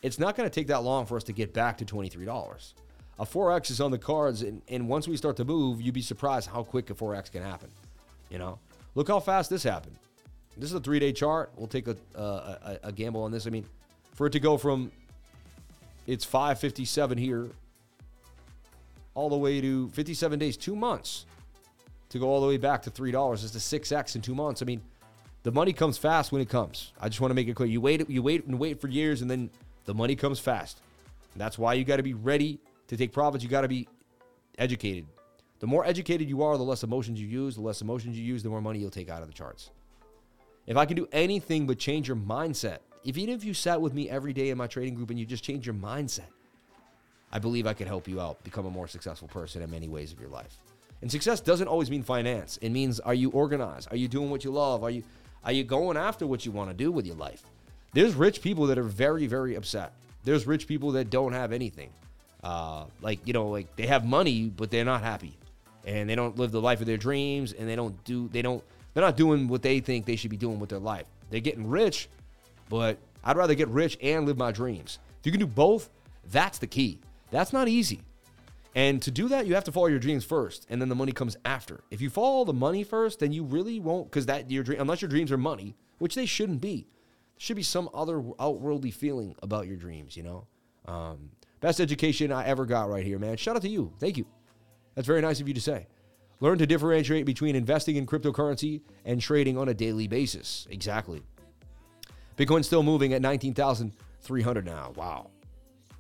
It's not going to take that long for us to get back to $23. A 4X is on the cards, and, and once we start to move, you'd be surprised how quick a 4X can happen. You know, look how fast this happened. This is a three day chart. We'll take a, a, a gamble on this. I mean, for it to go from it's 557 here all the way to 57 days, two months to go all the way back to $3 is the 6X in two months. I mean, the money comes fast when it comes. I just want to make it clear. You wait, you wait and wait for years, and then the money comes fast. That's why you got to be ready to take profits. You got to be educated. The more educated you are, the less emotions you use. The less emotions you use, the more money you'll take out of the charts. If I can do anything but change your mindset, if even if you sat with me every day in my trading group and you just change your mindset, I believe I could help you out become a more successful person in many ways of your life. And success doesn't always mean finance. It means are you organized? Are you doing what you love? Are you are you going after what you want to do with your life? There's rich people that are very very upset. There's rich people that don't have anything. Uh, like you know, like they have money but they're not happy, and they don't live the life of their dreams, and they don't do they don't they're not doing what they think they should be doing with their life. They're getting rich, but I'd rather get rich and live my dreams. If you can do both, that's the key. That's not easy. And to do that, you have to follow your dreams first, and then the money comes after. If you follow the money first, then you really won't, because that your dream, unless your dreams are money, which they shouldn't be, should be some other outworldly feeling about your dreams. You know, um, best education I ever got right here, man. Shout out to you. Thank you. That's very nice of you to say. Learn to differentiate between investing in cryptocurrency and trading on a daily basis. Exactly. Bitcoin's still moving at 19,300 now. Wow.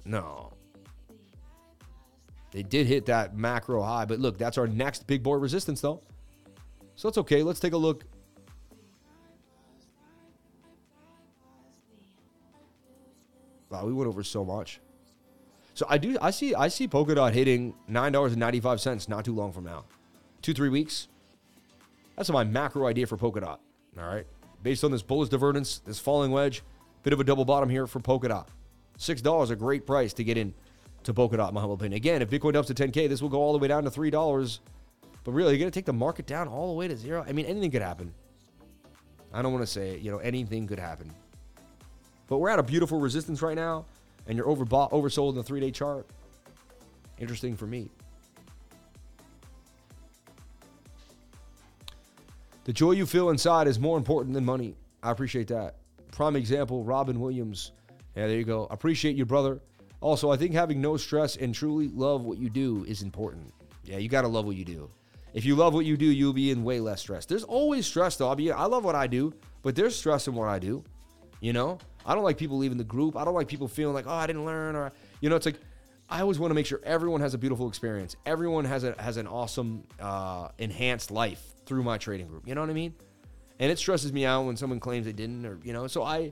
No. They did hit that macro high, but look, that's our next big boy resistance though. So it's okay. Let's take a look. Wow, we went over so much. So I do I see I see Polkadot hitting nine dollars and ninety five cents not too long from now two, three weeks. That's my macro idea for Polkadot. All right. Based on this bullish divergence, this falling wedge, bit of a double bottom here for Polkadot. $6, a great price to get in to Polkadot, my humble opinion. Again, if Bitcoin dumps to 10K, this will go all the way down to $3. But really, you're to take the market down all the way to zero. I mean, anything could happen. I don't want to say, you know, anything could happen. But we're at a beautiful resistance right now, and you're overbought, oversold in the three day chart. Interesting for me. The joy you feel inside is more important than money. I appreciate that. Prime example, Robin Williams. Yeah, there you go. Appreciate you, brother. Also, I think having no stress and truly love what you do is important. Yeah, you got to love what you do. If you love what you do, you'll be in way less stress. There's always stress, though. I mean, I love what I do, but there's stress in what I do. You know, I don't like people leaving the group. I don't like people feeling like, oh, I didn't learn, or you know, it's like I always want to make sure everyone has a beautiful experience. Everyone has a has an awesome, uh, enhanced life through my trading group. You know what I mean? And it stresses me out when someone claims they didn't, or you know. So I,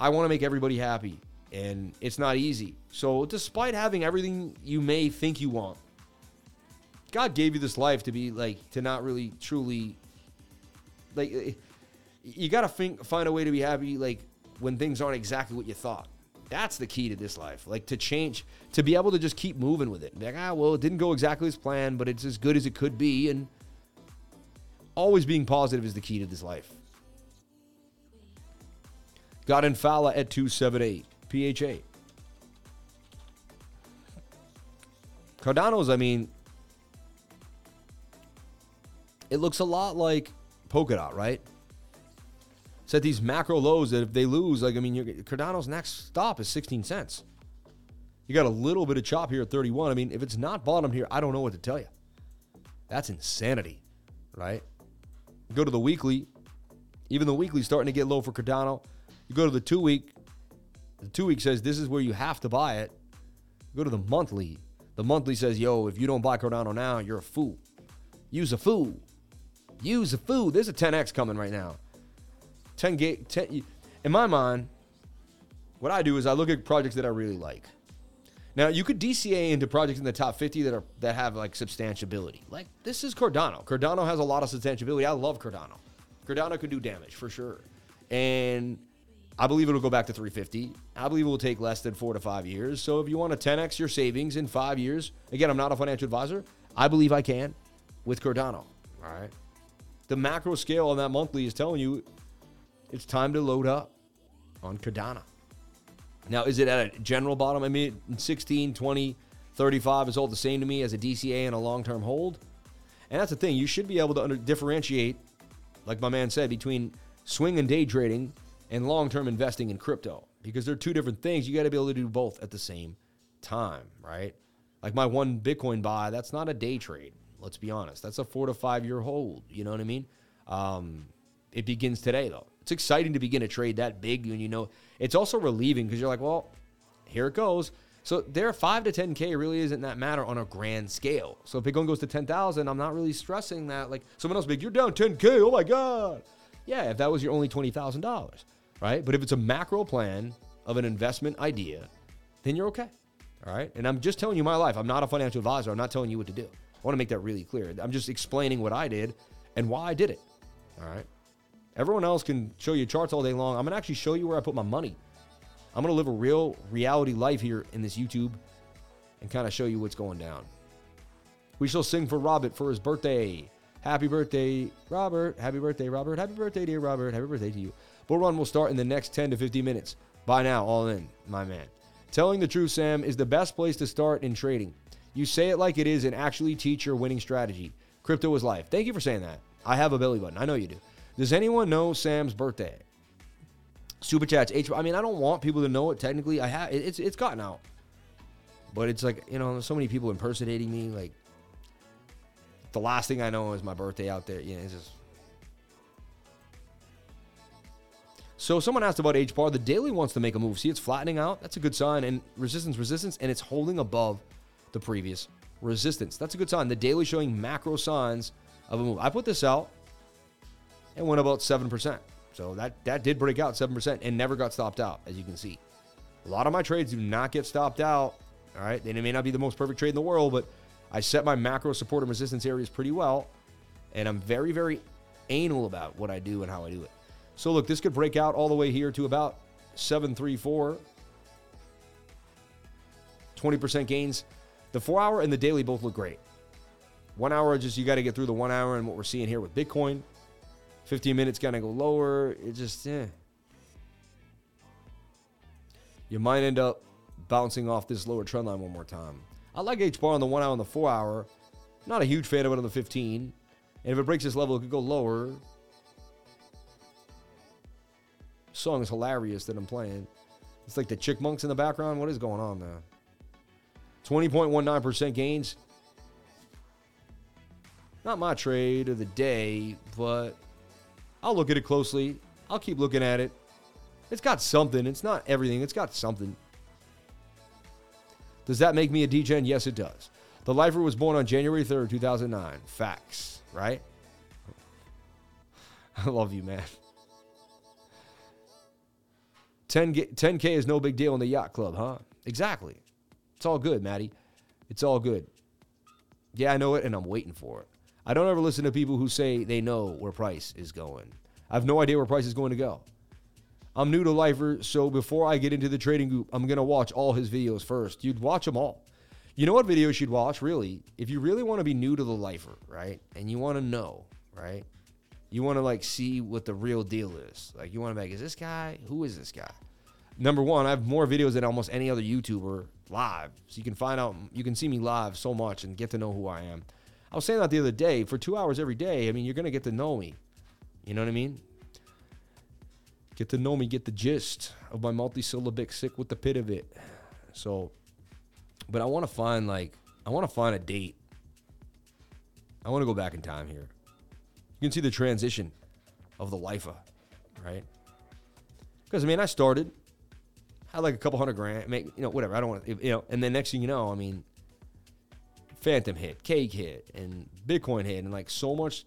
I want to make everybody happy, and it's not easy. So despite having everything you may think you want, God gave you this life to be like to not really truly, like, you got to find a way to be happy, like when things aren't exactly what you thought. That's the key to this life. Like to change, to be able to just keep moving with it. Like, ah, well, it didn't go exactly as planned, but it's as good as it could be. And Always being positive is the key to this life. Got in Phala at 278. PHA. Cardano's, I mean, it looks a lot like Polkadot, right? Set these macro lows that if they lose, like, I mean, Cardano's next stop is 16 cents. You got a little bit of chop here at 31. I mean, if it's not bottom here, I don't know what to tell you. That's insanity, right? go to the weekly. Even the weekly starting to get low for Cardano. You go to the two week. The two week says this is where you have to buy it. go to the monthly. The monthly says, yo, if you don't buy Cardano now, you're a fool. Use a fool. Use a fool. There's a 10x coming right now. 10 gate 10 in my mind, what I do is I look at projects that I really like. Now you could DCA into projects in the top 50 that are that have like substantiability. Like this is Cardano. Cardano has a lot of substantiability. I love Cardano. Cardano could do damage for sure. And I believe it'll go back to 350. I believe it will take less than four to five years. So if you want to 10x your savings in five years, again, I'm not a financial advisor. I believe I can with Cardano. All right. The macro scale on that monthly is telling you it's time to load up on Cardano. Now, is it at a general bottom? I mean, 16, 20, 35 is all the same to me as a DCA and a long term hold. And that's the thing. You should be able to under- differentiate, like my man said, between swing and day trading and long term investing in crypto because they're two different things. You got to be able to do both at the same time, right? Like my one Bitcoin buy, that's not a day trade. Let's be honest. That's a four to five year hold. You know what I mean? Um, it begins today, though. It's exciting to begin a trade that big when you know it's also relieving because you're like, well, here it goes. So there, five to 10K really isn't that matter on a grand scale. So if Bitcoin goes to 10,000, I'm not really stressing that. Like someone else big, you're down 10K. Oh my God. Yeah, if that was your only $20,000, right? But if it's a macro plan of an investment idea, then you're okay. All right. And I'm just telling you my life. I'm not a financial advisor. I'm not telling you what to do. I want to make that really clear. I'm just explaining what I did and why I did it. All right. Everyone else can show you charts all day long. I'm going to actually show you where I put my money. I'm going to live a real reality life here in this YouTube and kind of show you what's going down. We shall sing for Robert for his birthday. Happy birthday, Robert. Happy birthday, Robert. Happy birthday, dear Robert. Happy birthday to you. Bull run will start in the next 10 to 15 minutes. By now, all in, my man. Telling the truth, Sam, is the best place to start in trading. You say it like it is and actually teach your winning strategy. Crypto is life. Thank you for saying that. I have a belly button. I know you do. Does anyone know Sam's birthday? Super chats. H. I mean, I don't want people to know it. Technically, I have. It's it's gotten out, but it's like you know, so many people impersonating me. Like the last thing I know is my birthday out there. You know, it's just. So someone asked about H bar. The daily wants to make a move. See, it's flattening out. That's a good sign. And resistance, resistance, and it's holding above the previous resistance. That's a good sign. The daily showing macro signs of a move. I put this out and went about 7%. So that, that did break out 7% and never got stopped out, as you can see. A lot of my trades do not get stopped out. All right. They may not be the most perfect trade in the world, but I set my macro support and resistance areas pretty well. And I'm very, very anal about what I do and how I do it. So look, this could break out all the way here to about 734. 20% gains. The four hour and the daily both look great. One hour, just you got to get through the one hour and what we're seeing here with Bitcoin. 15 minutes to go lower. It just, yeah. You might end up bouncing off this lower trend line one more time. I like H bar on the one hour and the four hour. Not a huge fan of it on the 15. And if it breaks this level, it could go lower. Song is hilarious that I'm playing. It's like the chickmunks in the background. What is going on there? 20.19% gains. Not my trade of the day, but I'll look at it closely. I'll keep looking at it. It's got something. It's not everything, it's got something. Does that make me a degen? Yes, it does. The Lifer was born on January 3rd, 2009. Facts, right? I love you, man. 10, 10K is no big deal in the yacht club, huh? Exactly. It's all good, Maddie. It's all good. Yeah, I know it, and I'm waiting for it. I don't ever listen to people who say they know where price is going. I have no idea where price is going to go. I'm new to Lifer, so before I get into the trading group, I'm going to watch all his videos first. You'd watch them all. You know what videos you'd watch, really? If you really want to be new to the Lifer, right? And you want to know, right? You want to like see what the real deal is. Like you want to be like, is this guy? Who is this guy? Number one, I have more videos than almost any other YouTuber live. So you can find out, you can see me live so much and get to know who I am. I was saying that the other day. For two hours every day, I mean, you're to get to know me. You know what I mean? Get to know me, get the gist of my multisyllabic sick with the pit of it. So, but I want to find like, I want to find a date. I want to go back in time here. You can see the transition of the LIFA, right? Because I mean, I started, had like a couple hundred grand, make you know whatever. I don't want to, you know, and then next thing you know, I mean, Fantom hit, Cake hit, and Bitcoin hit, and like so much,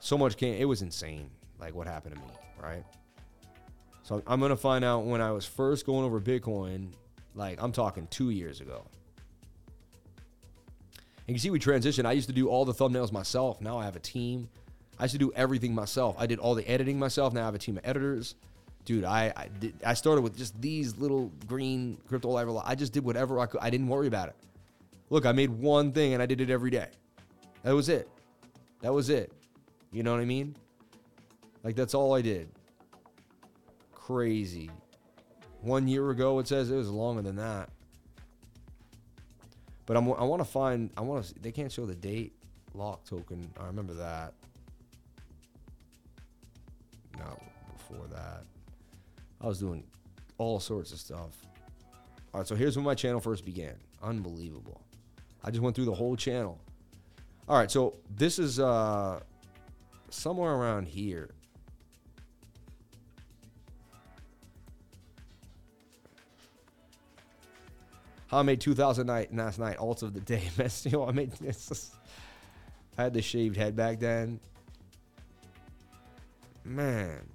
so much came. It was insane, like what happened to me, right? So I'm gonna find out when I was first going over Bitcoin, like I'm talking two years ago. And you see, we transitioned. I used to do all the thumbnails myself. Now I have a team. I used to do everything myself. I did all the editing myself. Now I have a team of editors. Dude, I I, did, I started with just these little green crypto live. I just did whatever I could. I didn't worry about it. Look, I made one thing and I did it every day. That was it. That was it. You know what I mean? Like that's all I did. Crazy. One year ago, it says it was longer than that. But I'm, I want to find. I want to. They can't show the date lock token. I remember that. No, before that, I was doing all sorts of stuff. All right, so here's when my channel first began. Unbelievable. I just went through the whole channel. All right, so this is uh somewhere around here. How I made 2000 night last night, alt of the day. You know, I made this. I had the shaved head back then. Man,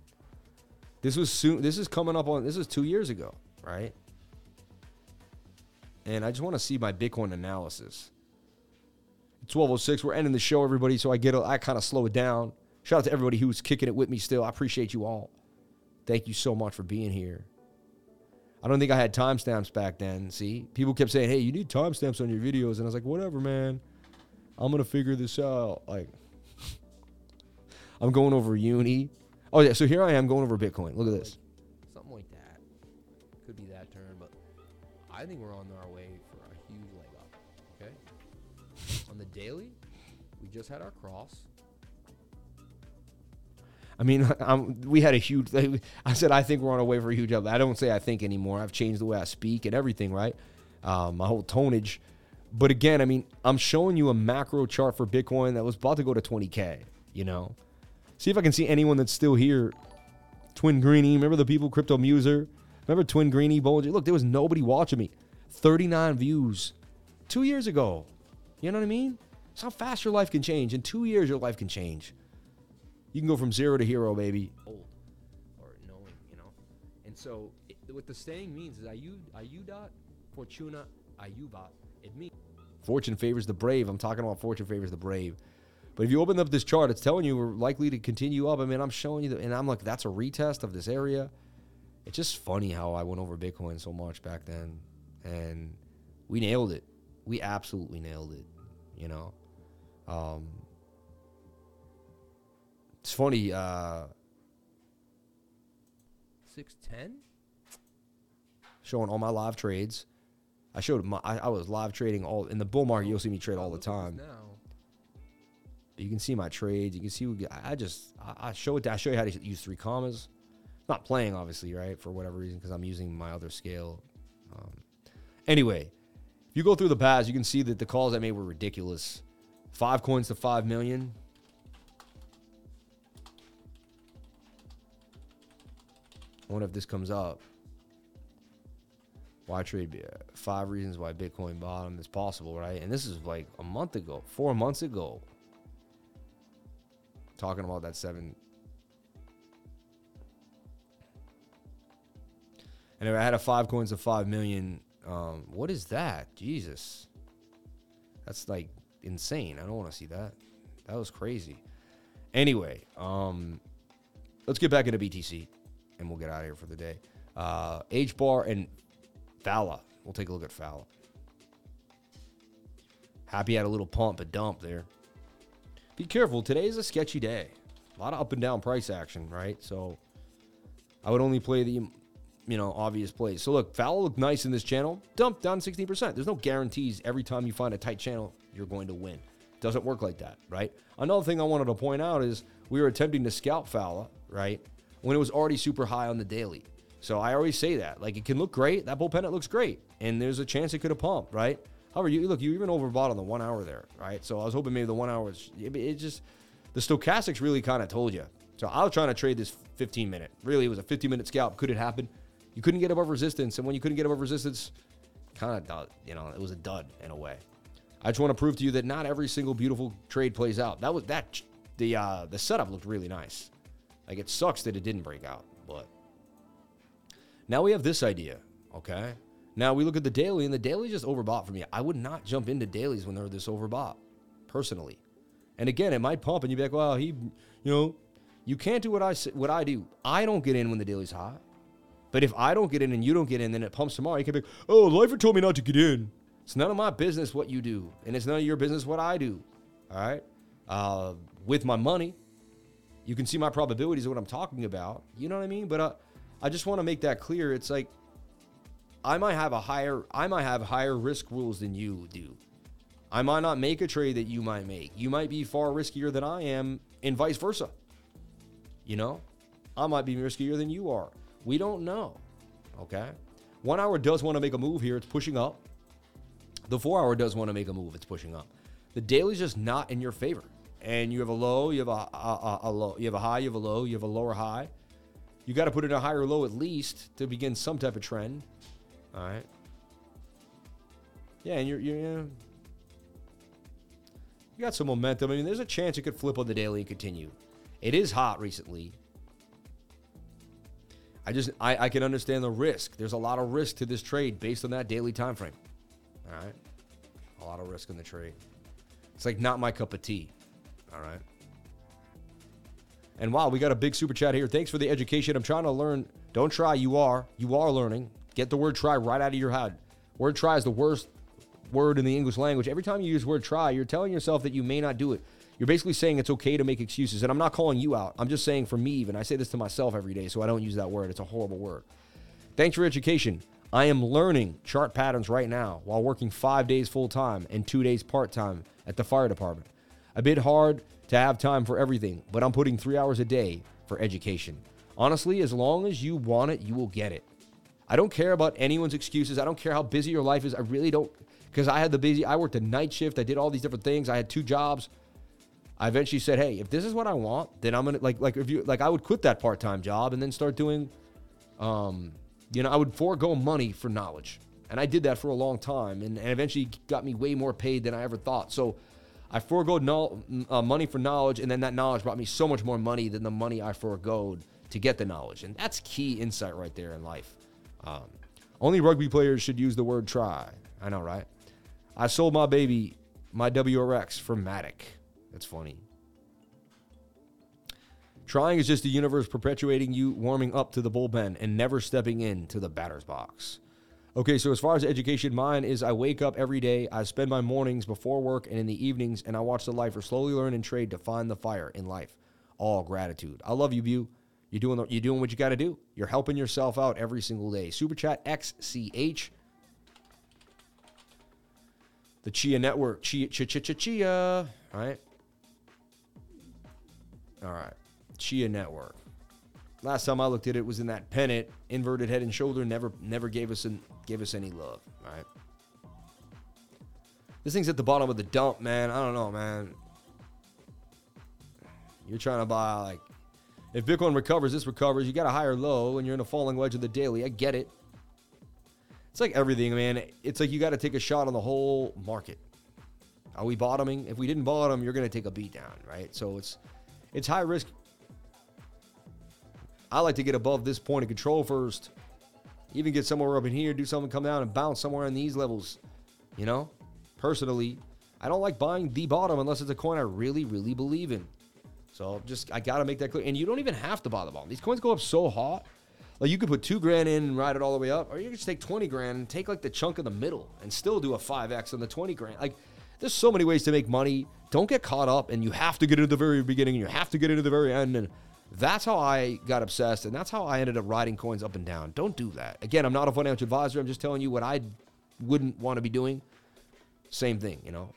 this was soon. This is coming up on. This is two years ago, right? And I just want to see my Bitcoin analysis. 1206. We're ending the show, everybody. So I get. A, I kind of slow it down. Shout out to everybody who's kicking it with me still. I appreciate you all. Thank you so much for being here. I don't think I had timestamps back then. See, people kept saying, "Hey, you need timestamps on your videos," and I was like, "Whatever, man. I'm gonna figure this out." Like, I'm going over uni. Oh yeah, so here I am going over Bitcoin. Look at this. Something like that. Could be that turn, but I think we're on our daily, we just had our cross. I mean, I'm, we had a huge. I said I think we're on our way for a huge up. I don't say I think anymore. I've changed the way I speak and everything, right? Um, my whole tonnage. But again, I mean, I'm showing you a macro chart for Bitcoin that was about to go to 20k. You know, see if I can see anyone that's still here. Twin Greeny, remember the people, Crypto Muser? Remember Twin Greeny, Bollinger? Look, there was nobody watching me. 39 views two years ago. You know what I mean? That's how fast your life can change. In two years, your life can change. You can go from zero to hero, baby. Old or knowing, you know. And so, it, what the saying means is "Ayud ayudat fortuna ayubat." It means Fortune favors the brave. I'm talking about fortune favors the brave. But if you open up this chart, it's telling you we're likely to continue up. I mean, I'm showing you, the, and I'm like, that's a retest of this area. It's just funny how I went over Bitcoin so much back then, and we nailed it. We absolutely nailed it. You know, um, it's funny. Uh, six ten. showing all my live trades. I showed my. I, I was live trading all in the bull market. You'll see me trade all the time. Now, You can see my trades. You can see. what- I just. I, I show it. I show you how to use 3Commas. Not playing, obviously, right? For whatever reason, because I'm using my other scale. Um, anyway, if you go through the paths, you can see that the calls I made were ridiculous. Five coins to five million. I wonder if this comes up. Why trade five reasons why Bitcoin bottom is possible, right? And this is like a month ago, four months ago. Talking about that seven. Anyway, I had a five coins of five million. Um, what is that? Jesus. That's like insane. I don't want to see that. That was crazy. Anyway, um, let's get back into BTC and we'll get out of here for the day. Uh, H bar and Phala. We'll take a look at Phala. Happy had a little pump, a dump there. Be careful. Today is a sketchy day. A lot of up and down price action, right? So I would only play the, you know, obvious plays. So look, Phala looked nice in this channel. Dump down 16%. There's no guarantees every time you find a tight channel, you're going to win. Doesn't work like that, right? Another thing I wanted to point out is we were attempting to scalp Phala, right? When it was already super high on the daily. So I always say that. Like it can look great. That bull pennant looks great. And there's a chance it could have pumped, right? However, you look, you even overbought on the one hour there, right? So I was hoping maybe the one hour was it, it just the stochastics really kind of told you. So I was trying to trade this 15 minute. Really, it was a 15 minute scalp. Could it happen? You couldn't get above resistance, and when you couldn't get above resistance, kind of you know, it was a dud in a way. I just want to prove to you that not every single beautiful trade plays out. That was that the uh, the setup looked really nice. Like it sucks that it didn't break out, but now we have this idea. Okay. Now we look at the daily, and the daily just overbought for me. I would not jump into dailies when they're this overbought, personally. And again, it might pump, and you'd be like, "Well, he, you know, you can't do what I what I do. I don't get in when the daily's hot, but if I don't get in and you don't get in, then it pumps tomorrow. You can be like, "Oh, Lifer told me not to get in." It's none of my business what you do, and it's none of your business what I do. All right. Uh, with my money, you can see my probabilities of what I'm talking about. You know what I mean? But uh, I just want to make that clear. It's like I might have a higher I might have higher risk rules than you do. I might not make a trade that you might make. You might be far riskier than I am, and vice versa. You know, I might be riskier than you are. We don't know. Okay. One hour does want to make a move here. It's pushing up. The four hour does want to make a move. It's pushing up. The daily's just not in your favor. And you have a low, you have a, a, a, a low, you have a high, you have a low, you have a lower high. You got to put in a higher low at least to begin some type of trend. All right. Yeah, and you're, you're you got some momentum. I mean, there's a chance it could flip on the daily and continue. It is hot recently. I just I, I can understand the risk. There's a lot of risk to this trade based on that daily time frame. All right. A lot of risk in the trade. It's like not my cup of tea. All right. And wow, we got a big super chat here. Thanks for the education. I'm trying to learn. Don't try. You are. You are learning. Get the word try right out of your head. Word try is the worst word in the English language. Every time you use word try, you're telling yourself that you may not do it. You're basically saying it's okay to make excuses. And I'm not calling you out. I'm just saying for me, even. I say this to myself every day, so I don't use that word. It's a horrible word. Thanks for education. I am learning chart patterns right now while working five days full time and two days part time at the fire department. A bit hard to have time for everything, but I'm putting three hours a day for education. Honestly, as long as you want it, you will get it. I don't care about anyone's excuses. I don't care how busy your life is. I really don't, because I had the busy, I worked a night shift. I did all these different things. I had two jobs. I eventually said, hey, if this is what I want, then I'm gonna like like if you like I would quit that part time job and then start doing, um, you know, I would forego money for knowledge, and I did that for a long time, and, and eventually got me way more paid than I ever thought. So. I foregoed no, uh, money for knowledge, and then that knowledge brought me so much more money than the money I foregoed to get the knowledge. And that's key insight right there in life. Um, only rugby players should use the word try. I know, right? I sold my baby, my WRX, for Matic. That's funny. Trying is just the universe perpetuating you warming up to the bullpen and never stepping into the batter's box. Okay, so as far as education, mine is I wake up every day, I spend my mornings before work and in the evenings, and I watch the lifer slowly learn and trade to find the fire in life. All gratitude. I love you, Bu. You're doing you're doing what you got to do. You're helping yourself out every single day. Super chat XCH. The Chia Network. Chia Chia Chia. Chia. All right. All right. Chia Network. Last time I looked at it was in that pennant, inverted head and shoulder. Never never gave us an, gave us any love. All right. This thing's at the bottom of the dump, man. I don't know, man. You're trying to buy like if Bitcoin recovers, this recovers. You got a higher low and you're in a falling wedge of the daily. I get it. It's like everything, man. It's like you got to take a shot on the whole market. Are we bottoming? If we didn't bottom, you're going to take a beat down, right? So it's it's high risk. I like to get above this point of control first. Even get somewhere up in here, do something, come down and bounce somewhere in these levels. You know? Personally, I don't like buying the bottom unless it's a coin I really, really believe in. So just I gotta make that clear. And you don't even have to buy the bottom. These coins go up so hot. Like you could put two grand in and ride it all the way up, or you could just take 20 grand and take like the chunk in the middle and still do a 5x on the 20 grand. Like there's so many ways to make money. Don't get caught up and you have to get into the very beginning and you have to get into the very end. And that's how I got obsessed and that's how I ended up riding coins up and down. Don't do that. Again, I'm not a financial advisor. I'm just telling you what I wouldn't want to be doing. Same thing, you know.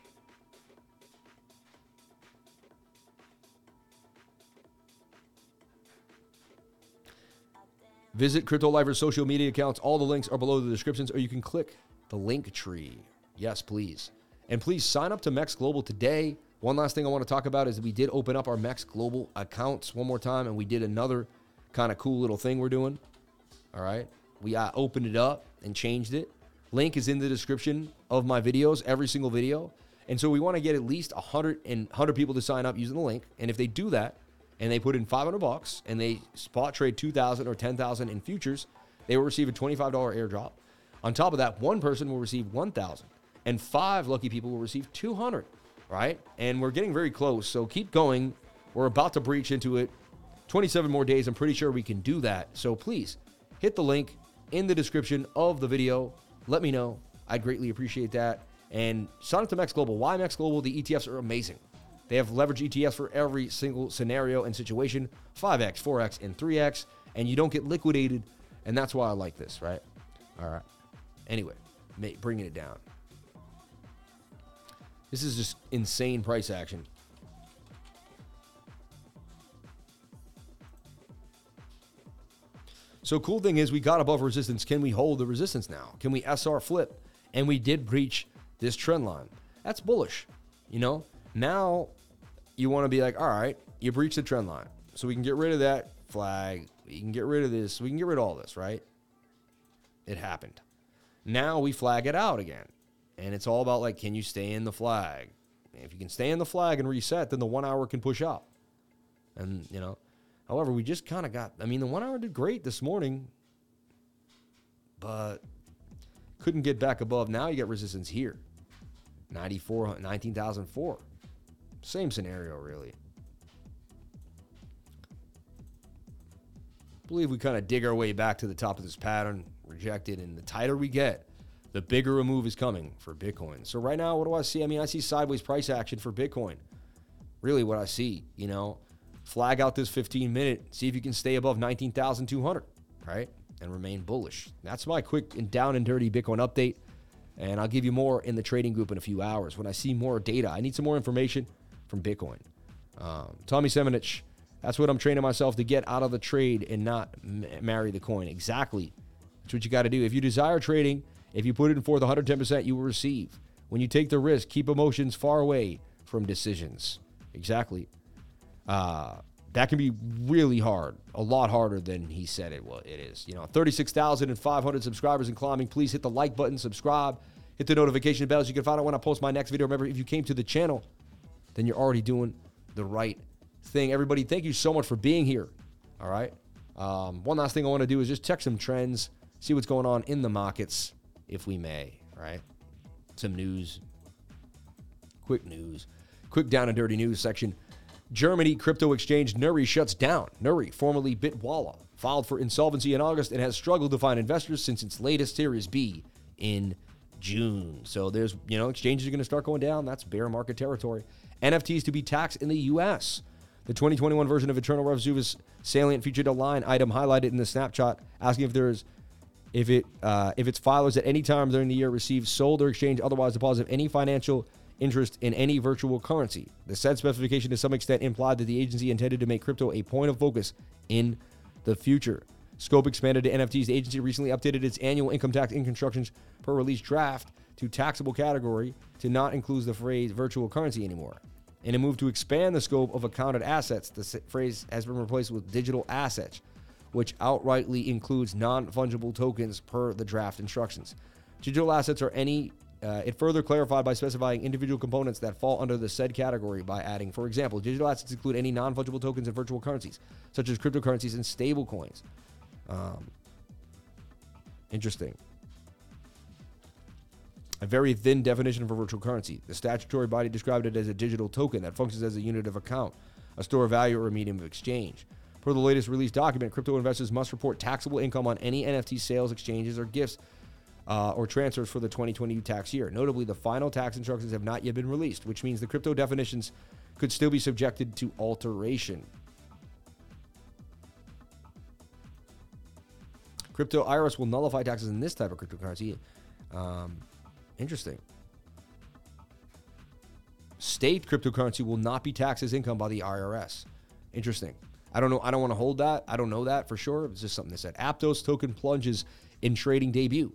Visit Crypto Lifer's social media accounts. All the links are below the descriptions, or you can click the link tree. Yes, please. And please sign up to Mex Global today. One last thing I want to talk about is we did open up our Mex Global accounts one more time, and we did another kind of cool little thing we're doing. All right. We uh, opened it up and changed it. Link is in the description of my videos, every single video. And so we want to get at least 100 and 100 people to sign up using the link. And if they do that and they put in 500 bucks and they spot trade 2,000 or 10,000 in futures, they will receive a $25 airdrop. On top of that, one person will receive 1,000 and five lucky people will receive 200, right? And we're getting very close. So keep going. We're about to breach into it. 27 more days. I'm pretty sure we can do that. So please hit the link in the description of the video. Let me know. I'd greatly appreciate that. And sign up to Mex Global. Why Max Global? The ETFs are amazing. They have leverage ETFs for every single scenario and situation 5x, 4x, and 3x. And you don't get liquidated. And that's why I like this, right? All right. Anyway, bringing it down. This is just insane price action. So cool thing is we got above resistance. Can we hold the resistance now? Can we SR flip? And we did breach this trend line. That's bullish. You know, now you want to be like, all right, you breached the trend line. So we can get rid of that flag. We can get rid of this. We can get rid of all this, right? It happened. Now we flag it out again. And it's all about like, can you stay in the flag? If you can stay in the flag and reset, then the one hour can push up. And, you know, However, we just kind of got, I mean, the one hour did great this morning, but couldn't get back above. Now you get resistance here 94, 19,004. Same scenario, really. Believe we kind of dig our way back to the top of this pattern, rejected, and the tighter we get, the bigger a move is coming for Bitcoin. So right now, what do I see? I mean, I see sideways price action for Bitcoin. Really, what I see, you know, flag out this 15 minute, see if you can stay above 19,200, right? And remain bullish. That's my quick and down and dirty Bitcoin update. And I'll give you more in the trading group in a few hours when I see more data. I need some more information from Bitcoin. Um, Tommy Semenich, that's what I'm training myself to get out of the trade and not m- marry the coin. Exactly. That's what you got to do. If you desire trading, if you put it in forth 110%, you will receive. When you take the risk, keep emotions far away from decisions. Exactly. Uh, that can be really hard, a lot harder than he said it. Well, it is. You know, 36,500 subscribers and climbing. Please hit the like button, subscribe, hit the notification bells. You can find out when I post my next video. Remember, if you came to the channel, then you're already doing the right thing. Everybody, thank you so much for being here. All right. Um, one last thing I want to do is just check some trends, see what's going on in the markets, if we may. Right. Some news, quick news, quick down and dirty news section. Germany crypto exchange Nuri shuts down. Nuri, formerly Bitwala, filed for insolvency in August and has struggled to find investors since its latest Series B in June. So there's, you know, exchanges are going to start going down. That's bear market territory. NFTs to be taxed in the U.S. The 2021 version of Internal Revenue Service featured a line item highlighted in the snapshot asking if there's if it uh, if its filers at any time during the year receive sold or exchanged otherwise deposit any financial interest in any virtual currency. The said specification to some extent implied that the agency intended to make crypto a point of focus in the future. Scope expanded to NFTs. The agency recently updated its annual income tax instructions per release draft to taxable category to not include the phrase virtual currency anymore. In a move to expand the scope of accounted assets, the phrase has been replaced with digital assets, which outrightly includes non fungible tokens per the draft instructions. Digital assets are any uh, it further clarified by specifying individual components that fall under the said category by adding, for example, digital assets include any non fungible tokens and virtual currencies, such as cryptocurrencies and stablecoins. Um, interesting. A very thin definition for virtual currency. The statutory body described it as a digital token that functions as a unit of account, a store of value, or a medium of exchange. Per the latest release document, crypto investors must report taxable income on any NFT sales, exchanges, or gifts uh, or transfers for the 2020 tax year. Notably, the final tax instructions have not yet been released, which means the crypto definitions could still be subjected to alteration. Crypto IRS will nullify taxes in this type of cryptocurrency. Um, interesting. State cryptocurrency will not be taxed as income by the IRS. Interesting. I don't know. I don't want to hold that. I don't know that for sure. It's just something that said. Aptos token plunges in trading debut.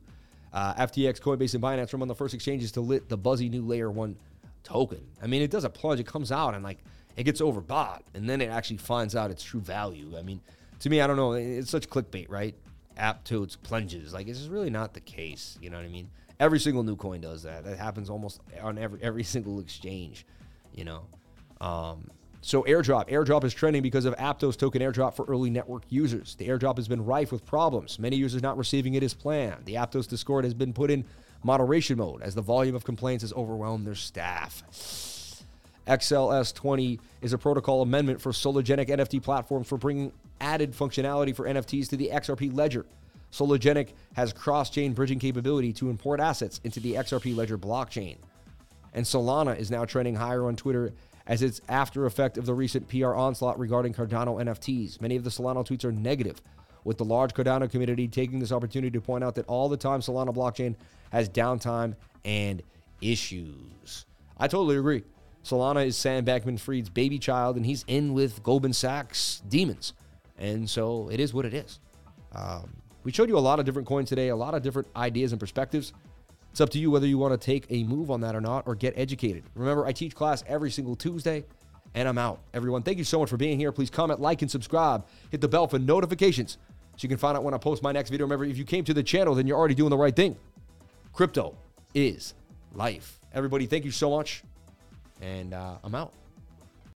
Uh, FTX, Coinbase, and Binance from on the first exchanges to lit the buzzy new layer one token. I mean, it does a plunge. It comes out and like it gets overbought, and then it actually finds out its true value. I mean, to me, I don't know. It's such clickbait, right? Aptos plunges. Like, it's really not the case. You know what I mean? Every single new coin does that. That happens almost on every every single exchange, you know. Um, so airdrop, airdrop is trending because of Aptos token airdrop for early network users. The airdrop has been rife with problems. Many users not receiving it as planned. The Aptos Discord has been put in moderation mode as the volume of complaints has overwhelmed their staff. XLS20 is a protocol amendment for Sologenic NFT platforms for bringing added functionality for NFTs to the XRP ledger. Sologenic has cross chain bridging capability to import assets into the XRP ledger blockchain. And Solana is now trending higher on Twitter as its after effect of the recent PR onslaught regarding Cardano NFTs. Many of the Solana tweets are negative, with the large Cardano community taking this opportunity to point out that all the time Solana blockchain has downtime and issues. I totally agree. Solana is Sam Bankman Fried's baby child, and he's in with Goldman Sachs demons. And so it is what it is. Um, we showed you a lot of different coins today, a lot of different ideas and perspectives. It's up to you whether you want to take a move on that or not or get educated. Remember, I teach class every single Tuesday, and I'm out. Everyone, thank you so much for being here. Please comment, like, and subscribe. Hit the bell for notifications so you can find out when I post my next video. Remember, if you came to the channel, then you're already doing the right thing. Crypto is life. Everybody, thank you so much. And uh, I'm out.